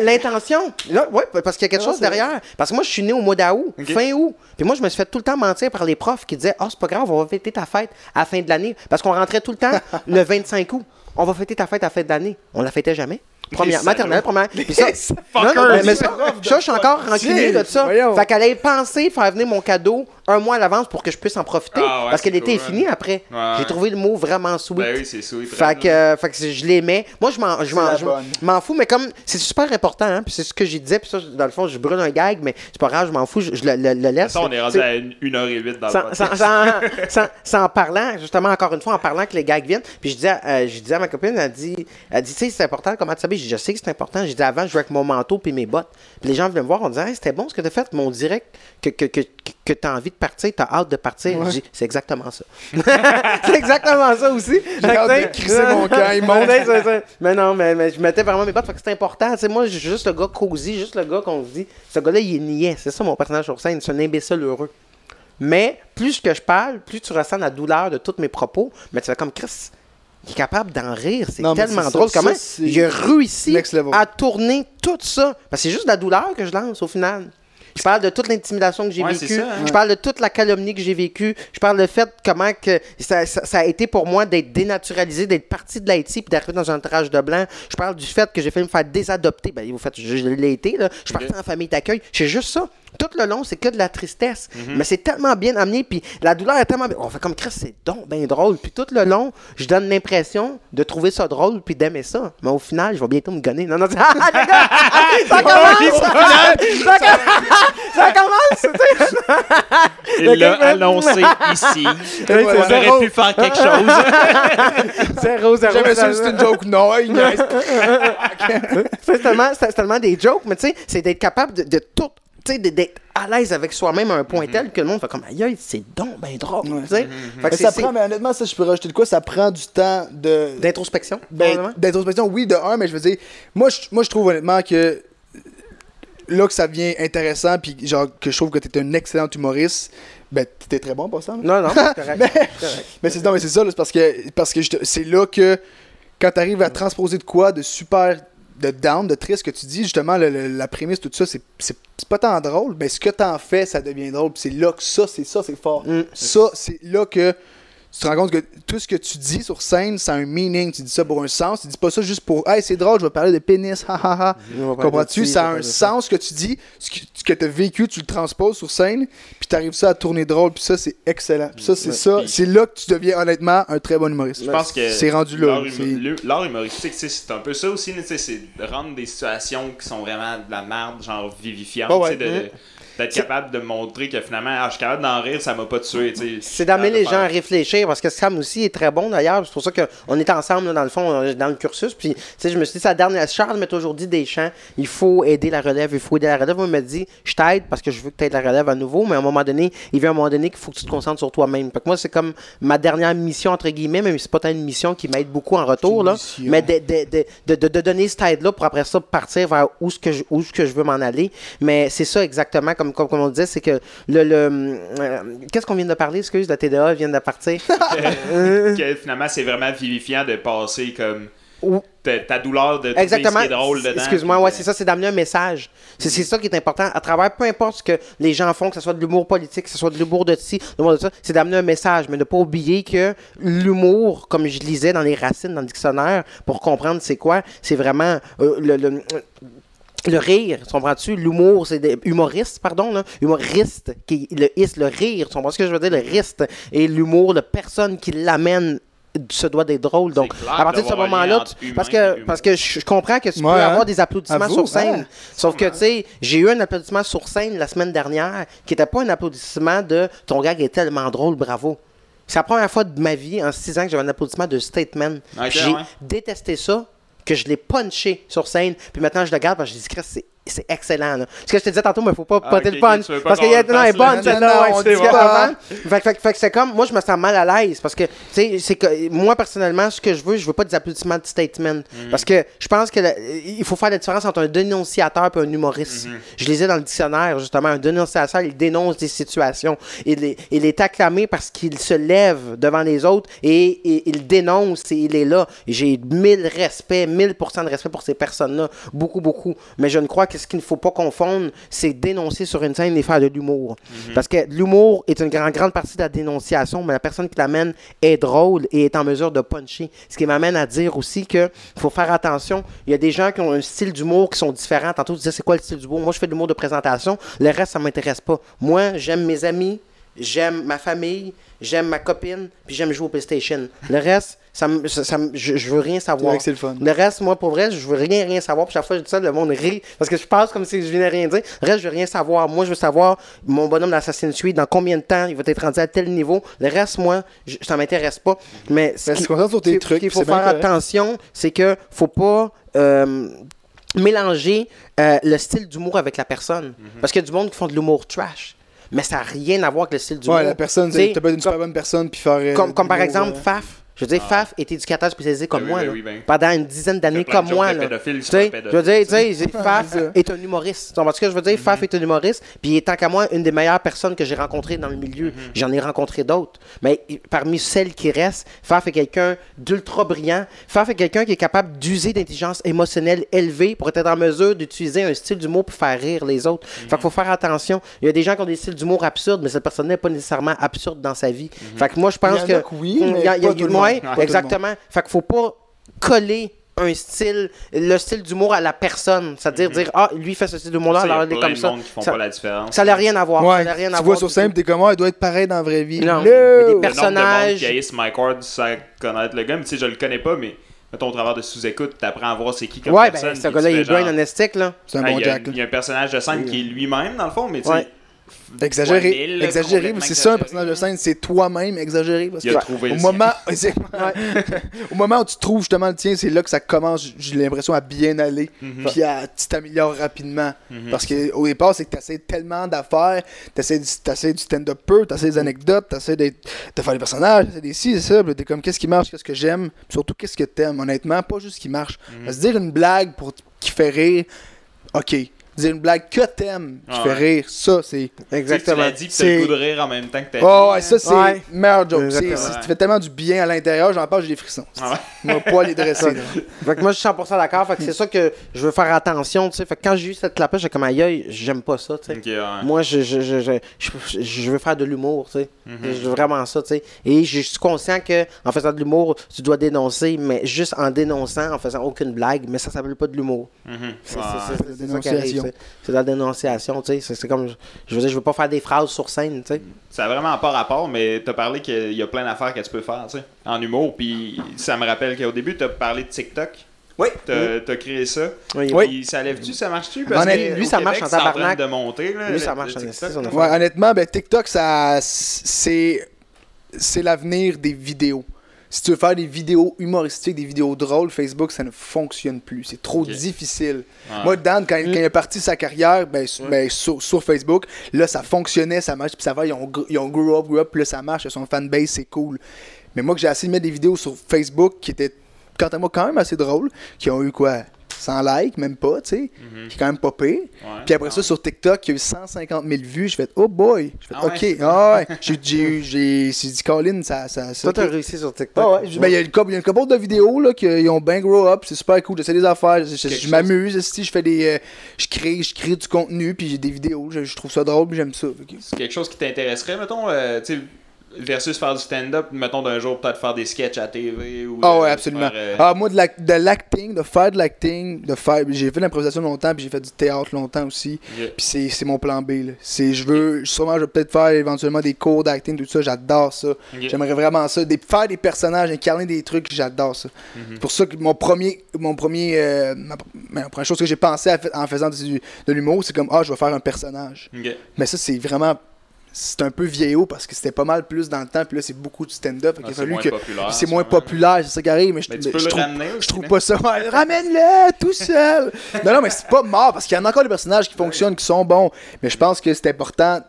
l'intention. Ouais, parce qu'il y a quelque chose derrière. Parce que moi, je suis né au mois d'août, Fin août. Puis moi, je me suis fait tout le temps mentir par les profs qui disaient Ah, c'est pas grave, on va fêter ta fête à la fin de l'année. Parce qu'on rentrait tout le temps le 25 août. On va fêter ta fête à la fin de l'année. On la fêtait jamais. Première, maternelle, première. Puis ça, non, non, mais, mais ça, ça, je suis encore rancunier de ça. Voyons. Fait qu'elle avait pensé faire venir mon cadeau un mois à l'avance pour que je puisse en profiter. Ah ouais, parce que l'été est fini hein. après. Ouais, J'ai trouvé le mot vraiment sweet. Ben oui, c'est sweet. Fait que, euh, fait que je l'aimais. Moi, je m'en, je m'en, la je bonne. m'en fous, mais comme c'est super important, hein, puis c'est ce que j'ai dit, puis ça, dans le fond, je brûle un gag, mais c'est pas grave, je m'en fous, je, je le, le- le laisse. Ça, on est rendu à 1h08 dans le sans, podcast. sans, sans, sans- parlant, justement, encore une fois, en parlant que les gags viennent, puis je disais, à- euh, je disais à ma copine, elle dit, elle dit, tu sais, c'est important comment tu s'habilles. Je dis, je sais que c'est important. J'ai dit, avant, je jouais avec mon manteau puis mes bottes. Puis les gens venaient me voir, on disait, Hey, c'était bon ce que tu as fait, mais on dirait que, que, que, que tu as envie de partir, tu as hâte de partir. C'est exactement ça. c'est exactement ça aussi. J'ai hâte de crisser mon camp, il monte. Mais non, mais, mais je mettais vraiment mes bottes, fait que c'est important. Moi, je suis juste le gars cosy, juste le gars qu'on se dit, ce gars-là, il est niais. C'est ça mon personnage sur scène, c'est un imbécile heureux. Mais plus que je parle, plus tu ressens la douleur de tous mes propos. Mais tu fais comme Chris. il est capable d'en rire. C'est tellement drôle. ça, Comment il a réussi à tourner tout ça? Parce que c'est juste de la douleur que je lance au final. Je parle de toute l'intimidation que j'ai Ouais, vécue. hein. Je parle de toute la calomnie que j'ai vécue. Je parle de fait comment que ça, ça- ça a été pour moi d'être dénaturalisé, d'être parti de l'Haïti puis d'arriver dans un entourage de blanc. Je parle du fait que j'ai fait me faire désadopter. Ben, vous faites, je, je l'ai été. Là. Je suis parti en famille d'accueil. C'est juste ça. Tout le long, c'est que de la tristesse. Mhm. Mais c'est tellement bien amené. Puis la douleur est tellement bien. On fait comme Chris, c'est donc bien drôle. Puis tout le long, je donne l'impression de trouver ça drôle puis d'aimer ça. Mais au final, je vais bientôt me gonner. Non, non, Ah, gars! ça commence! ça, commence! Il l'a annoncé ici. voilà. On aurait pu faire quelque chose. Zéro, zéro. C'était une joke. Non, c'est tellement, c'est tellement des jokes, mais tu sais, c'est d'être capable de, de tout, tu sais, d'être à l'aise avec soi-même à un point tel que le monde fait comme aïe, c'est donc ben drôle, Ouais. tu sais. Fait que Mais c'est- ça prend, mais honnêtement, ça, je peux rajouter de quoi? Ça prend du temps de. d'introspection. Ben, d'introspection, oui, de un, mais je veux dire, moi, je, moi, je trouve honnêtement que là que ça devient intéressant, puis genre que je trouve que t'es un excellent humoriste, ben, t'étais très bon pour ça. Non, non, c'est correct. Mais, correct. mais c'est non, mais c'est ça, c'est parce que parce que c'est là que quand t'arrives à transposer de quoi de super de down, de triste que tu dis justement le- le- la prémisse tout ça, c'est c'est c'est pas tant drôle, mais ce que t'en fais, ça devient drôle, c'est là que ça, c'est ça, c'est fort. Mm. Ça, c'est là que tu te rends compte que tout ce que tu dis sur scène, ça a un meaning. Tu dis ça pour un sens. Tu dis pas ça juste pour Hey, c'est drôle, je vais parler de pénis, ha ha ha. Comprends-tu? Ça a un sens que tu dis, ce que, tu as vécu, tu le transposes sur scène, puis tu arrives ça à tourner drôle, puis ça, c'est excellent. Puis ça, c'est Ouais. ça. C'est là que tu deviens honnêtement un très bon humoriste. Je pense que C'est rendu là. l'art hum- C'est- le- L'art humoristique, tu sais, c'est un peu ça aussi, tu sais, c'est de rendre des situations qui sont vraiment de la merde, genre vivifiantes, ouais. de- d'être capable de montrer que finalement, ah, je suis capable d'en rire, ça m'a pas tué. C'est d'amener les gens à réfléchir parce que Sam aussi est très bon d'ailleurs. C'est pour ça qu'on est ensemble là, dans le fond, euh, dans le cursus. Puis, tu sais, je me suis dit, sa dernière. Charles m'a toujours dit des champs, il faut aider la relève, il faut aider la relève. Moi, il me dit, je t'aide parce que je veux que tu aides la relève à nouveau, mais à un moment donné, il vient à un moment donné qu'il faut que tu te concentres sur toi-même. Fait que moi, c'est comme ma dernière mission, entre guillemets, même si c'est pas tant une mission qui m'aide beaucoup en retour, là. mission. Mais de, de, de, de, de- de donner cette aide-là pour après ça partir vers où ce que je, où ce que je veux m'en aller. Mais c'est ça exactement, comme, comme, comme on disait, c'est que le. le euh, Qu'est-ce qu'on vient de parler, excuse, la TDA vient de partir. que finalement, c'est vraiment vivifiant de passer comme Ou- ta, ta douleur de Exactement. ce qui est drôle dedans. Excuse-moi, ouais, c'est ça, c'est d'amener un message. C'est ça qui est important. À travers peu importe ce que les gens font, que ce soit de l'humour politique, que ce soit de l'humour de ci, de ça, c'est d'amener un message, mais ne pas oublier que l'humour, comme je lisais dans les racines, dans le dictionnaire, pour comprendre c'est quoi, c'est vraiment euh, le, le- le rire, tu comprends-tu? L'humour, c'est des humoristes, pardon, là. Humoriste, qui, le is, le rire, tu comprends ce que je veux dire? Le riste. Et l'humour, la personne qui l'amène se doit d'être drôle. Donc, à partir de ce moment-là, parce que, parce que je, comprends que tu Ouais, peux hein? avoir des applaudissements sur scène. ouais. Sauf que, tu sais, j'ai eu un applaudissement sur scène la semaine dernière qui n'était pas un applaudissement de ton gag est tellement drôle, bravo. C'est la première fois de ma vie, en six ans, que j'avais un applaudissement de statement. Ok, j'ai ouais. détesté ça, que je l'ai punché sur scène. Puis maintenant, je le garde parce que je dis, c'est. C'est excellent. Là. Ce que je te disais tantôt, mais il faut pas Ah, poter ok, le punch. parce qu'il y a. Non, est bonne, celle-là. on c'est dit pas. avant. Fait, que- fait que- fait que c'est comme, moi, je me sens mal à l'aise parce que, tu sais, c'est que moi, personnellement, ce que je veux, je veux pas des applaudissements de statement. Parce que je pense que la- il faut faire la différence entre un dénonciateur et un humoriste. Je lisais dans le dictionnaire, justement, un dénonciateur, il dénonce des situations. Il est, il est acclamé parce qu'il se lève devant les autres et, et il dénonce et il est là. J'ai mille respects, 1000% de respect pour ces personnes-là. Beaucoup, beaucoup. Mais je ne crois que ce qu'il ne faut pas confondre, c'est dénoncer sur une scène et faire de l'humour. Parce que l'humour est une grande, grande partie de la dénonciation, mais la personne qui l'amène est drôle et est en mesure de puncher. Ce qui m'amène à dire aussi que faut faire attention. Il y a des gens qui ont un style d'humour qui sont différents. Tantôt, tu disais, c'est quoi le style d'humour? Moi, je fais de l'humour de présentation. Le reste, ça m'intéresse pas. Moi, j'aime mes amis, j'aime ma famille, j'aime ma copine, puis j'aime jouer au PlayStation. Le reste, ça, me- ça- je, je veux rien savoir. vrai que c'est le fun. Le reste, moi, pour vrai, je veux rien, rien savoir. Puis chaque fois que je dis ça, le monde rit. Parce que je passe comme si je venais rien dire. Le reste, je veux rien savoir. Moi, je veux savoir mon bonhomme d'Assassin's Creed, dans combien de temps il va être rendu à tel niveau. Le reste, moi, je- ça m'intéresse pas. Mais ce Ben, qui- se concentrer sur tes ce trucs, qu'il faut faire attention, c'est que faut pas. euh, mélanger euh, le style d'humour avec la personne. Parce qu'il y a du monde qui font de l'humour trash. Mais ça n'a rien à voir avec le style d'humour. Ouais, la personne, t'as pas une super bonne personne, puis faire. euh, comme, comme par exemple euh, Faf. Je veux dire, Ah. Faf est éducateur spécialisé comme Ben oui, moi. ben oui, ben. Pendant une dizaine d'années comme moi. là. je veux dire, tu sais, Faf est un humoriste. Tu comprends ce que je veux dire? Faf est un humoriste, puis tant qu'à moi une des meilleures personnes que j'ai rencontrées dans le milieu. Mhm. J'en ai rencontré d'autres. Mais parmi celles qui restent, Faf est quelqu'un d'ultra brillant. Faf est quelqu'un qui est capable d'user d'intelligence émotionnelle élevée pour être en mesure d'utiliser un style d'humour pour faire rire les autres. Mhm. Fait qu'il faut faire attention. Il y a des gens qui ont des styles d'humour absurdes, mais cette personne n'est pas nécessairement absurde dans sa vie. Fait que moi, je pense Il y en que. a que oui, ouais, exactement. Fait qu'il faut pas coller un style, le style d'humour à la personne. C'est-à-dire dire, ah, lui fait ce style d'humour-là, alors il il y est a comme ça. qui font Ça- pas la différence. Ça n'a rien à voir. Ouais, ça à tu voir vois sur scène, t'es comme, ah, il doit être pareil dans la vraie vie. Non, No! mais des Le nombre de personnages- monde qui haïssent Mike Ward sans connaître le gars, mais tu sais, je le connais pas, mais mettons au travers de sous-écoute, t'apprends à voir c'est qui comme Ouais, personne. ben, ce gars-là, il est brain genre, là. C'est un ah, bon il y a- Jack. Il y a un personnage de scène qui est lui-même, dans le fond, mais tu sais, Ouais. Exagéré. mille, exagéré, c'est ça un personnage de scène, c'est toi-même exagéré. Parce il a que trouvé au le moment, au moment où tu trouves justement le tien, c'est là que ça commence, j'ai l'impression, à bien aller. Mhm. Puis à, tu t'améliores rapidement. Mhm. Parce qu'au départ, c'est que tu essaies tellement d'affaires, tu essaies, du stand-up peu, tu essaies des anecdotes, tu essaies de faire des personnages, tu des ci, c'est ça. Puis t'es comme, qu'est-ce qui marche, qu'est-ce que j'aime, surtout, qu'est-ce que t'aimes, honnêtement, pas juste ce qui marche. Parce que dire une blague pour qui fait rire, ok. Dire une blague que t'aimes, qui Ah fait ouais. rire, ça, c'est. Tu sais, Tu Exactement. l'as dit, puis t'as C'est- le goût de rire en même temps que t'as Oh, ouais, ça, c'est Ouais. meilleur joke. C'est- Exactement. c'est- Ça fait tellement du bien à l'intérieur, j'en parle, j'ai des frissons. Ah ouais. Pas les dresser. là. Fait que moi, je suis 100% d'accord. Fait que c'est ça que je veux faire attention, tu sais. Fait que quand j'ai eu cette clap-là, j'ai comme aïe, j'aime pas ça, tu sais. Ok, ouais. Moi, je, je, je, je, je, je veux faire de l'humour, tu sais. Mhm. Je veux vraiment ça, tu sais. Et je suis conscient que en faisant de l'humour, tu dois dénoncer, mais juste en dénonçant, en faisant aucune blague, mais ça s'appelle pas de l'humour. Mhm. C'est c'est- c'est- la c'est ça qui arrive, dénonciation. tu sais. C'est de la dénonciation, tu sais. C'est- comme, je veux dire, je veux pas faire des phrases sur scène, tu sais. Ça a vraiment pas rapport, mais t'as parlé qu'il y a plein d'affaires que tu peux faire, tu sais, en humour. Puis ça me rappelle qu'au début, t'as parlé de TikTok. Oui. T'as t'as créé ça. Oui, Oui. Puis ça lève-tu, ça marche-tu? Honnêtement, que lui, ça Québec, marche en tabarnak. de monter, là, Lui, ça le marche en. Ouais, honnêtement, ben, TikTok, ça, c'est, c'est l'avenir des vidéos. Si tu veux faire des vidéos humoristiques, des vidéos drôles, Facebook, ça ne fonctionne plus. C'est trop difficile. Moi, Dan, quand, quand il a parti sa carrière ben, ben, sur, sur Facebook, là, ça fonctionnait, ça marche, puis ça va, ils ont, ils ont grow up, grow up, puis là, ça marche, son fanbase, c'est cool. Mais moi, que j'ai essayé de mettre des vidéos sur Facebook qui étaient, quant à moi, quand même assez drôles, qui ont eu quoi? 100 likes, même pas, tu sais, Mhm. qui est quand même pas pire. Ouais. Puis après ça, sur TikTok, il y a eu 150 000 vues. Je fais, oh boy. Je fais, Ah ok. ouais? Ah ouais. J'ai, dit, Colin, ça. ça, ça Toi, t'as réussi sur TikTok. Ah ouais. Ben, il y a une couple, il y a une couple de vidéos là, qui ils ont bien grow up. C'est super cool. J'essaie des affaires. Je, je- m'amuse. Si je fais des. euh, je, crée, je crée du contenu. Puis j'ai des vidéos. Je, je trouve ça drôle. Puis j'aime ça. C'est quelque chose qui t'intéresserait, mettons, euh, tu sais, versus faire du stand-up, mettons d'un jour peut-être faire des sketchs à TV ou. Ah de- ouais, absolument. faire, euh, Ah, moi, de, l'ac- de l'acting, de faire de l'acting, de faire. J'ai fait de l'improvisation longtemps. Puis j'ai fait du théâtre longtemps aussi. yeah. Puis c'est, mon plan B. Là. C'est, je veux. Sûrement, je vais peut-être faire éventuellement des cours d'acting, tout ça. J'adore ça. J'aimerais vraiment ça. Des, faire des personnages, incarner des trucs, j'adore ça. C'est pour ça que mon premier. Mon premier euh, ma, ma première chose que j'ai pensé à en faisant du- de l'humour, c'est comme Ah, je vais faire un personnage. Mais ça, c'est vraiment. C'est un peu vieillot parce que c'était pas mal plus dans le temps. Puis là, c'est beaucoup de stand-up. Ah, c'est moins que. populaire, c'est moins sûrement. populaire, c'est ça qui arrive. Mais je, Mais tu peux je le trouve, ramener aussi. je trouve là. pas ça. Ramène-le tout seul. non, non, mais c'est pas mort parce qu'il y en a encore des personnages qui fonctionnent, qui sont bons. Mais je pense que c'est important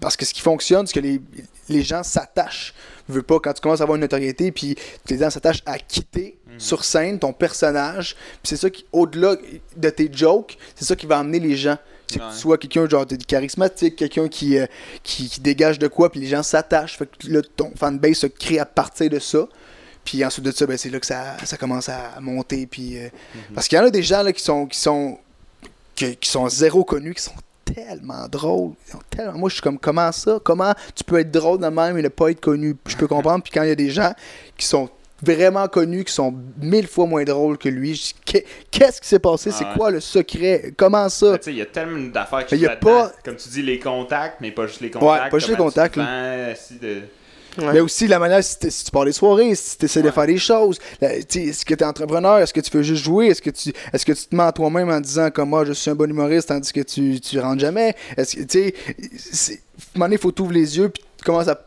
parce que ce qui fonctionne, c'est que les, les gens s'attachent. Veux pas, quand tu commences à avoir une notoriété, puis les gens s'attachent à quitter Mhm. sur scène ton personnage. Puis c'est ça qui, au-delà de tes jokes, c'est ça qui va amener les gens. C'est que Ouais. tu sois quelqu'un genre de charismatique, quelqu'un qui, euh, qui, qui dégage de quoi, puis les gens s'attachent. Fait que là, ton fanbase se crée à partir de ça. Puis ensuite de ça, ben, c'est là que ça, ça commence à monter. Puis, euh, Mhm. Parce qu'il y en a des gens là, qui sont qui sont qui, qui sont zéro connus, qui sont tellement drôles. Ils sont tellement... Moi, je suis comme, comment ça? Comment tu peux être drôle de même et ne pas être connu? Je peux comprendre. Puis quand il y a des gens qui sont vraiment connus, qui sont mille fois moins drôles que lui, qu'est-ce qui s'est passé? Ah C'est ouais. quoi le secret? Comment ça? Mais tu sais, il y a tellement d'affaires qui Mais il y a sont pas- Comme tu dis, les contacts, mais pas juste les contacts. pas juste les contacts, Ouais. Mais aussi la manière si, tu pars des soirées, si tu essaies de Ouais. faire des choses. Est-ce que tu es entrepreneur? Est-ce que tu veux juste jouer? Est-ce que tu est-ce que tu te mens à toi-même en disant comme moi je suis un bon humoriste tandis que tu, tu rentres jamais? Est-ce que tu sais, c'est- à un moment donné, il faut t'ouvrir les yeux puis tu commences à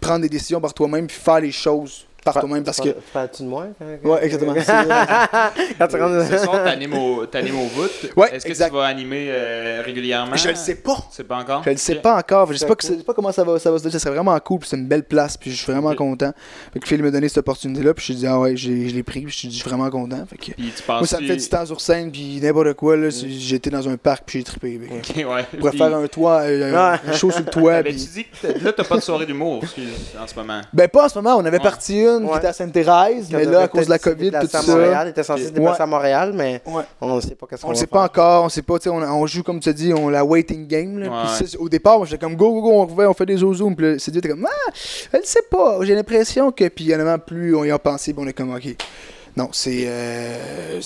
prendre des décisions par toi-même puis faire les choses par toi-même parce que. Tu parles-tu de moi? Ouais, exactement. Quand tu rentres- Ce soir, t'animes au, t'animes au voûte. Ouais, Est-ce que exact. tu vas animer euh, régulièrement? Je le sais pas. C'est pas encore? Je le sais pas encore. Je sais pas, que- je sais pas comment ça va, ça va se donner. Ça serait vraiment cool. C'est une belle place. Puis je suis vraiment content. Fait que Phil m'a donné cette opportunité-là. Puis je suis dit, ah ouais, je l'ai pris. Puis je suis dit, vraiment content. Fait que, Puis tu moi, ça me fait du temps sur scène. Puis n'importe quoi. là, si J'étais dans un parc. Puis j'ai trippé. Ok, ouais. Je pourrais Puis- faire un toit, euh, un, un show sur le toit. Ben, puis- tu dis que là, t'as pas de soirée d'humour en ce moment. Ben, pas en ce moment. On avait Ouais. Qui était à Sainte-Thérèse. Mais là, à cause de la COVID, tout ça. Montréal, il était censé se Ouais. déplacer à Montréal, mais Ouais. on ne sait pas qu'est-ce qu'on On va sait faire. pas encore, on sait pas, tu sais, on, on joue comme tu as dit, on la waiting game. Là. Ouais, Puis ouais. ça, c'est- au départ, j'étais comme go, go, go, on, fait, on fait des zooms. Puis là, c'est dit, t'es comme ah, elle sait pas. J'ai l'impression que, puis honnêtement, plus on y a pensé, puis on est comme ok. Non, c'est. euh,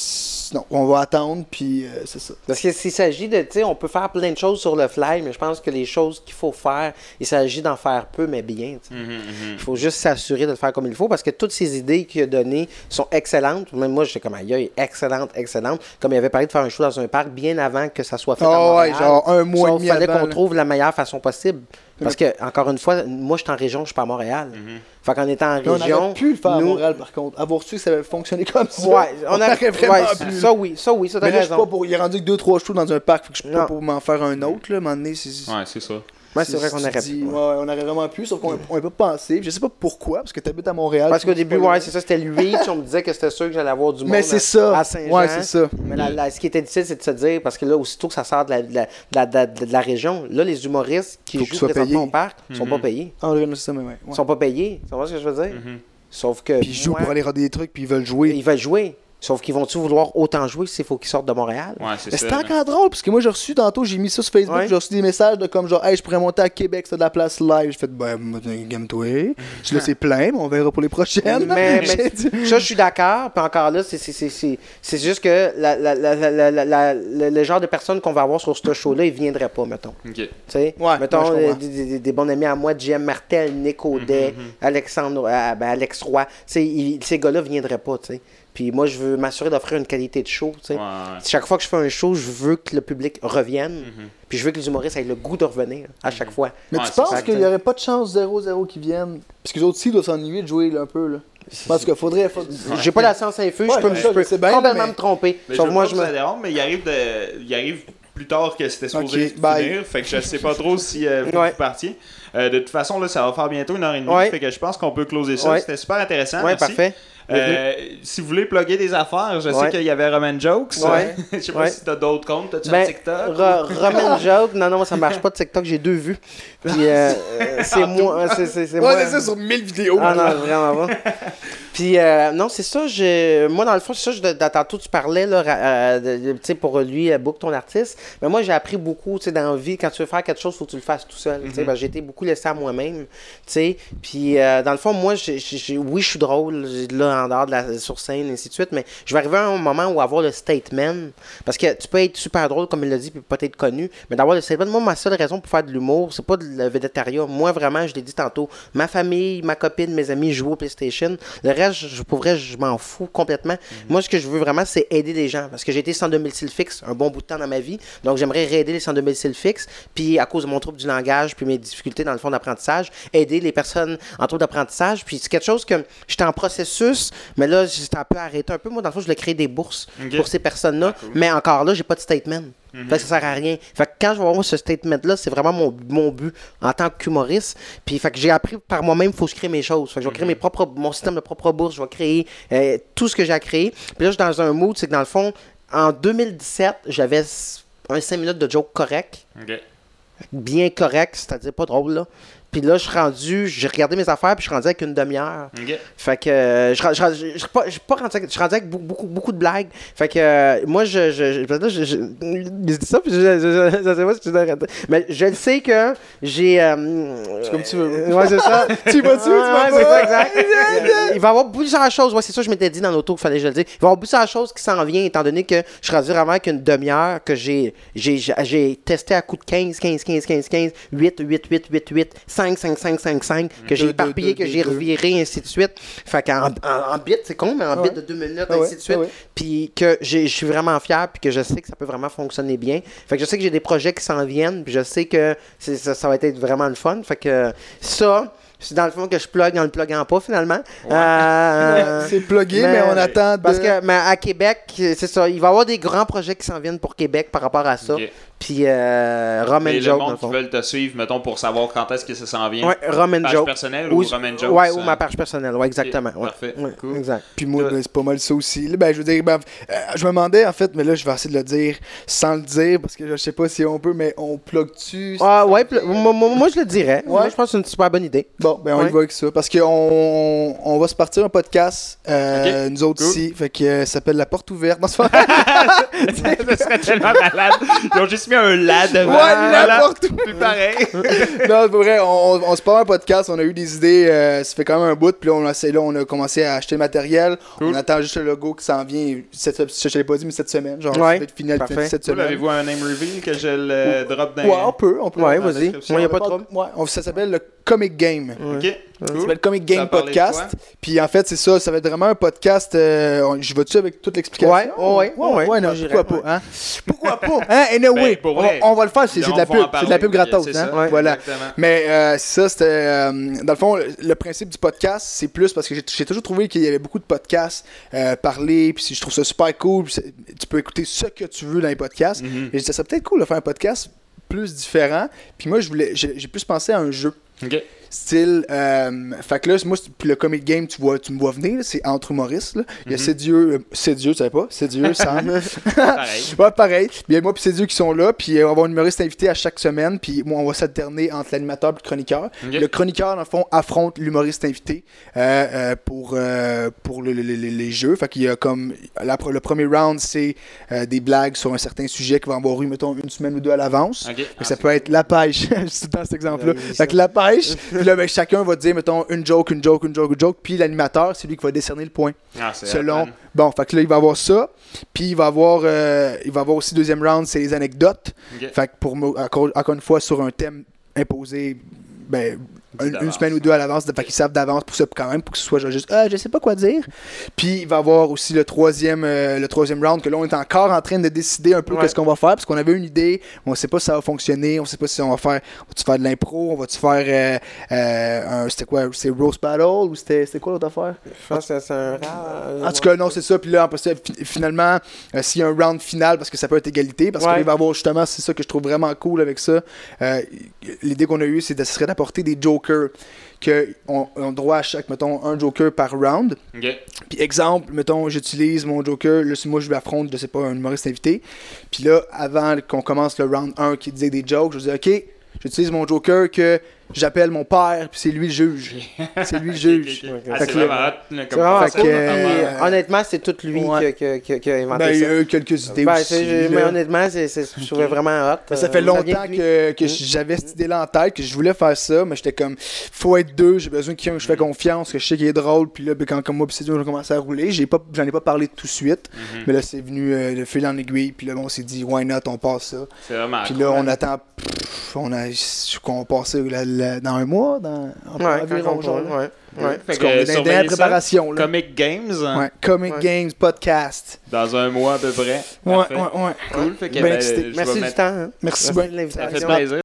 non, on va attendre, puis euh, c'est ça. Parce que s'il s'agit de, tu sais, on peut faire plein de choses sur le fly, mais je pense que les choses qu'il faut faire, il s'agit d'en faire peu, mais bien. Mhm, mhm. Il faut juste s'assurer de le faire comme il faut parce que toutes ces idées qu'il a données sont excellentes. Même moi, j'étais comme aïe, excellente, excellente. Comme il avait parlé de faire un show dans un parc bien avant que ça soit fait. à Ah ouais, genre un mois et demi fallait avant, qu'on trouve la meilleure façon possible. Parce que, encore une fois, moi, je suis en région, je suis pas à Montréal. Fait qu'en étant en on région. aurait pu le faire à Montréal, par contre. Avoir su que ça avait fonctionné comme ça. Ouais, on, on a aurait vraiment ouais, pu. Ça, oui, ça, oui, ça, t'as Mais là, je suis raison. pas pour. Il est rendu que 2-3 shows dans un parc, fait que je suis pas pour m'en faire un autre, là. À un moment donné, c'est. Ouais, c'est ça. Ouais, c'est vrai qu'on aurait pu. ouais, ouais, on aurait vraiment pu, sauf qu'on n'a pas pensé. Je sais pas pourquoi, parce que tu habites à Montréal. Parce qu'au début, ouais, c'est ça, c'était le reach. On me disait que c'était sûr que j'allais avoir du monde Mais c'est à- ça. à Saint-Jean. Ouais, c'est ça. Mais la- la- ce qui était difficile, c'est de se dire, parce que là, aussitôt que ça sort de la, de la, de la- de la- de la région, là, les humoristes qui Faut jouent présentement payés. au parc sont Mhm. pas payés. Ah, ouais, c'est ça, mais ouais. ouais. Ils sont pas payés. Tu vois ce que je veux dire? Mhm. Sauf que. Puis ils jouent pour aller regarder des trucs, puis ils veulent jouer. Ils veulent jouer. Sauf qu'ils vont-tu vouloir autant jouer s'il faut qu'ils sortent de Montréal? Ouais, c'est Mais ça. c'était encore drôle, parce que moi j'ai reçu tantôt, j'ai mis ça sur Facebook, Ouais. j'ai reçu des messages de comme genre, hey, je pourrais monter à Québec, c'est de la place live. J'ai fait, ben, gamme-toi. Je laissé plein, mais on verra pour les prochaines. Mais, J'ai mais dit- ça, je suis d'accord. Puis encore là, c'est- c'est- c'est c'est- c'est juste que la- la- la- la- la- la- la- le, le genre de personnes qu'on va avoir sur ce show-là, ils viendraient pas, mettons. Ok. Tu sais, Ouais, mettons, ouais, je euh, comprends. des, des- des bons amis à moi, JM Martel, Nick Audet, Alexandre, euh, ben, Alex Roy, tu sais, ils- ces gars-là viendraient pas, tu sais. Puis moi, je veux m'assurer d'offrir une qualité de show. Ouais, ouais. Chaque fois que je fais un show, je veux que le public revienne, puis je veux que les humoristes aient le goût de revenir à chaque fois. Mais Ouais, tu penses qu'il n'y aurait pas de chance 0-0 qui viennent? Parce que les autres aussi doivent s'ennuyer de jouer là, un peu. Là. Parce qu'il faudrait. faut- J'ai pas la science infuse, Ouais, je peux, ça, je peux je sais bien, complètement mais- me tromper. Mais Sauf je moi, je me... ça dérange, mais il arrive, de... il arrive plus tard que c'était supposé Ok, bye. finir. Fait que je sais pas trop si euh, Ouais. vous partiez. Euh, de toute façon, là, ça va faire bientôt une heure et demie. Ouais. Fait que je pense qu'on peut closer ça. Ouais. C'était super intéressant. Ouais, merci. parfait. Euh, si vous voulez plugger des affaires, je sais Ouais. qu'il y avait Roman Jokes. Ouais. je sais pas Ouais. si t'as d'autres comptes. T'as-tu un Ben, TikTok? Ro- Roman Joke, non, non, ça marche pas de TikTok, j'ai deux vues. Puis euh, euh, c'est moi, c'est c'est- c'est moi. Ça sur 1000 vidéos. Ah non, vraiment pas. Puis, euh, non, c'est ça. Moi, dans le fond, c'est ça. Je, tantôt, tu parlais, là, euh, sais, pour lui, euh, book ton artiste. Mais moi, j'ai appris beaucoup, tu sais, dans la vie. Quand tu veux faire quelque chose, faut que tu le fasses tout seul. tu sais. Ben, j'ai été beaucoup laissé à moi-même, tu sais. Puis, euh, dans le fond, moi, j'ai- j'ai- oui, je suis drôle, là, de la sur scène, et ainsi de suite. Mais je vais arriver à un moment où avoir le statement. Parce que tu peux être super drôle, comme il l'a dit, puis peut-être connu. Mais d'avoir le statement, moi, ma seule raison pour faire de l'humour, c'est pas de le végétariat. Moi, vraiment, je l'ai dit tantôt, ma famille, ma copine, mes amis jouent au PlayStation. Le reste, je, je- pour vrai, je m'en fous complètement. Moi, ce que je veux vraiment, c'est aider les gens. Parce que j'ai été sans domicile fixe un bon bout de temps dans ma vie. Donc, j'aimerais réaider les sans domicile fixe. Puis, à cause de mon trouble du langage, puis mes difficultés dans le fond d'apprentissage, aider les personnes en trouble d'apprentissage. Puis, c'est quelque chose que j'étais en processus, mais là, j'étais un peu arrêté un peu. Moi, dans le fond, je voulais créer des bourses pour ces personnes-là. Ah, cool. Mais encore là, j'ai pas de statement. Fait que ça sert à rien. Fait que quand je vais avoir ce statement-là, c'est vraiment mon, mon but en tant qu'humoriste. Puis fait que j'ai appris par moi-même, il faut que je crée mes choses. Fait que je vais créer mes propres, mon système de propre bourse, je vais créer euh, tout ce que j'ai à créer. Puis là, je suis dans un mood, c'est que dans le fond, en 2017, j'avais un 5 minutes de joke correct, bien correct, c'est-à-dire pas drôle là. Puis là, je suis rendu, j'ai regardé mes affaires, puis je suis rendu avec une demi-heure. Fait que euh, je, je, je, je, suis pas, je suis pas rendu avec, je suis rendu avec beaucoup, de blagues. Fait que euh, moi, je, je, dis ça, puis je, sais pas si tu dois. Mais je le sais que j'ai. Euh, C'est comme tu veux. ouais, c'est ça. Tu y vas-tu, tu vas Ouais, pas? exact. Il va y avoir plusieurs choses. Ouais, c'est ça, je m'étais dit dans l'auto qu'il fallait que je le dise. Il va y avoir plusieurs choses qui s'en viennent, étant donné que je suis rendu vraiment avec une demi-heure que j'ai testé à coup de 15, 15, 15, 15, 15, 8, 8, 8, 8, 8, 5, 5, 5, 5, 5, que j'ai éparpillé, que j'ai reviré, ainsi de suite. Fait qu'en en, en bits, c'est con, mais en Ah bits ouais. de deux minutes, Ah ainsi de suite. ah. Puis que je suis vraiment fier, puis que je sais que ça peut vraiment fonctionner bien. Fait que je sais que j'ai des projets qui s'en viennent, puis je sais que ça, ça va être vraiment le fun. Fait que ça, C'est dans le fond que je plug en le pluguant pas, finalement. Ouais. Euh, c'est plugué, mais, mais- on attend de... Parce que mais à Québec, c'est ça. Il va y avoir des grands projets qui s'en viennent pour Québec par rapport à ça. Puis euh, Rum and Et le Joke, monde qui veulent te suivre, mettons, pour savoir quand est-ce que ça s'en vient. Ouais, Rum and Page Joke. personnelle Ou- ou Rum and Jokes? Ouais, ou euh, ma page personnelle, ouais, exactement. ouais. parfait, Ouais, cool. Exact. Puis moi, Toi- ben, c'est pas mal ça aussi. Là, Ben, je veux dire, ben, euh, je me demandais, en fait, mais là, je vais essayer de le dire sans le dire, parce que je sais pas si on peut, mais on plug-tu... Ah, ouais, pl- moi, moi- moi, je le dirais. Moi, je pense que c'est une super bonne idée. Bon, ben on Ouais. y va avec ça. Parce qu'on on va se partir un podcast, euh, Ok, nous autres cool. ici. Fait que euh, ça s'appelle La Porte Ouverte. Non, c'est pas- ça serait tellement malade. Ils ont juste mis un la devant. Ouais, la Voilà. porte ouverte. Plus pareil. non, c'est pas vrai. On, on, on se part un podcast. On a eu des idées. euh, ça fait quand même un bout. Puis là, on a, c'est là, on a commencé à acheter le matériel. Cool. On attend juste le logo qui s'en vient. Cette, je te l'ai pas dit, mais cette semaine. Genre, Ouais, ça va être fini parfait. cette Vous semaine. avez-vous un name reveal que je le drop dans Ouais, on peut. On peut. Ouais, la vas-y. Moi, y a pas de trouble. Ouais, ça s'appelle le Comic Game. Ok. Ça Cool. s'appelle Comic Ça Game Podcast. Puis en fait, c'est ça, ça va être vraiment un podcast. euh, je vais-tu avec toute l'explication? Ouais, ouais, ouais, ouais, non, pourquoi pas, hein? Pourquoi pas? Hein? Anyway, Ben, vrai. on, on va le faire, c'est de la pub, c'est de la pub gratos, hein? ça. Ouais, voilà. exactement. Mais euh, ça, c'était. euh, dans le fond, le, le principe du podcast, c'est plus parce que j'ai toujours trouvé qu'il y avait beaucoup de podcasts euh, parler, puis je trouve ça super cool. tu peux écouter ce que tu veux dans les podcasts. Mhm. Et je disais, ça peut être cool de faire un podcast plus différent. Puis moi, je voulais, j'ai j'ai plus pensé à un jeu. Ok. Style, euh, fait que là, moi, puis le comic game, tu, vois, tu me vois venir, c'est entre humoristes. là. Il y a Mhm. C'est Dieu, euh, tu savais pas? C'est Dieu, Sam. Pareil. ouais, pareil. Puis il y a moi puis c'est Dieu qui sont là, puis euh, on va avoir un humoriste invité à chaque semaine, puis moi, on va s'alterner entre l'animateur et le chroniqueur. Le chroniqueur, dans le fond, affronte l'humoriste invité euh, euh, pour, euh, pour le- le- le- le- les jeux. Fait qu'il y a comme. la le premier round, c'est des blagues sur un certain sujet qui va avoir eu, mettons, une semaine ou deux à l'avance. Ok. Fait que Ah, ça peut être la pêche, c'est dans cet exemple-là. Fait que la pêche, puis là, ben, chacun va dire, mettons, une joke, une joke, une joke, une joke, puis l'animateur, c'est lui qui va décerner le point. Ah, c'est Selon. Bon, fait que là, il va avoir ça, puis il va avoir, euh, il va avoir aussi deuxième round, c'est les anecdotes. Fait que pour encore, encore une fois, sur un thème imposé, ben, une, semaine ou deux à l'avance, fait qu'ils savent d'avance pour ça, quand même, pour que ce soit genre juste, ah, je sais pas quoi dire. Puis il va avoir aussi le troisième, euh, le troisième round, que là, on est encore en train de décider un peu Ouais. qu'est-ce qu'on va faire, parce qu'on avait une idée, on sait pas si ça va fonctionner, on sait pas si on va faire, va-tu faire de l'impro, on va-tu faire, euh, euh, un, c'était quoi, c'est Roast Battle, ou c'était c'était quoi l'autre affaire? Je pense que c'est un rare. En tout cas, non, c'est ça. Puis là, après ça, fi- finalement, euh, s'il y a un round final, parce que ça peut être égalité, parce Ouais. qu'il va y avoir justement, c'est ça que je trouve vraiment cool avec ça. euh, L'idée qu'on a eue, c'est d'apporter des jokers. Que on, a droit à chaque, mettons, un joker par round. Puis exemple, mettons, j'utilise mon joker, là, si moi je l'affronte, je sais pas, un humoriste invité. Puis là, avant qu'on commence le round 1 qui disait des jokes, je dis, OK, j'utilise mon joker que j'appelle mon père, puis c'est lui le juge. C'est lui le juge. Honnêtement, c'est tout lui ouais. qui, a- qui a- qui a inventé Ben, il y ça. a eu quelques idées Ben, aussi. mais honnêtement, c'est, c'est, je trouvais vraiment hot. Mais ça Euh, fait longtemps que, que Mm. j'avais cette idée-là en tête, que je voulais faire ça, mais j'étais comme, faut être deux, j'ai besoin de quelqu'un que je fais confiance, que je sais qu'il est drôle, puis là, ben, quand comme moi, puis c'est on a commencé à rouler, j'ai pas, j'en ai pas parlé tout de suite, Mhm. mais là, c'est venu euh, le fil en aiguille, puis là, on s'est dit, why not, on passe ça. C'est vraiment Puis là, on man. attend, pff, on a, je- qu'on passe ça la- dans un mois, dans, Ouais, environ, genre, ouais. Ouais. Parce que qu'on est dans surveillez la ça. préparation, là. Comic Games, hein, Ouais, Comic Ouais. Games Podcast. dans un mois à peu près. Ouais, Parfait. ouais, ouais. Cool. Fait que, Ben ben, Merci du mettre- temps. hein. Merci Merci bien. de Ça fait l'invitation. plaisir.